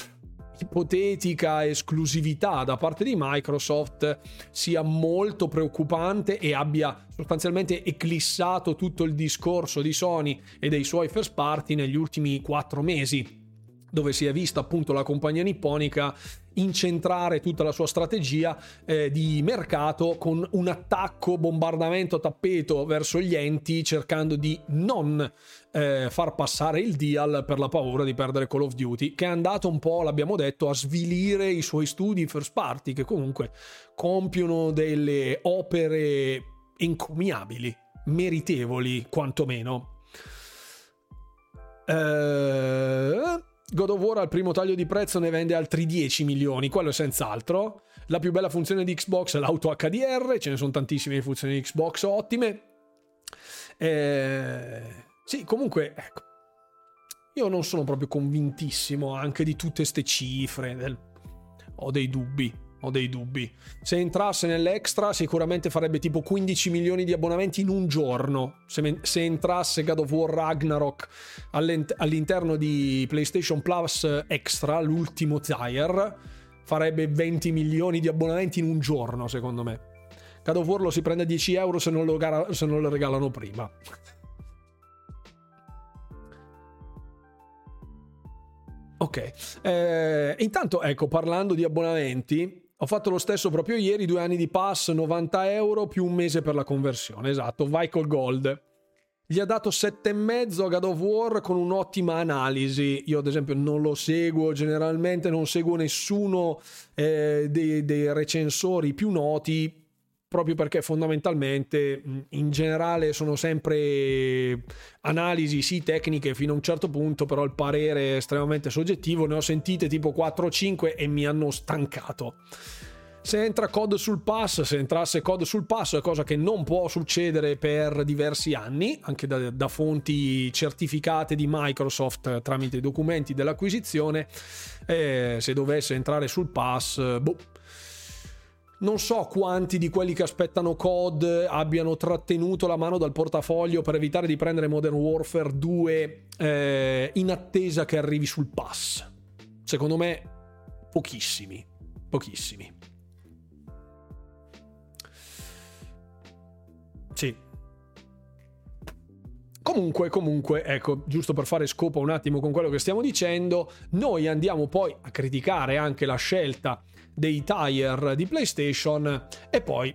S1: ipotetica esclusività da parte di Microsoft sia molto preoccupante e abbia sostanzialmente eclissato tutto il discorso di Sony e dei suoi first party negli ultimi quattro mesi dove si è vista appunto la compagnia nipponica incentrare tutta la sua strategia eh, di mercato con un attacco bombardamento a tappeto verso gli enti cercando di non eh, far passare il deal per la paura di perdere Call of Duty che è andato un po' l'abbiamo detto a svilire i suoi studi first party che comunque compiono delle opere encomiabili meritevoli quantomeno. Eh God of War al primo taglio di prezzo ne vende altri 10 milioni, quello è senz'altro. La più bella funzione di Xbox è l'auto HDR, ce ne sono tantissime funzioni di Xbox ottime. Eh, sì, comunque, ecco, io non sono proprio convintissimo anche di tutte queste cifre. Del... Ho dei dubbi ho dei dubbi. Se entrasse nell'extra sicuramente farebbe tipo 15 milioni di abbonamenti in un giorno. Se, se entrasse God of War Ragnarok all'interno di PlayStation Plus Extra, l'ultimo tier, farebbe 20 milioni di abbonamenti in un giorno secondo me. God of War lo si prende a 10 euro se non lo, gara- se non lo regalano prima. Ok, eh, intanto ecco parlando di abbonamenti, ho fatto lo stesso proprio ieri, due anni di pass, 90 euro più un mese per la conversione, esatto, vai col gold. Gli ha dato 7,5 a God of War con un'ottima analisi. Io ad esempio non lo seguo generalmente, non seguo nessuno eh, dei, dei recensori più noti, proprio perché fondamentalmente in generale sono sempre analisi sì tecniche fino a un certo punto, però il parere è estremamente soggettivo, ne ho sentite tipo 4 o 5 e mi hanno stancato. Se entra COD sul pass, se entrasse COD sul pass, è cosa che non può succedere per diversi anni, anche da, da fonti certificate di Microsoft tramite i documenti dell'acquisizione. Eh, se dovesse entrare sul pass, boh, non so quanti di quelli che aspettano COD abbiano trattenuto la mano dal portafoglio per evitare di prendere Modern Warfare 2 eh, in attesa che arrivi sul pass. Secondo me, pochissimi. Pochissimi. Sì. Comunque, comunque, ecco, giusto per fare scopo un attimo con quello che stiamo dicendo, noi andiamo poi a criticare anche la scelta dei tire di PlayStation e poi...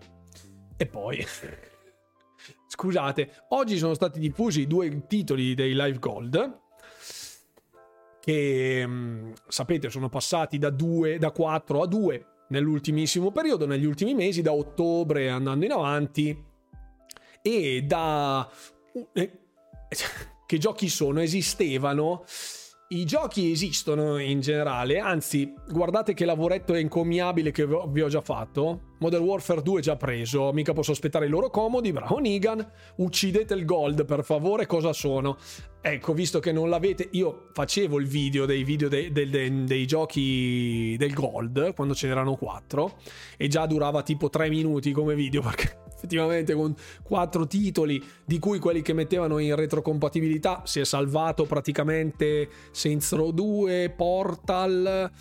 S1: E poi... Scusate, oggi sono stati diffusi due titoli dei Live Gold che mm, sapete sono passati da 2 da 4 a 2 nell'ultimissimo periodo, negli ultimi mesi, da ottobre andando in avanti e da eh, che giochi sono? Esistevano? I giochi esistono in generale, anzi, guardate che lavoretto encomiabile che vi ho già fatto. Modern Warfare 2 è già preso, mica posso aspettare i loro comodi, bravo Nigan. Uccidete il gold, per favore, cosa sono? Ecco, visto che non l'avete, io facevo il video dei video dei, dei, dei, dei giochi del gold, quando ce n'erano 4, e già durava tipo 3 minuti come video, perché effettivamente con quattro titoli, di cui quelli che mettevano in retrocompatibilità si è salvato praticamente Saints Row 2, Portal,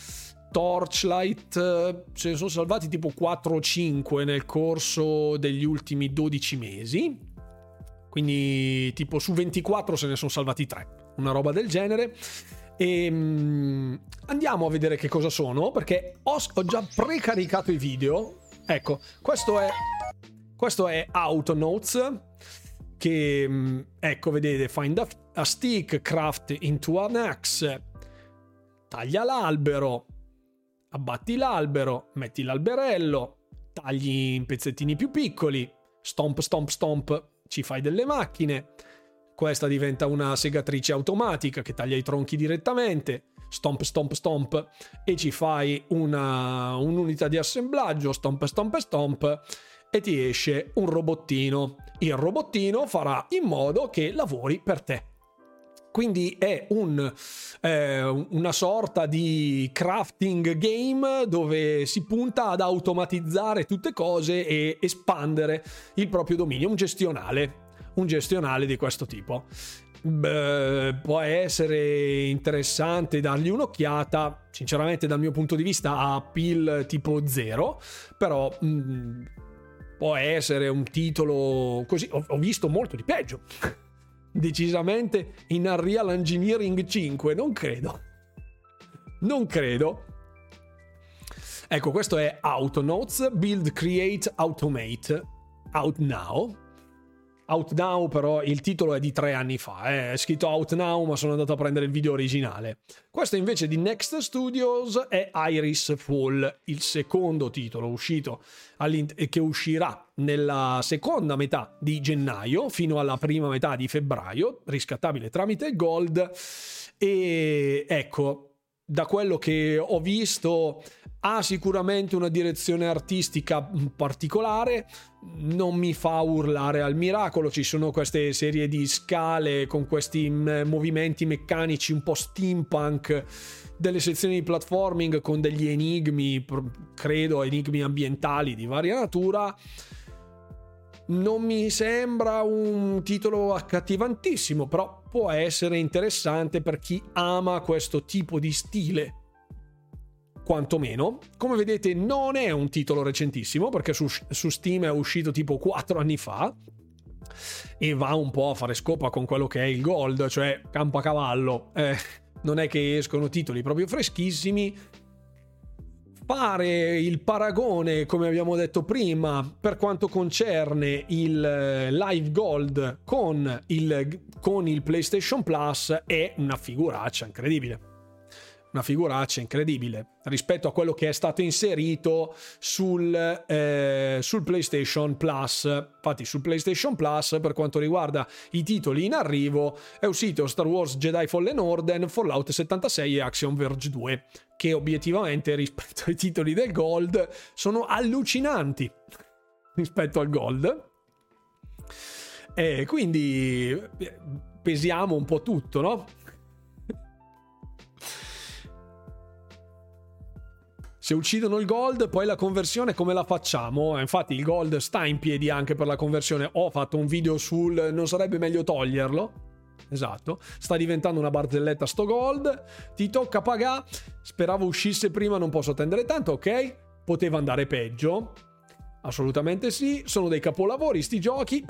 S1: Torchlight, ce ne sono salvati tipo 4 o 5 nel corso degli ultimi 12 mesi. Quindi tipo su 24 se ne sono salvati 3, una roba del genere. E um, andiamo a vedere che cosa sono perché ho già precaricato i video. Ecco, questo è questo è Autonotes che mm, ecco vedete find a, stick craft into an axe taglia l'albero abbatti l'albero metti l'alberello tagli in pezzettini più piccoli stomp stomp stomp ci fai delle macchine. Questa diventa una segatrice automatica che taglia i tronchi direttamente stomp stomp stomp e ci fai una, un'unità di assemblaggio stomp stomp stomp e ti esce un robottino. Il robottino farà in modo che lavori per te. Quindi è un, eh, una sorta di crafting game dove si punta ad automatizzare tutte cose e espandere il proprio dominio, un gestionale, un gestionale di questo tipo. Beh, può essere interessante dargli un'occhiata. Sinceramente, dal mio punto di vista, ha appeal tipo zero, però mh, mm, può essere un titolo così. Ho, ho visto molto di peggio. Decisamente in Unreal Engineering 5, non credo. Non credo. Ecco, questo è Autonotes, Build, Create, Automate, Out Now. Out Now però il titolo è di tre anni fa, eh. è scritto Out Now ma sono andato a prendere il video originale. Questo invece di Next Studios è Iris Fall, il secondo titolo uscito che uscirà nella seconda metà di gennaio fino alla prima metà di febbraio, riscattabile tramite Gold e ecco da quello che ho visto ha sicuramente una direzione artistica particolare, non mi fa urlare al miracolo, ci sono queste serie di scale con questi movimenti meccanici un po' steampunk, delle sezioni di platforming con degli enigmi, credo enigmi ambientali di varia natura. Non mi sembra un titolo accattivantissimo, però può essere interessante per chi ama questo tipo di stile. Quantomeno, come vedete, non è un titolo recentissimo perché su, su Steam è uscito tipo 4 anni fa e va un po' a fare scopa con quello che è il gold, cioè campo a cavallo. Eh, non è che escono titoli proprio freschissimi, fare il paragone, come abbiamo detto prima, per quanto concerne il eh, Live Gold con il, con il PlayStation Plus è una figuraccia incredibile una figuraccia incredibile rispetto a quello che è stato inserito sul, eh, sul, PlayStation Plus. Infatti, sul PlayStation Plus, per quanto riguarda i titoli in arrivo, è uscito Star Wars Jedi Fallen Order, Fallout 76 e Action Verge 2, che obiettivamente rispetto ai titoli del Gold sono allucinanti rispetto al Gold. E quindi eh, pesiamo un po' tutto, no? Se uccidono il gold, poi la conversione come la facciamo? Eh, infatti il gold sta in piedi anche per la conversione. Ho fatto un video sul non sarebbe meglio toglierlo. Esatto, sta diventando una barzelletta sto gold. Ti tocca pagare. Speravo uscisse prima, non posso attendere tanto, ok? Poteva andare peggio. Assolutamente sì, sono dei capolavori sti giochi.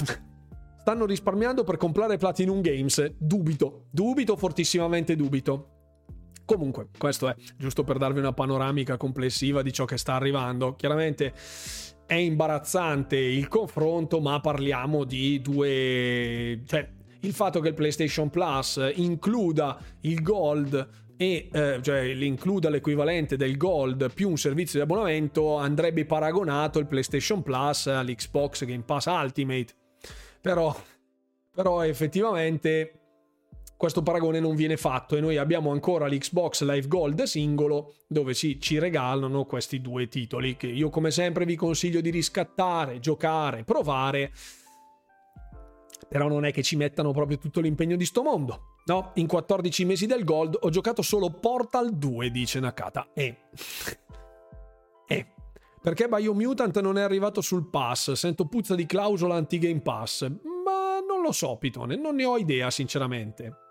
S1: stanno risparmiando per comprare Platinum Games. Dubito, dubito, fortissimamente dubito. Comunque, questo è giusto per darvi una panoramica complessiva di ciò che sta arrivando. Chiaramente è imbarazzante il confronto, ma parliamo di due... cioè il fatto che il PlayStation Plus includa il Gold e eh, cioè includa l'equivalente del Gold più un servizio di abbonamento andrebbe paragonato il PlayStation Plus all'Xbox Game Pass Ultimate però, però effettivamente questo paragone non viene fatto e noi abbiamo ancora l'Xbox Live Gold singolo dove si, ci regalano questi due titoli che io come sempre vi consiglio di riscattare, giocare, provare però non è che ci mettano proprio tutto l'impegno di sto mondo. No, in 14 mesi del Gold ho giocato solo Portal 2, dice Nakata. E... e... Perché Biomutant non è arrivato sul pass? Sento puzza di clausola anti-game pass. Ma non lo so, Pitone, non ne ho idea, sinceramente.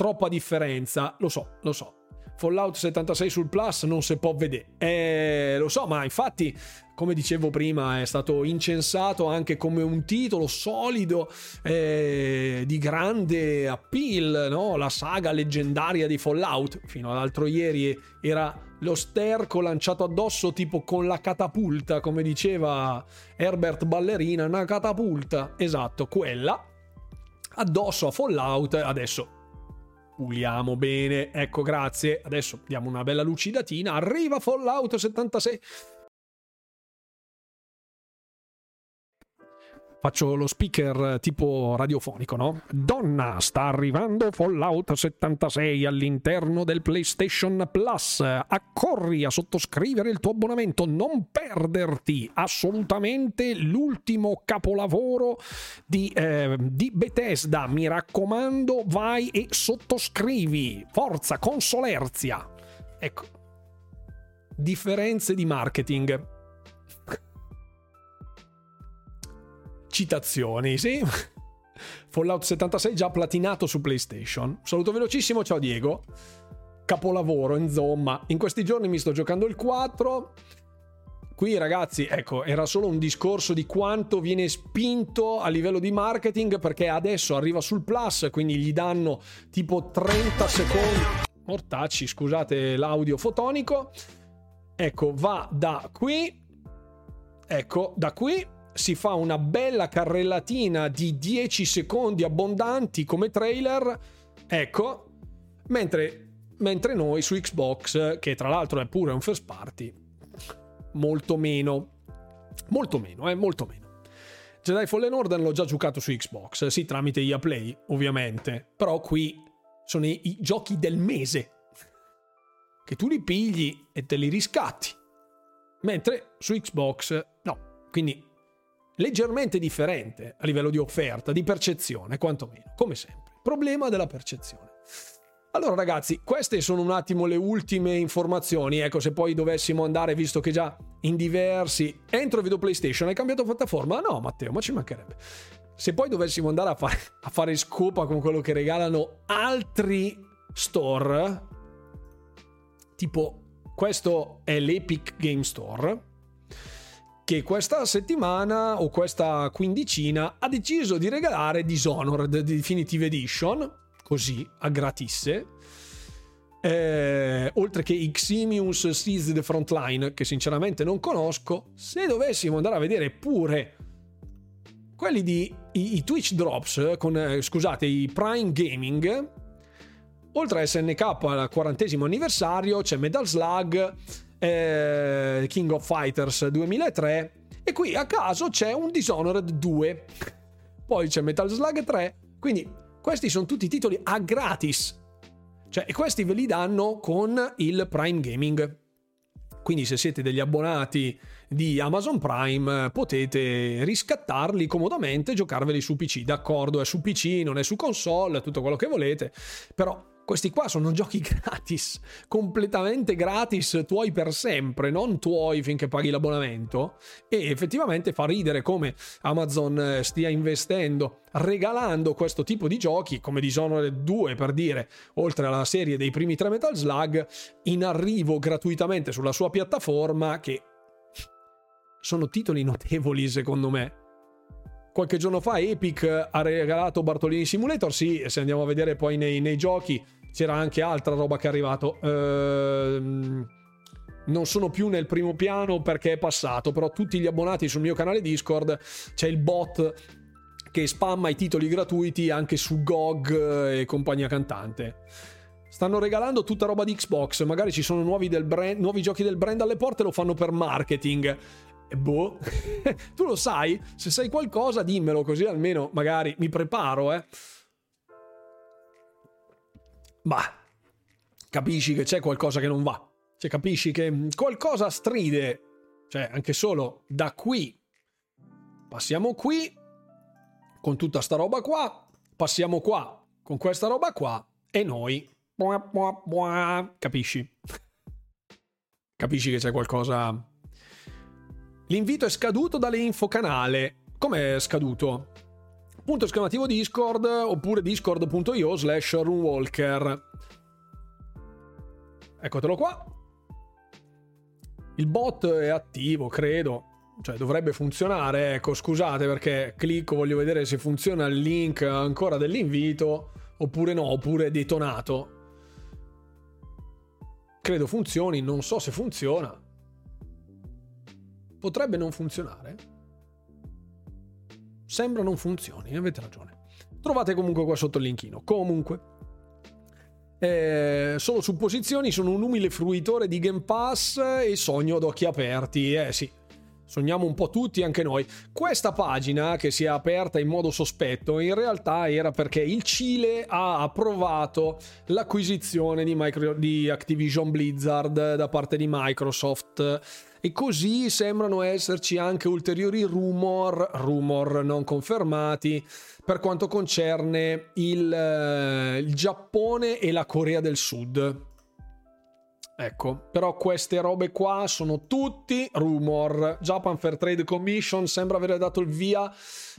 S1: Troppa differenza, lo so, lo so. Fallout 76 sul Plus non si può vedere. Eh, lo so, ma infatti, come dicevo prima, è stato incensato anche come un titolo solido eh, di grande appeal, no? la saga leggendaria di Fallout. Fino all'altro ieri era lo sterco lanciato addosso tipo con la catapulta, come diceva Herbert Ballerina, una catapulta. Esatto, quella addosso a Fallout, adesso puliamo bene, ecco grazie, adesso diamo una bella lucidatina, arriva Fallout 76, Faccio lo speaker tipo radiofonico, no? Donna, sta arrivando Fallout 76 all'interno del PlayStation Plus. Accorri a sottoscrivere il tuo abbonamento, non perderti assolutamente l'ultimo capolavoro di, eh, di Bethesda. Mi raccomando, vai e sottoscrivi. Forza, consolerzia. Ecco. Differenze di marketing citazioni, sì. Fallout 76 già platinato su PlayStation. Saluto velocissimo, ciao Diego. Capolavoro, insomma. In questi giorni mi sto giocando il 4. Qui ragazzi, ecco, era solo un discorso di quanto viene spinto a livello di marketing perché adesso arriva sul Plus, quindi gli danno tipo 30 secondi. Mortacci, scusate l'audio fotonico. Ecco, va da qui. Ecco, da qui si fa una bella carrellatina di 10 secondi abbondanti come trailer, ecco, mentre, mentre noi su Xbox, che tra l'altro è pure un first party, molto meno, molto meno, eh, molto meno. Jedi Fallen Order l'ho già giocato su Xbox, sì, tramite EA Play, ovviamente, però qui sono i, i giochi del mese, che tu li pigli e te li riscatti, mentre su Xbox no, quindi leggermente differente a livello di offerta, di percezione, quantomeno, come sempre. Problema della percezione. Allora ragazzi, queste sono un attimo le ultime informazioni, ecco se poi dovessimo andare, visto che già in diversi... Entro vedo PlayStation, hai cambiato piattaforma? No Matteo, ma ci mancherebbe. Se poi dovessimo andare a fare, a fare scopa con quello che regalano altri store, tipo questo è l'Epic Game Store, che questa settimana o questa quindicina ha deciso di regalare Dishonored Definitive Edition, così a gratisse. Eh, oltre che Ximius Seize the Frontline, che sinceramente non conosco, se dovessimo andare a vedere pure quelli di i, i Twitch Drops, con, eh, scusate, i Prime Gaming, oltre a SNK al quarantesimo anniversario, c'è Metal Slug eh, King of Fighters 2003 e qui a caso c'è un Dishonored 2. Poi c'è Metal Slug 3, quindi questi sono tutti titoli a gratis. Cioè, e questi ve li danno con il Prime Gaming. Quindi se siete degli abbonati di Amazon Prime potete riscattarli comodamente e giocarveli su PC. D'accordo, è su PC, non è su console, tutto quello che volete, però questi qua sono giochi gratis, completamente gratis, tuoi per sempre, non tuoi finché paghi l'abbonamento. E effettivamente fa ridere come Amazon eh, stia investendo, regalando questo tipo di giochi, come Dishonored 2 per dire, oltre alla serie dei primi tre Metal Slug, in arrivo gratuitamente sulla sua piattaforma, che sono titoli notevoli secondo me qualche giorno fa Epic ha regalato Bartolini Simulator, sì, se andiamo a vedere poi nei, nei giochi c'era anche altra roba che è arrivato. Ehm, non sono più nel primo piano perché è passato, però tutti gli abbonati sul mio canale Discord c'è il bot che spamma i titoli gratuiti anche su GOG e compagnia cantante. Stanno regalando tutta roba di Xbox, magari ci sono nuovi, brand, nuovi giochi del brand alle porte, lo fanno per marketing. E boh, tu lo sai? Se sai qualcosa dimmelo così almeno magari mi preparo, eh. Ma capisci che c'è qualcosa che non va. Cioè capisci che qualcosa stride. Cioè anche solo da qui. Passiamo qui con tutta sta roba qua. Passiamo qua con questa roba qua. E noi... Capisci? Capisci che c'è qualcosa... L'invito è scaduto dalle info canale. Come è scaduto? Punto esclamativo Discord oppure discord.io slash runewalker. Eccotelo qua. Il bot è attivo, credo. Cioè, dovrebbe funzionare. Ecco, scusate perché clicco, voglio vedere se funziona il link ancora dell'invito. Oppure no, oppure è detonato. Credo funzioni, non so se funziona. Potrebbe non funzionare sembra non funzioni, avete ragione. Trovate comunque qua sotto il linkino. Comunque, eh, solo supposizioni, sono un umile fruitore di Game Pass e sogno ad occhi aperti. Eh sì, sogniamo un po' tutti, anche noi. Questa pagina che si è aperta in modo sospetto in realtà era perché il Cile ha approvato l'acquisizione di, Micro, di Activision Blizzard da parte di Microsoft e così sembrano esserci anche ulteriori rumor, rumor non confermati, per quanto concerne il, eh, il Giappone e la Corea del Sud. Ecco, però queste robe qua sono tutti rumor. Japan Fair Trade Commission sembra aver dato il via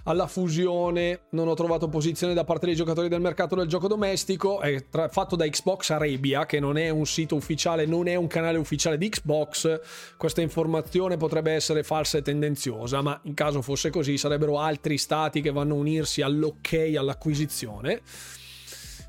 S1: alla fusione. Non ho trovato posizione da parte dei giocatori del mercato del gioco domestico. È tra- fatto da Xbox Arabia, che non è un sito ufficiale, non è un canale ufficiale di Xbox. Questa informazione potrebbe essere falsa e tendenziosa, ma in caso fosse così sarebbero altri stati che vanno a unirsi all'ok all'acquisizione.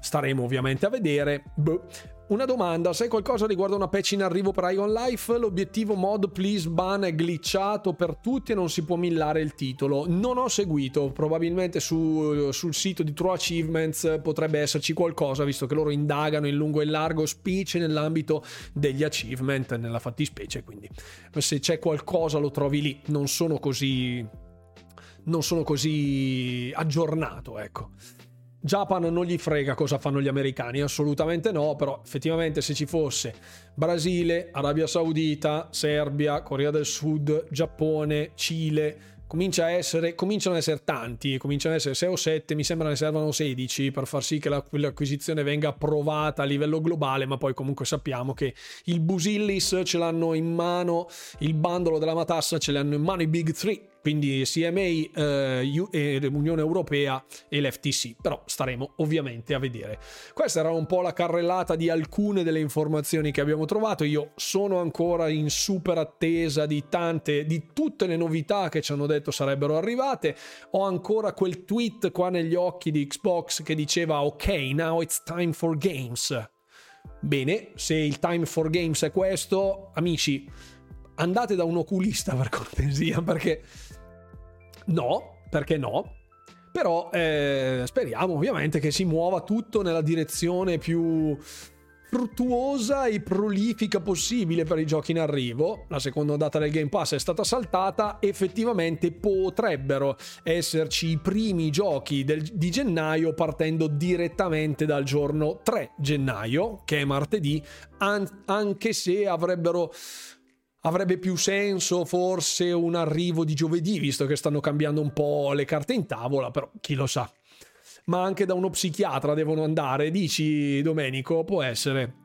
S1: Staremo ovviamente a vedere. Boh. Una domanda, sai qualcosa riguardo una patch in arrivo per Ion Life? L'obiettivo mod please ban è glitchato per tutti e non si può millare il titolo. Non ho seguito, probabilmente su, sul sito di True Achievements potrebbe esserci qualcosa, visto che loro indagano in lungo e in largo, specie nell'ambito degli achievement, nella fattispecie, quindi se c'è qualcosa lo trovi lì, non sono così... non sono così aggiornato, ecco. Japan non gli frega cosa fanno gli americani, assolutamente no, però effettivamente se ci fosse Brasile, Arabia Saudita, Serbia, Corea del Sud, Giappone, Cile, comincia a essere, cominciano ad essere tanti, cominciano ad essere 6 o 7, mi sembra ne servano 16 per far sì che l'acquisizione venga approvata a livello globale, ma poi comunque sappiamo che il Busillis ce l'hanno in mano, il bandolo della matassa ce l'hanno in mano i Big 3 quindi CMA, eh, Unione Europea e l'FTC, però staremo ovviamente a vedere. Questa era un po' la carrellata di alcune delle informazioni che abbiamo trovato, io sono ancora in super attesa di tante, di tutte le novità che ci hanno detto sarebbero arrivate, ho ancora quel tweet qua negli occhi di Xbox che diceva ok, now it's time for games. Bene, se il time for games è questo, amici, andate da un oculista per cortesia, perché No, perché no? Però eh, speriamo ovviamente che si muova tutto nella direzione più fruttuosa e prolifica possibile per i giochi in arrivo. La seconda data del Game Pass è stata saltata, effettivamente potrebbero esserci i primi giochi del, di gennaio partendo direttamente dal giorno 3 gennaio, che è martedì, an- anche se avrebbero avrebbe più senso forse un arrivo di giovedì, visto che stanno cambiando un po' le carte in tavola, però chi lo sa. Ma anche da uno psichiatra devono andare, dici Domenico, può essere.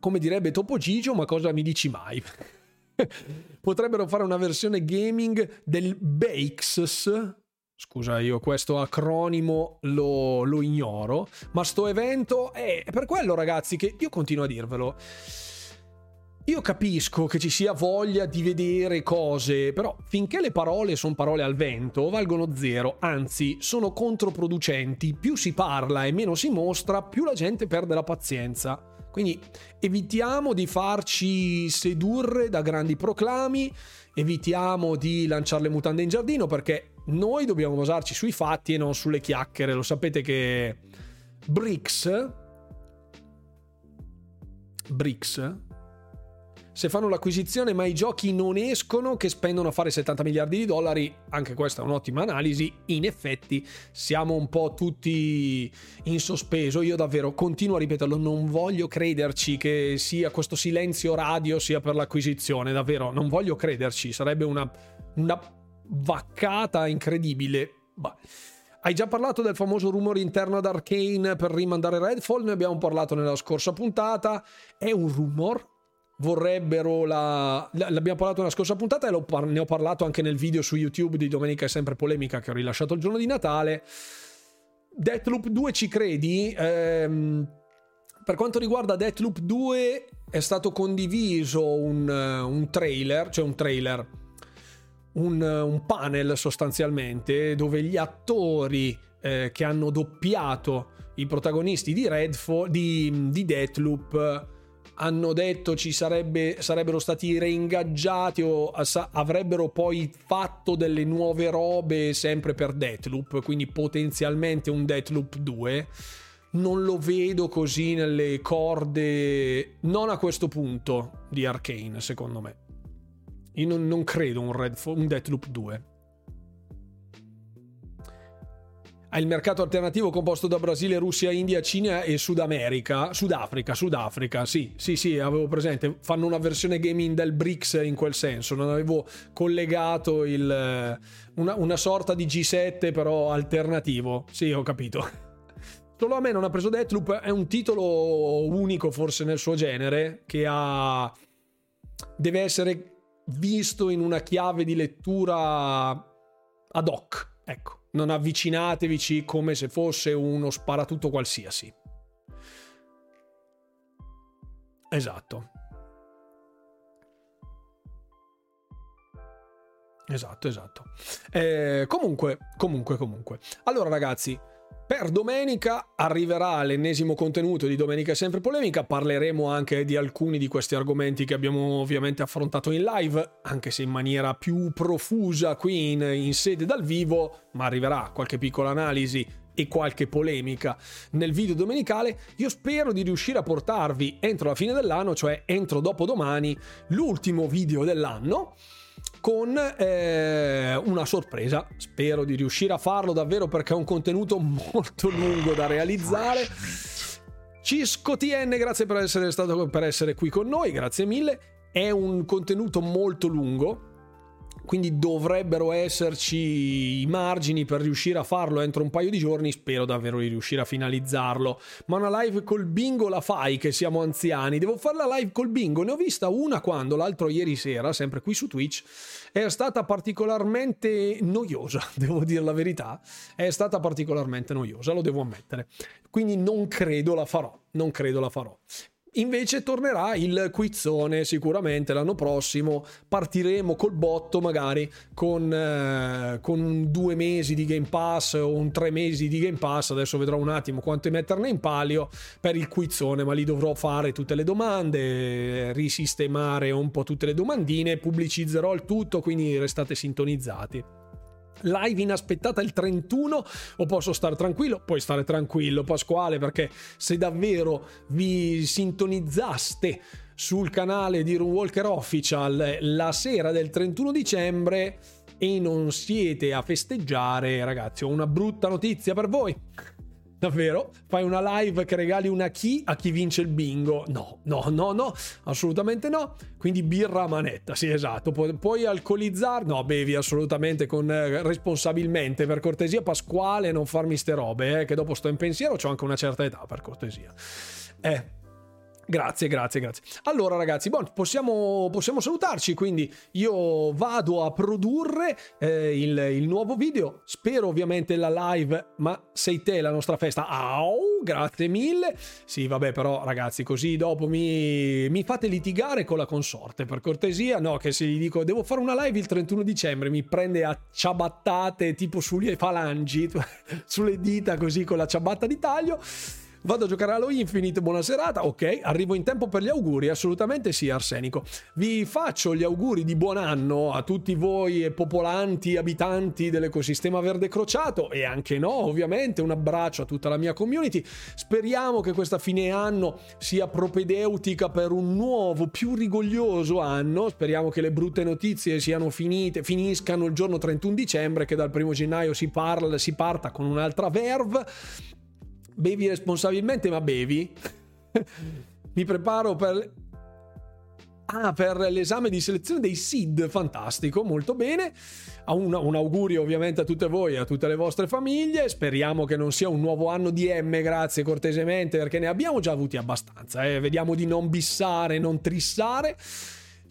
S1: Come direbbe Topo Gigio, ma cosa mi dici mai? Potrebbero fare una versione gaming del Bakes. Scusa, io questo acronimo lo, lo ignoro, ma sto evento è per quello ragazzi che io continuo a dirvelo io capisco che ci sia voglia di vedere cose, però finché le parole sono parole al vento, valgono zero, anzi sono controproducenti. Più si parla e meno si mostra, più la gente perde la pazienza. Quindi evitiamo di farci sedurre da grandi proclami, evitiamo di lanciare le mutande in giardino perché noi dobbiamo basarci sui fatti e non sulle chiacchiere. Lo sapete che BRICS BRICS se fanno l'acquisizione ma i giochi non escono, che spendono a fare 70 miliardi di dollari, anche questa è un'ottima analisi, in effetti siamo un po' tutti in sospeso, io davvero continuo a ripeterlo, non voglio crederci che sia questo silenzio radio sia per l'acquisizione, davvero, non voglio crederci, sarebbe una, una vaccata incredibile. Bah. Hai già parlato del famoso rumore interno ad Arkane per rimandare Redfall? Ne abbiamo parlato nella scorsa puntata. È un rumor vorrebbero la... L'abbiamo parlato nella scorsa puntata e par... ne ho parlato anche nel video su YouTube di Domenica è sempre polemica che ho rilasciato il giorno di Natale. Deathloop 2 ci credi? Ehm, per quanto riguarda Deathloop 2 è stato condiviso un, un trailer, cioè un trailer, un, un panel sostanzialmente dove gli attori eh, che hanno doppiato i protagonisti di Redfall, di, di Deathloop hanno detto ci sarebbe, sarebbero stati reingaggiati o avrebbero poi fatto delle nuove robe sempre per Deathloop, quindi potenzialmente un Deathloop 2. Non lo vedo così nelle corde, non a questo punto di Arkane, secondo me. Io non, non credo un, Red, un Deathloop 2. Il mercato alternativo composto da Brasile, Russia, India, Cina e Sud America. Sudafrica, Sudafrica, sì, sì, sì, avevo presente. Fanno una versione gaming del BRICS in quel senso. Non avevo collegato il, una, una sorta di G7 però alternativo. Sì, ho capito. Solo a me non ha preso Deathloop, è un titolo unico forse nel suo genere, che ha... deve essere visto in una chiave di lettura ad hoc, ecco non avvicinatevici come se fosse uno sparatutto qualsiasi. Esatto. Esatto, esatto. Eh, comunque, comunque, comunque. Allora ragazzi, per domenica arriverà l'ennesimo contenuto di Domenica Sempre Polemica, parleremo anche di alcuni di questi argomenti che abbiamo ovviamente affrontato in live, anche se in maniera più profusa qui in, in sede dal vivo, ma arriverà qualche piccola analisi e qualche polemica nel video domenicale, io spero di riuscire a portarvi entro la fine dell'anno, cioè entro dopodomani, l'ultimo video dell'anno con eh, una sorpresa. Spero di riuscire a farlo davvero perché è un contenuto molto lungo da realizzare. Cisco TN, grazie per essere stato per essere qui con noi, grazie mille. È un contenuto molto lungo, quindi dovrebbero esserci i margini per riuscire a farlo entro un paio di giorni, spero davvero di riuscire a finalizzarlo. Ma una live col bingo la fai che siamo anziani, devo fare la live col bingo, ne ho vista una quando l'altro ieri sera, sempre qui su Twitch, è stata particolarmente noiosa, devo dire la verità, è stata particolarmente noiosa, lo devo ammettere. Quindi non credo la farò, non credo la farò. Invece tornerà il quizzone sicuramente l'anno prossimo, partiremo col botto magari con, eh, con due mesi di Game Pass o un tre mesi di Game Pass, adesso vedrò un attimo quanto metterne in palio per il quizzone, ma lì dovrò fare tutte le domande, risistemare un po' tutte le domandine, pubblicizzerò il tutto, quindi restate sintonizzati live inaspettata il 31 o posso stare tranquillo? Puoi stare tranquillo Pasquale perché se davvero vi sintonizzaste sul canale di Runwalker Official la sera del 31 dicembre e non siete a festeggiare ragazzi ho una brutta notizia per voi Davvero? Fai una live che regali una key a chi vince il bingo? No, no, no, no, assolutamente no. Quindi birra a manetta, sì, esatto. Pu- puoi alcolizzare? No, bevi assolutamente con eh, responsabilmente. Per cortesia, Pasquale, non farmi ste robe, eh, che dopo sto in pensiero, ho anche una certa età, per cortesia. Eh. Grazie, grazie, grazie. Allora ragazzi, bon, possiamo, possiamo, salutarci, quindi io vado a produrre eh, il, il, nuovo video, spero ovviamente la live, ma sei te la nostra festa. Au, grazie mille. Sì, vabbè, però ragazzi, così dopo mi, mi fate litigare con la consorte, per cortesia, no, che se gli dico devo fare una live il 31 dicembre, mi prende a ciabattate tipo sulle falangi, sulle dita così con la ciabatta di taglio. Vado a giocare allo Infinite, buona serata. Ok, arrivo in tempo per gli auguri, assolutamente sì, Arsenico. Vi faccio gli auguri di buon anno a tutti voi popolanti, abitanti dell'ecosistema verde crociato e anche no, ovviamente. Un abbraccio a tutta la mia community. Speriamo che questa fine anno sia propedeutica per un nuovo, più rigoglioso anno. Speriamo che le brutte notizie siano finite, finiscano il giorno 31 dicembre, che dal primo gennaio si, parla, si parta con un'altra verve bevi responsabilmente, ma bevi. Mi preparo per... Ah, per l'esame di selezione dei SID, fantastico, molto bene. Un, un, augurio ovviamente a tutte voi e a tutte le vostre famiglie. Speriamo che non sia un nuovo anno di M, grazie cortesemente, perché ne abbiamo già avuti abbastanza. Eh. Vediamo di non bissare, non trissare.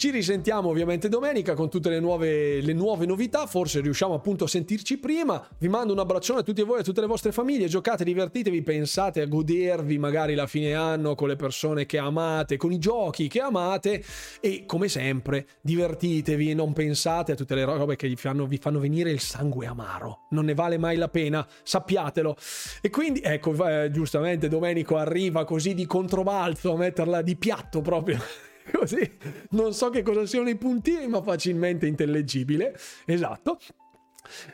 S1: Ci risentiamo ovviamente domenica con tutte le nuove, le nuove novità, forse riusciamo appunto a sentirci prima. Vi mando un abbraccione a tutti voi e a tutte le vostre famiglie, giocate, divertitevi, pensate a godervi magari la fine anno con le persone che amate, con i giochi che amate e come sempre divertitevi e non pensate a tutte le robe che vi fanno, vi fanno venire il sangue amaro. Non ne vale mai la pena, sappiatelo. E quindi ecco, eh, giustamente Domenico arriva così di controbalzo a metterla di piatto proprio. Così non so che cosa siano i puntini, ma facilmente intellegibile. Esatto.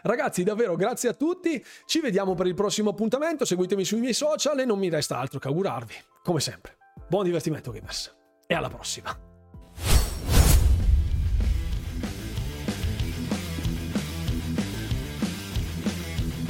S1: Ragazzi, davvero grazie a tutti. Ci vediamo per il prossimo appuntamento. Seguitemi sui miei social e non mi resta altro che augurarvi, come sempre, buon divertimento, gamers. E alla prossima.